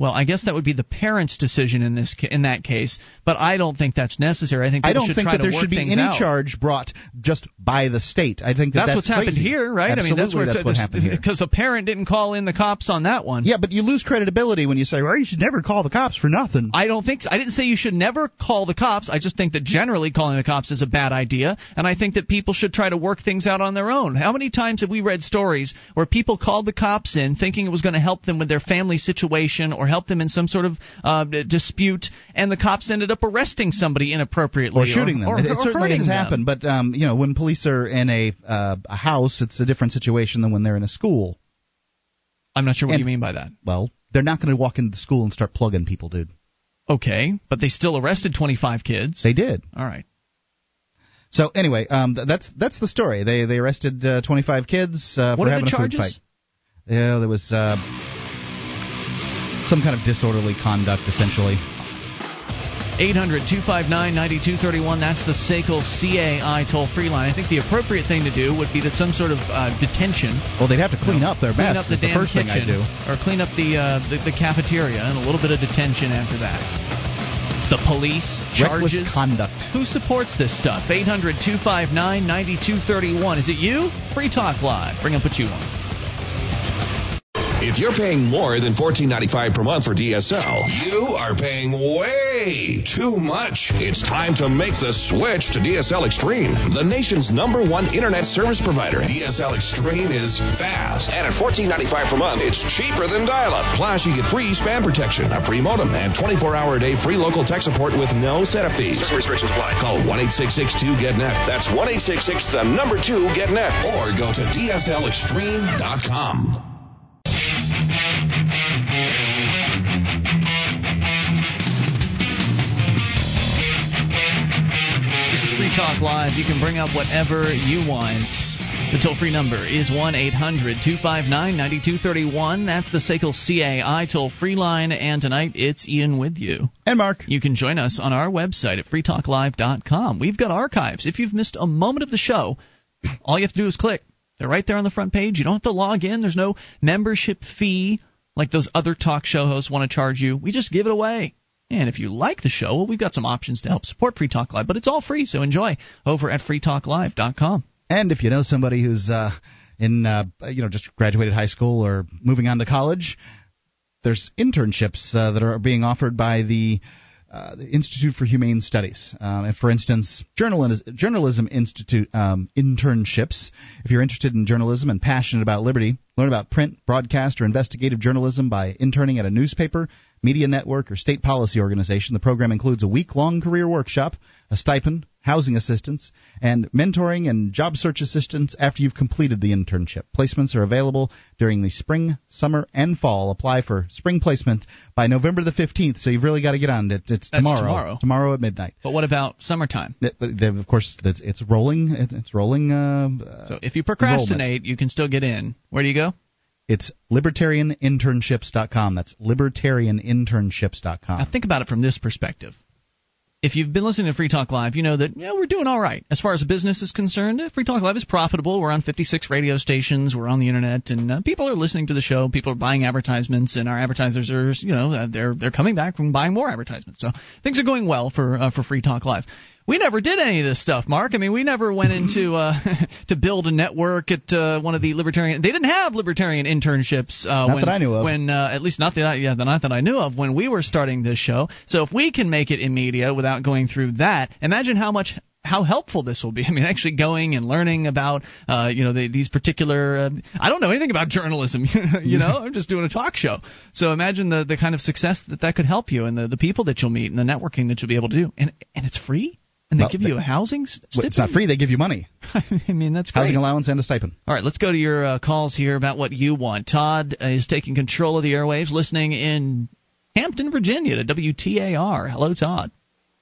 Well, I guess that would be the parents' decision in this in that case, but I don't think that's necessary. I think I don't should think try that there should be any out. charge brought just by the state. I think that That's, that's, what's happened here, right? I mean, that's Absolutely, where that's what happened here. because a parent didn't call in the cops on that one. Yeah, but you lose credibility when you say, "Well, you should never call the cops for nothing." I don't think so. I didn't say you should never call the cops. I just think that generally calling the cops is a bad idea, and I think that people should try to work things out on their own. How many times have we read stories where people called the cops in thinking it was going to help them with their family situation or help them in some sort of uh, dispute, and the cops ended up arresting somebody inappropriately or shooting them. or, it, it or certainly has them. happened, but um, you know, when police are in a uh, a house, it's a different situation than when they're in a school. I'm not sure what And- you mean by that. Well, they're not going to walk into the school and start plugging people, dude. Okay, but they still arrested 25 kids. They did. All right. So anyway, um, th- that's that's the story. They they arrested uh, 25 kids uh, What for having a food fight. Yeah, there was uh, some kind of disorderly conduct, essentially. 800 259 9231. That's the SACL CAI toll free line. I think the appropriate thing to do would be to some sort of uh, detention. Well, they'd have to clean up their clean mess. up the the damn first thing I kitchen, do. Or clean up the, uh, the, the cafeteria and a little bit of detention after that. The police charges. Reckless conduct. Who supports this stuff? 800 259 9231. Is it you? Free Talk Live. Bring up what you want. If you're paying more than $14.95 per month for DSL, you are paying way too much. It's time to make the switch to DSL Extreme, the nation's number one internet service provider. DSL Extreme is fast, and at $14.95 per month, it's cheaper than dial-up. Plus, you get free spam protection, a free modem, and 24-hour a day free local tech support with no setup fees. Restrictions apply. Call 1-866-2-GET-NET. That's 1-866, the number two, GET-NET. Or go to DSLExtreme.com. Talk Live. You can bring up whatever you want. The toll free number is 1 800 259 9231. That's the SACL CAI toll free line. And tonight it's Ian with you. And Mark. You can join us on our website at freetalklive.com. We've got archives. If you've missed a moment of the show, all you have to do is click. They're right there on the front page. You don't have to log in, there's no membership fee like those other talk show hosts want to charge you. We just give it away. And if you like the show, well, we've got some options to help support Free Talk Live, but it's all free, so enjoy over at freetalklive.com. And if you know somebody who's uh, in, uh, you know, just graduated high school or moving on to college, there's internships uh, that are being offered by the, uh, the Institute for Humane Studies. Um, for instance, Journalism, Journalism Institute um, internships. If you're interested in journalism and passionate about liberty, learn about print, broadcast, or investigative journalism by interning at a newspaper, media network, or state policy organization. The program includes a week long career workshop, a stipend, housing assistance, and mentoring and job search assistance after you've completed the internship. Placements are available during the spring, summer, and fall. Apply for spring placement by November the 15th, so you've really got to get on it. It's tomorrow. tomorrow. Tomorrow at midnight. But what about summertime? Of course, it's rolling. It's it's rolling. Uh, So if you procrastinate, you can still get in. Where do you go? It's libertarianinternships.com. That's libertarianinternships.com. Now think about it from this perspective. If you've been listening to Free Talk Live, you know that yeah, we're doing all right as far as business is concerned. Free Talk Live is profitable. We're on 56 radio stations. We're on the internet, and uh, people are listening to the show. People are buying advertisements, and our advertisers are, you know, uh, they're they're coming back from buying more advertisements. So things are going well for uh, for Free Talk Live. We never did any of this stuff, Mark. I mean, we never went into uh, *laughs* to build a network at uh, one of the libertarian. They didn't have libertarian internships. Uh, Not when, that I knew of. When uh, at least not that yeah, not that I knew of when we were starting this show. So if we can make it in media without going through that, imagine how much how helpful this will be. *laughs* I mean, actually going and learning about, uh, you know, the, these particular. Uh, I don't know anything about journalism. *laughs* you know, I'm just doing a talk show. So imagine the the kind of success that that could help you, and the the people that you'll meet, and the networking that you'll be able to do, and and it's free. And they Well, give you a housing st- Well, It's not free. They give you money, *laughs* I mean, that's great. housing allowance, and a stipend. All right, let's go to your uh, calls here about what you want. Todd uh, is taking control of the airwaves, listening in Hampton, Virginia to WTAR. Hello, Todd.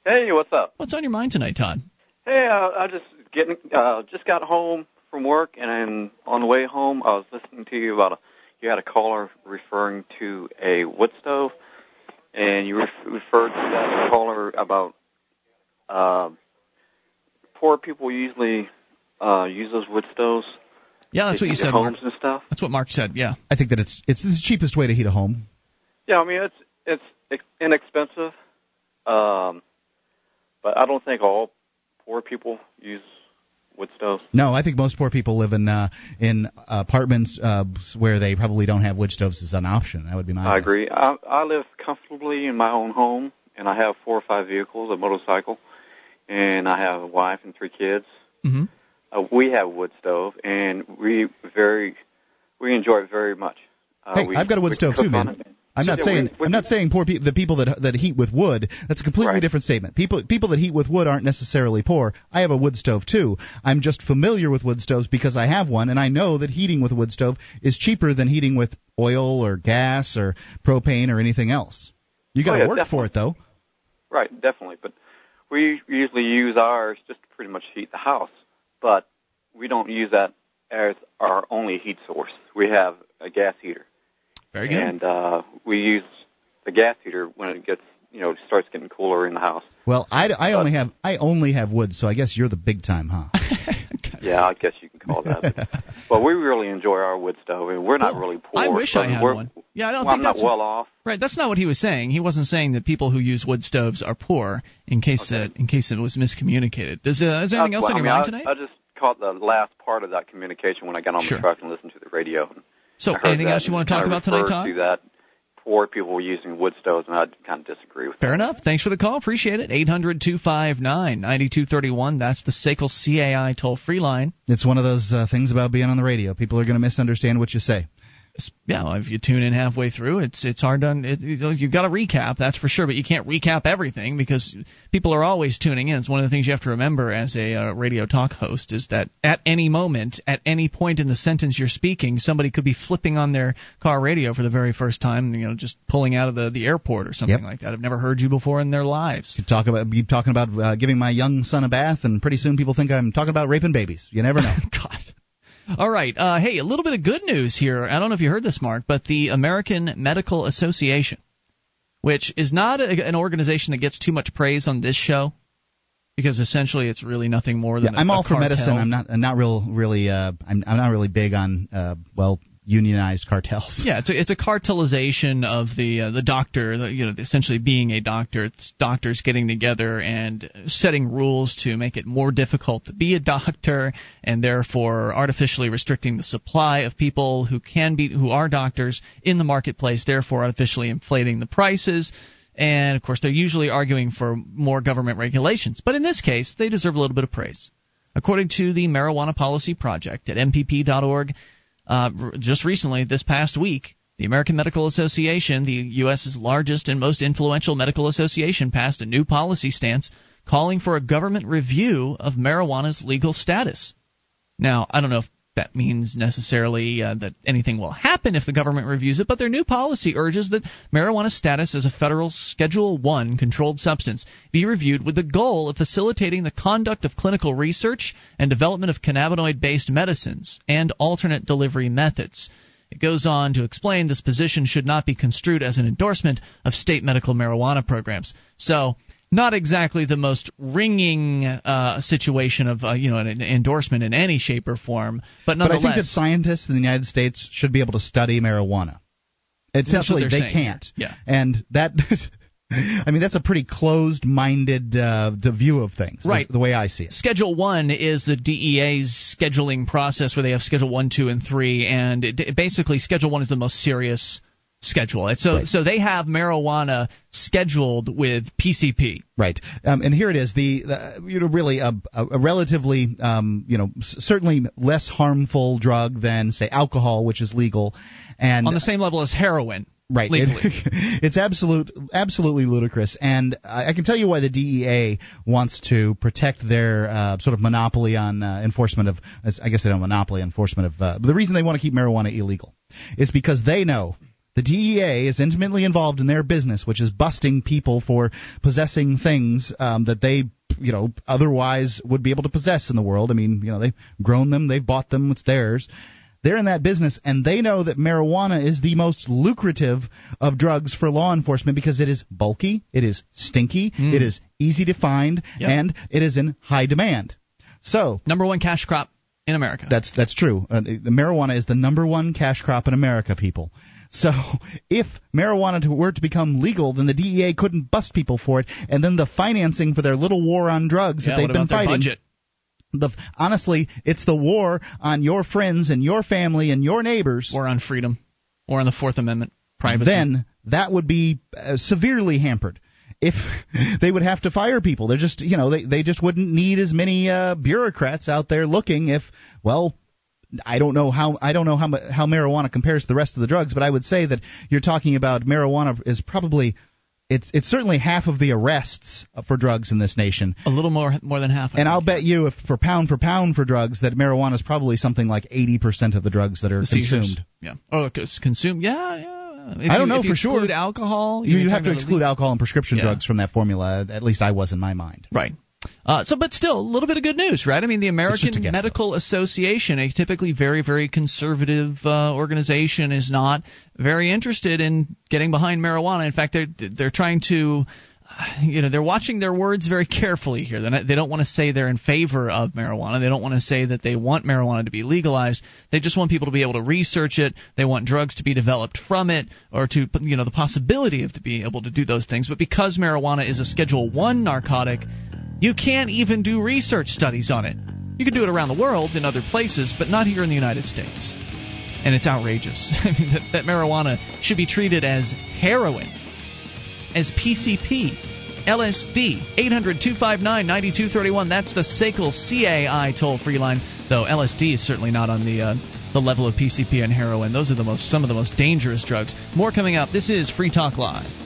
Hey, what's up? What's on your mind tonight, Todd? Hey, uh, I just getting uh, just got home from work, and I'm on the way home. I was listening to you about a you had a caller referring to a wood stove, and you ref- referred to that caller about uh, poor people usually uh, use those wood stoves. Yeah, that's what you said, Mark. And stuff. That's what Mark said. Yeah. I think that it's it's the cheapest way to heat a home. Yeah, I mean it's it's ex- inexpensive, um, but I don't think all poor people use wood stoves. No, I think most poor people live in uh, in apartments uh, where they probably don't have wood stoves as an option. That would be my. I guess. agree. I, I live comfortably in my own home, and I have four or five vehicles, a motorcycle, and I have a wife and three kids. Mm-hmm. Uh, we have a wood stove, and we very we enjoy it very much. Uh, Hey, we, I've got a wood stove too, man. I'm not saying I'm not saying poor people the people that that heat with wood. That's a completely different statement. People people that heat with wood aren't necessarily poor. I have a wood stove too. I'm just familiar with wood stoves because I have one and I know that heating with a wood stove is cheaper than heating with oil or gas or propane or anything else. You got to Oh, yeah, work definitely. for it though. Right, definitely. But we usually use ours just to pretty much heat the house. But we don't use that as our only heat source. We have a gas heater. Very good. And uh, we use the gas heater when it gets you know starts getting cooler in the house. Well, I, I only have I only have wood, so I guess you're the big time, huh? *laughs* Yeah, I guess you can call that. *laughs* but we really enjoy our wood stove, and we're not really poor. I wish I had one. Yeah, I don't well, think I'm not that's well off. Right, that's not what he was saying. He wasn't saying that people who use wood stoves are poor. In case uh, in case it was miscommunicated. Does uh, is there anything Uh, else well, on I your mean, mind I, tonight? I just caught the last part of that communication when I got on Sure. the truck and listened to the radio. So, anything else you want to talk I about tonight, Todd? To that poor people were using wood stoves, and I'd kind of disagree with. Fair enough. Thanks for the call. Appreciate it. 800 259 9231. That's the SACL CAI toll free line. It's one of those uh, things about being on the radio. People are going to misunderstand what you say. Yeah, if you tune in halfway through, it's it's hard to it, you- you've got to recap, that's for sure. But you can't recap everything because people are always tuning in. It's one of the things you have to remember as a uh, radio talk host is that at any moment, at any point in the sentence you're speaking, somebody could be flipping on their car radio for the very first time. You know, just pulling out of the the airport or something Yep. like that. I've never heard you before in their lives. You talk about you talking about uh, giving my young son a bath, and pretty soon people think I'm talking about raping babies. You never know. *laughs* God. All right. Uh, hey, a little bit of good news here. I don't know if you heard this, Mark, but the American Medical Association, which is not a, an organization that gets too much praise on this show, because essentially it's really nothing more than Yeah, i I'm all for cartel. medicine. I'm not I'm not real really uh, I'm I'm not really big on uh, well unionized cartels. Yeah, it's a, it's a cartelization of the uh, the doctor, the, you know, essentially being a doctor. It's doctors getting together and setting rules to make it more difficult to be a doctor, and therefore artificially restricting the supply of people who can be who are doctors in the marketplace, therefore artificially inflating the prices. And of course, they're usually arguing for more government regulations. But in this case, they deserve a little bit of praise. According to the Marijuana Policy Project at mpp.org, uh, just recently, this past week, the American Medical Association, the U.S.'s largest and most influential medical association, passed a new policy stance calling for a government review of marijuana's legal status. Now, I don't know if that means necessarily uh, that anything will happen if the government reviews it, but their new policy urges that marijuana status as a federal Schedule 1 controlled substance be reviewed with the goal of facilitating the conduct of clinical research and development of cannabinoid based medicines and alternate delivery methods. It goes on to explain this position should not be construed as an endorsement of state medical marijuana programs. So, not exactly the most ringing uh, situation of uh, you know an endorsement in any shape or form, but But I think that scientists in the United States should be able to study marijuana. Essentially, saying can't. Yeah. And that, *laughs* I mean, that's a pretty closed-minded uh, the view of things. Right. The way I see it. Schedule one is the DEA's scheduling process where they have Schedule one, two, and three, and it, basically Schedule one is the most serious schedule. So, so they have marijuana scheduled with PCP. Right, um, and here it is. The, the you know really a, a, relatively um, you know s- certainly less harmful drug than say alcohol, which is legal, and on the same level as heroin. Right. It- *laughs* it's absolute, absolutely ludicrous, and I I can tell you why the DEA wants to protect their uh, sort of monopoly on uh, enforcement of. I guess they don't monopoly on enforcement of. Uh, but the reason they want to keep marijuana illegal is because they know. The DEA is intimately involved in their business, which is busting people for possessing things um, that they, you know, otherwise would be able to possess in the world. I mean, you know, they've grown them, they've bought them, it's theirs. They're in that business, and they know that marijuana is the most lucrative of drugs for law enforcement because it is bulky, it is stinky, it is easy to find, Yep. and it is in high demand. So number one cash crop in America. That's that's true. Uh, the marijuana is the number one cash crop in America, people. So if marijuana were to become legal, then the DEA couldn't bust people for it, and then the financing for their little war on drugs Yeah, that they've what been about their fighting. budget? The, honestly, it's the war on your friends and your family and your neighbors. War on freedom, or on the Fourth Amendment, privacy. Then that would be uh, severely hampered. If *laughs* they would have to fire people, they're just you know they they just wouldn't need as many uh, bureaucrats out there looking. If well, I don't know how I don't know how how marijuana compares to the rest of the drugs, but I would say that you're talking about marijuana is probably it's it's certainly half of the arrests for drugs in this nation. a little more more than half. I And think. I'll bet you, if for pound for pound for drugs, that marijuana is probably something like 80% of the drugs that are The consumed. Yeah. Oh, consumed. Yeah, yeah. If I don't you- know if you for sure. alcohol. You, you're have to exclude alcohol and prescription Yeah. drugs from that formula. At least I was in my mind. Right. Uh, so, but still, a little bit of good news, right? I mean, the American Medical Association, a typically very, very conservative uh, organization, is not very interested in getting behind marijuana. In fact, they're they're trying to you know they're watching their words very *laughs* carefully here. Not, they don't want to say they're in favor of marijuana. They don't want to say that they want marijuana to be legalized. They just want people to be able to research it. They want drugs to be developed from it, or to you know the possibility of to being able to do those things. But because marijuana is a Schedule One narcotic, you can't even do research studies on it. You can do it around the world in other places, but not here in the United States. And it's outrageous *laughs* that, that marijuana should be treated as heroin as PCP. LSD, 800 259 9231. That's the SACL CAI toll free line, though LSD is certainly not on the. Uh, the level of PCP and heroin. Those are the most some of the most dangerous drugs. More coming up. This is Free Talk Live.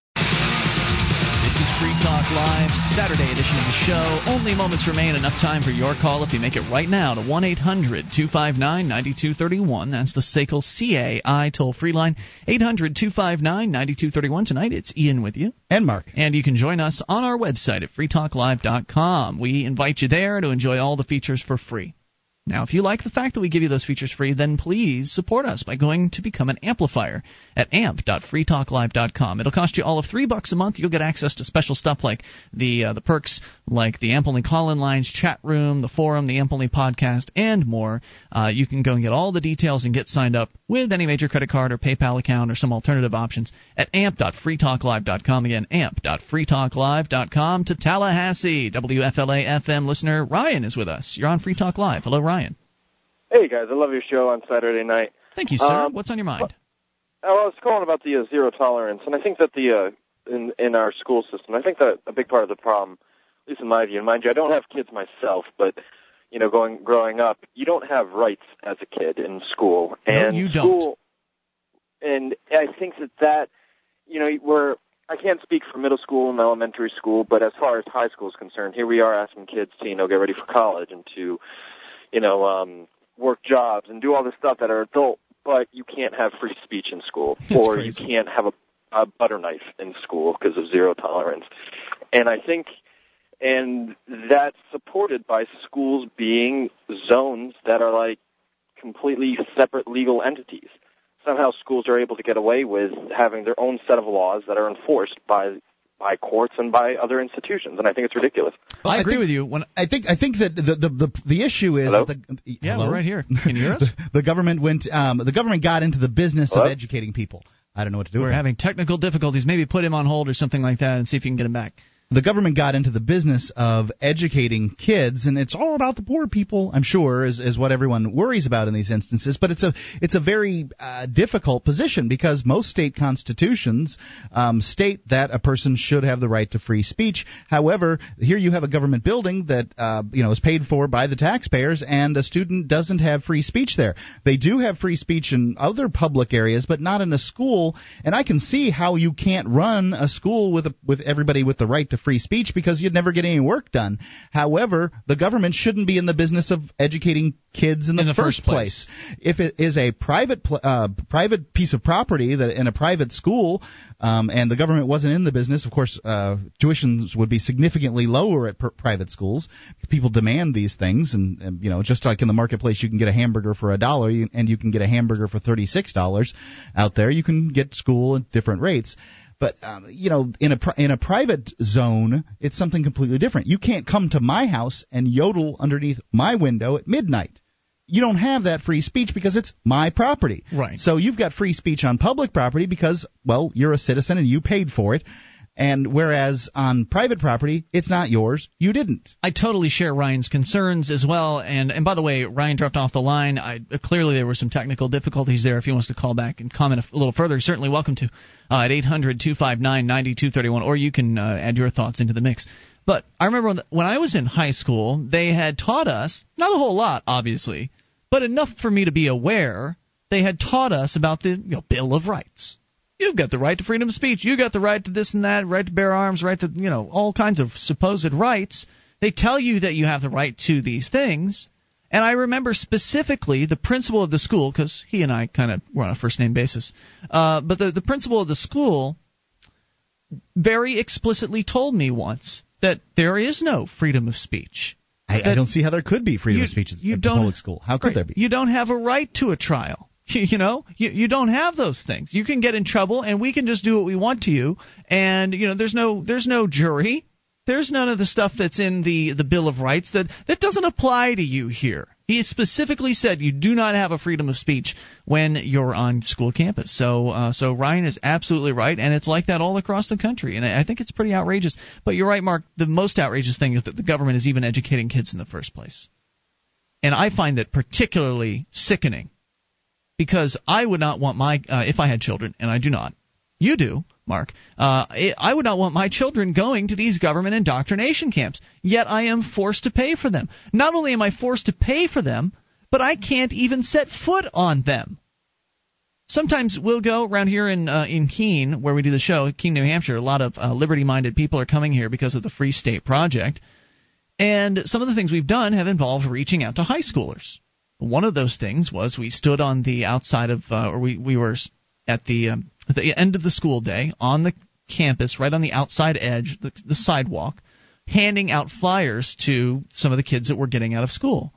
Live, Saturday edition of the show. Only moments remain. Enough time for your call if you make it right now to 1 800 259 9231. That's the SACL CAI toll free line. 800 259 9231. Tonight it's Ian with you. And Mark. And you can join us on our website at freetalklive.com. We invite you there to enjoy all the features for free. Now, if you like the fact that we give you those features free, then please support us by going to become an amplifier at amp.freetalklive.com. It'll cost you all of three bucks a month. You'll get access to special stuff like the uh, the perks, like the Amp Only call-in lines, chat room, the forum, the Amp Only podcast, and more. Uh, you can go and get all the details and get signed up with any major credit card or PayPal account or some alternative options at amp.freetalklive.com. Again, amp.freetalklive.com. To Tallahassee, WFLA FM listener Ryan is with us. You're on Free Talk Live. Hello, Ryan. Hey guys, I love your show on Saturday night. Thank you, sir. Um, What's on your mind? I was calling about the uh, zero tolerance, and I think that the uh, in in our school system, I think that a big part of the problem, at least in my view, and mind you, I don't have kids myself, but you know, going growing up, you don't have rights as a kid in school, and no, you school, don't. And I think that that you know, we're I can't speak for middle school and elementary school, but as far as high school is concerned, here we are asking kids to you know get ready for college and to you know um work jobs and do all this stuff that are adult, but you can't have free speech in school, That's or crazy. you can't have a, a butter knife in school because of zero tolerance. And I think, and that's supported by schools being zones that are like completely separate legal entities. Somehow schools are able to get away with having their own set of laws that are enforced by by courts and by other institutions, and I think it's ridiculous. I agree with you. When I think I think that the the the, the issue is Hello? that the, Yeah, hello? we're right here. Can you hear *laughs* us? the, the government went um, the government got into the business Hello? of educating people. I don't know what to do. We're with having technical difficulties. Maybe put him on hold or something like that and see if you can get him back. The government got into the business of educating kids and it's all about the poor people i'm sure is, is what everyone worries about in these instances. But it's a it's a very uh, difficult position because most state constitutions um, state that a person should have the right to free speech. However here you have a government building that uh, you know is paid for by the taxpayers and a student doesn't have free speech there. They do have free speech in other public areas but not in a school. And i can see how you can't run a school with a, with everybody with the right to free speech because you'd never get any work done. However, the government shouldn't be in the business of educating kids in the, In the first first place. If it is a private pl- uh, private piece of property that in a private school, um, and the government wasn't in the business, of course, uh, tuitions would be significantly lower at pr- private schools. People demand these things, and, and you know, just like in the marketplace, you can get a hamburger for a dollar, and you can get a hamburger for thirty six dollars. Out there, you can get school at different rates. But um, you know, in a in a private zone, it's something completely different. You can't come to my house and yodel underneath my window at midnight. You don't have that free speech because it's my property. Right. So you've got free speech on public property because, well, you're a citizen and you paid for it. And whereas on private property, it's not yours. You didn't. I totally share Ryan's concerns as well. And and by the way, Ryan dropped off the line. I, clearly, there were some technical difficulties there. If he wants to call back and comment a little further, certainly welcome to uh, at 800 259 9231, or you can uh, add your thoughts into the mix. But I remember when, when I was in high school, they had taught us, not a whole lot, obviously, but enough for me to be aware. They had taught us about the you know, Bill of Rights. You've got the right to freedom of speech. You've got the right to this and that, right to bear arms, right to you know all kinds of supposed rights. They tell you that you have the right to these things. And I remember specifically the principal of the school, because he and I kind of were on a first name basis. Uh, but the, the principal of the school very explicitly told me once that there is no freedom of speech. I, I don't see how there could be freedom you, of speech at you a public school. How could right, there be? You don't have a right to a trial. *laughs* You know, you, you don't have those things. You can get in trouble, and we can just do what we want to you. And you know, there's no there's no jury. There's none of the stuff that's in the the Bill of Rights that that doesn't apply to you here. He specifically said you do not have a freedom of speech when you're on school campus. So, uh, so Ryan is absolutely right, and it's like that all across the country. And I think it's pretty outrageous. But you're right, Mark. The most outrageous thing is that the government is even educating kids in the first place. And I find that particularly sickening because I would not want my uh, if I had children, and I do not. You do, Mark. Uh, I would not want my children going to these government indoctrination camps. Yet I am forced to pay for them. Not only am I forced to pay for them, but I can't even set foot on them. Sometimes we'll go around here in uh, in Keene, where we do the show, Keene, New Hampshire. A lot of uh, liberty-minded people are coming here because of the Free State Project, and some of the things we've done have involved reaching out to high schoolers. One of those things was we stood on the outside of, uh, or we we were at the um, at the end of the school day on the campus, right on the outside edge, the, the sidewalk, handing out flyers to some of the kids that were getting out of school.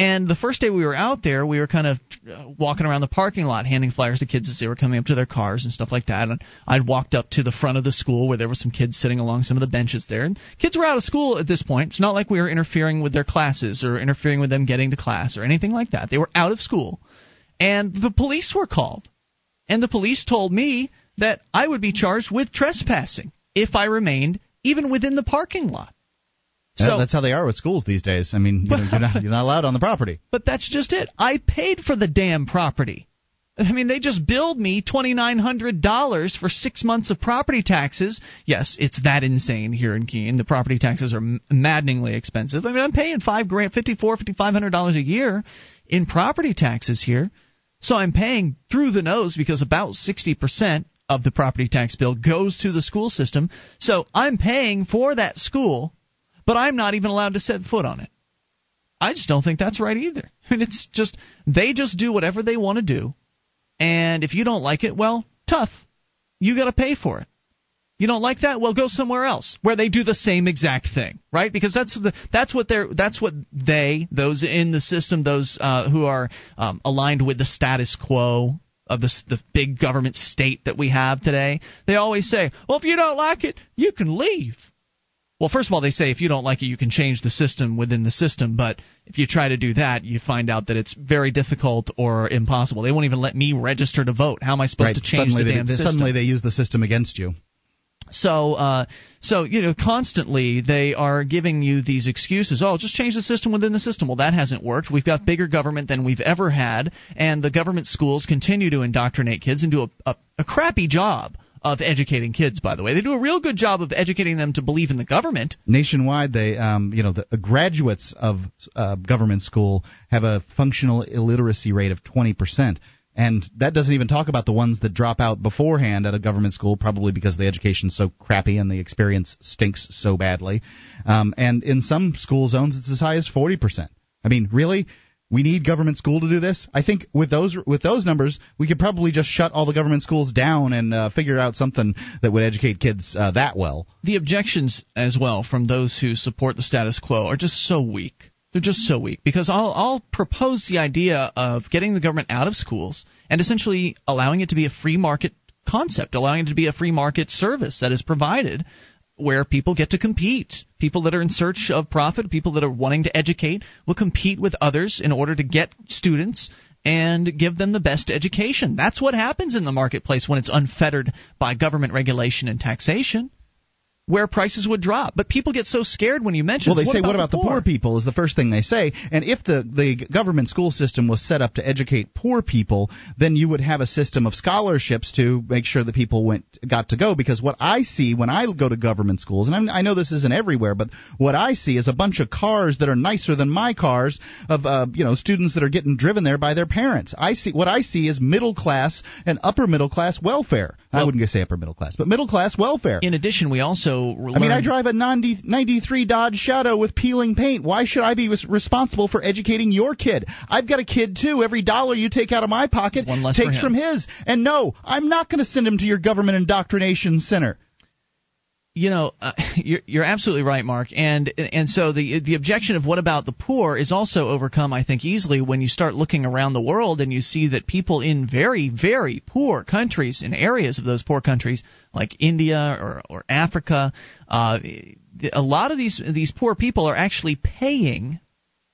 And the first day we were out there, we were kind of uh, walking around the parking lot, handing flyers to kids as they were coming up to their cars and stuff like that. And I'd walked up to the front of the school where there were some kids sitting along some of the benches there. And kids were out of school at this point. It's not like we were interfering with their classes or interfering with them getting to class or anything like that. They were out of school. And the police were called and the police told me that I would be charged with trespassing if I remained even within the parking lot. So, that's how they are with schools these days. I mean, you know, you're, not, you're not allowed on the property. *laughs* But that's just it. I paid for the damn property. I mean, they just billed me twenty nine hundred dollars for six months of property taxes. Yes, it's that insane here in Keene. The property taxes are maddeningly expensive. I mean, I'm paying five grand, fifty four, fifty five hundred dollars a year in property taxes here. So I'm paying through the nose because about 60% of the property tax bill goes to the school system. So I'm paying for that school, but I'm not even allowed to set foot on it. I just don't think that's right either. *laughs* Mean, it's just, they just do whatever they want to do. And if you don't like it, well, tough. You got to pay for it. You don't like that? Well, go somewhere else where they do the same exact thing, right? Because that's the that's what they're that's what they those in the system, those uh, who are um, aligned with the status quo of the the big government state that we have today. They always say, "Well, if you don't like it, you can leave." Well, first of all, they say if you don't like it, you can change the system within the system. But if you try to do that, you find out that it's very difficult or impossible. They won't even let me register to vote. How am I supposed right. to change suddenly the they, system? Suddenly they use the system against you. So, uh, so you know, constantly they are giving you these excuses. Oh, just change the system within the system. Well, that hasn't worked. We've got bigger government than we've ever had, and the government schools continue to indoctrinate kids and do a, a, a crappy job of educating kids. By the way, they do a real good job of educating them to believe in the government. Nationwide, they, um, you know, the graduates of uh, government school have a functional illiteracy rate of twenty percent. And that doesn't even talk about the ones that drop out beforehand at a government school, probably because the education's so crappy and the experience stinks so badly. Um, and in some school zones, it's as high as 40%. I mean, really? We need government school to do this. I think with those with those numbers, we could probably just shut all the government schools down and uh, figure out something that would educate kids uh, that well. The objections as well from those who support the status quo are just so weak. They're just so weak because I'll, I'll propose the idea of getting the government out of schools and essentially allowing it to be a free market concept, allowing it to be a free market service that is provided where people get to compete. People that are in search of profit, people that are wanting to educate, will compete with others in order to get students and give them the best education. That's what happens in the marketplace when it's unfettered by government regulation and taxation where prices would drop. But people get so scared when you mention. Well, they what say, about "What about the poor? people?" Is the first thing they say. And if the the government school system was set up to educate poor people, then you would have a system of scholarships to make sure that people went got to go. Because what I see when I go to government schools, and I'm, I know this isn't everywhere, but what I see is a bunch of cars that are nicer than my cars of uh, you know students that are getting driven there by their parents. I see what I see is middle class and upper middle class welfare. I wouldn't say upper middle class, but middle class welfare. In addition, we also I mean, I drive a 90, 93 Dodge Shadow with peeling paint. Why should I be res- responsible for educating your kid? I've got a kid too. Every dollar you take out of my pocket takes from his. And no, I'm not going to send him to your government indoctrination center. You know, uh, *laughs* you're, you're absolutely right, Mark. And and so the the objection of what about the poor is also overcome, I think, easily when you start looking around the world and you see that people in very very poor countries, in areas of those poor countries like India or or Africa, uh, a lot of these these poor people are actually paying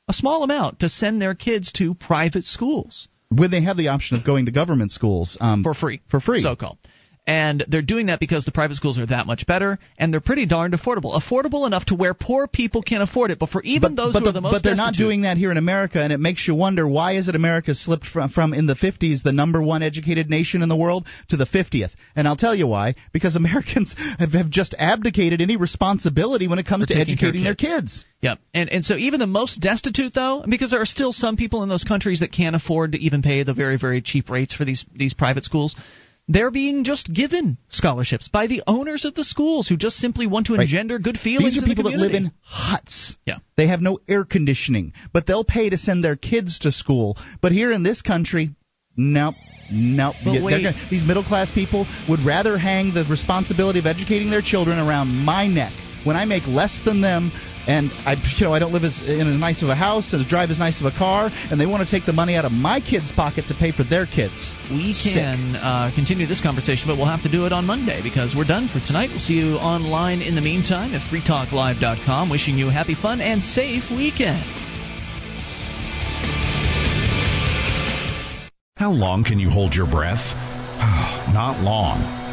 a small amount to send their kids to private schools When they have the option of going to government schools um, for free, for free, so called. And they're doing that because the private schools are that much better, and they're pretty darned affordable. Affordable enough to where poor people can afford it. But for even those but, who the- are the most but they're not doing that here in America, and it makes you wonder why is it America slipped from, from in the 50s the number one educated nation in the world to the 50th? And I'll tell you why. Because *laughs* Americans have, have just abdicated any responsibility when it comes to taking care of educating their kids. Yep. And and so even the most destitute though, because there are still some people in those countries that can't afford to even pay the very very cheap rates for these these private schools. They're being just given scholarships by the owners of the schools who just simply want to Right. engender good feelings. These are in the people that live in huts. Yeah. They have no air conditioning, but they'll pay to send their kids to school. But here in this country, nope. Nope. Yeah, gonna- these middle class people would rather hang the responsibility of educating their children around my neck when I make less than them, and I, you know, I don't live as in as nice of a house and drive as nice of a car, and they want to take the money out of my kids' pocket to pay for their kids. We can uh, continue this conversation, but we'll have to do it on Monday because we're done for tonight. We'll see you online in the meantime at freetalklive.com. Wishing you a happy, fun, and safe weekend. How long can you hold your breath? *sighs* Not long.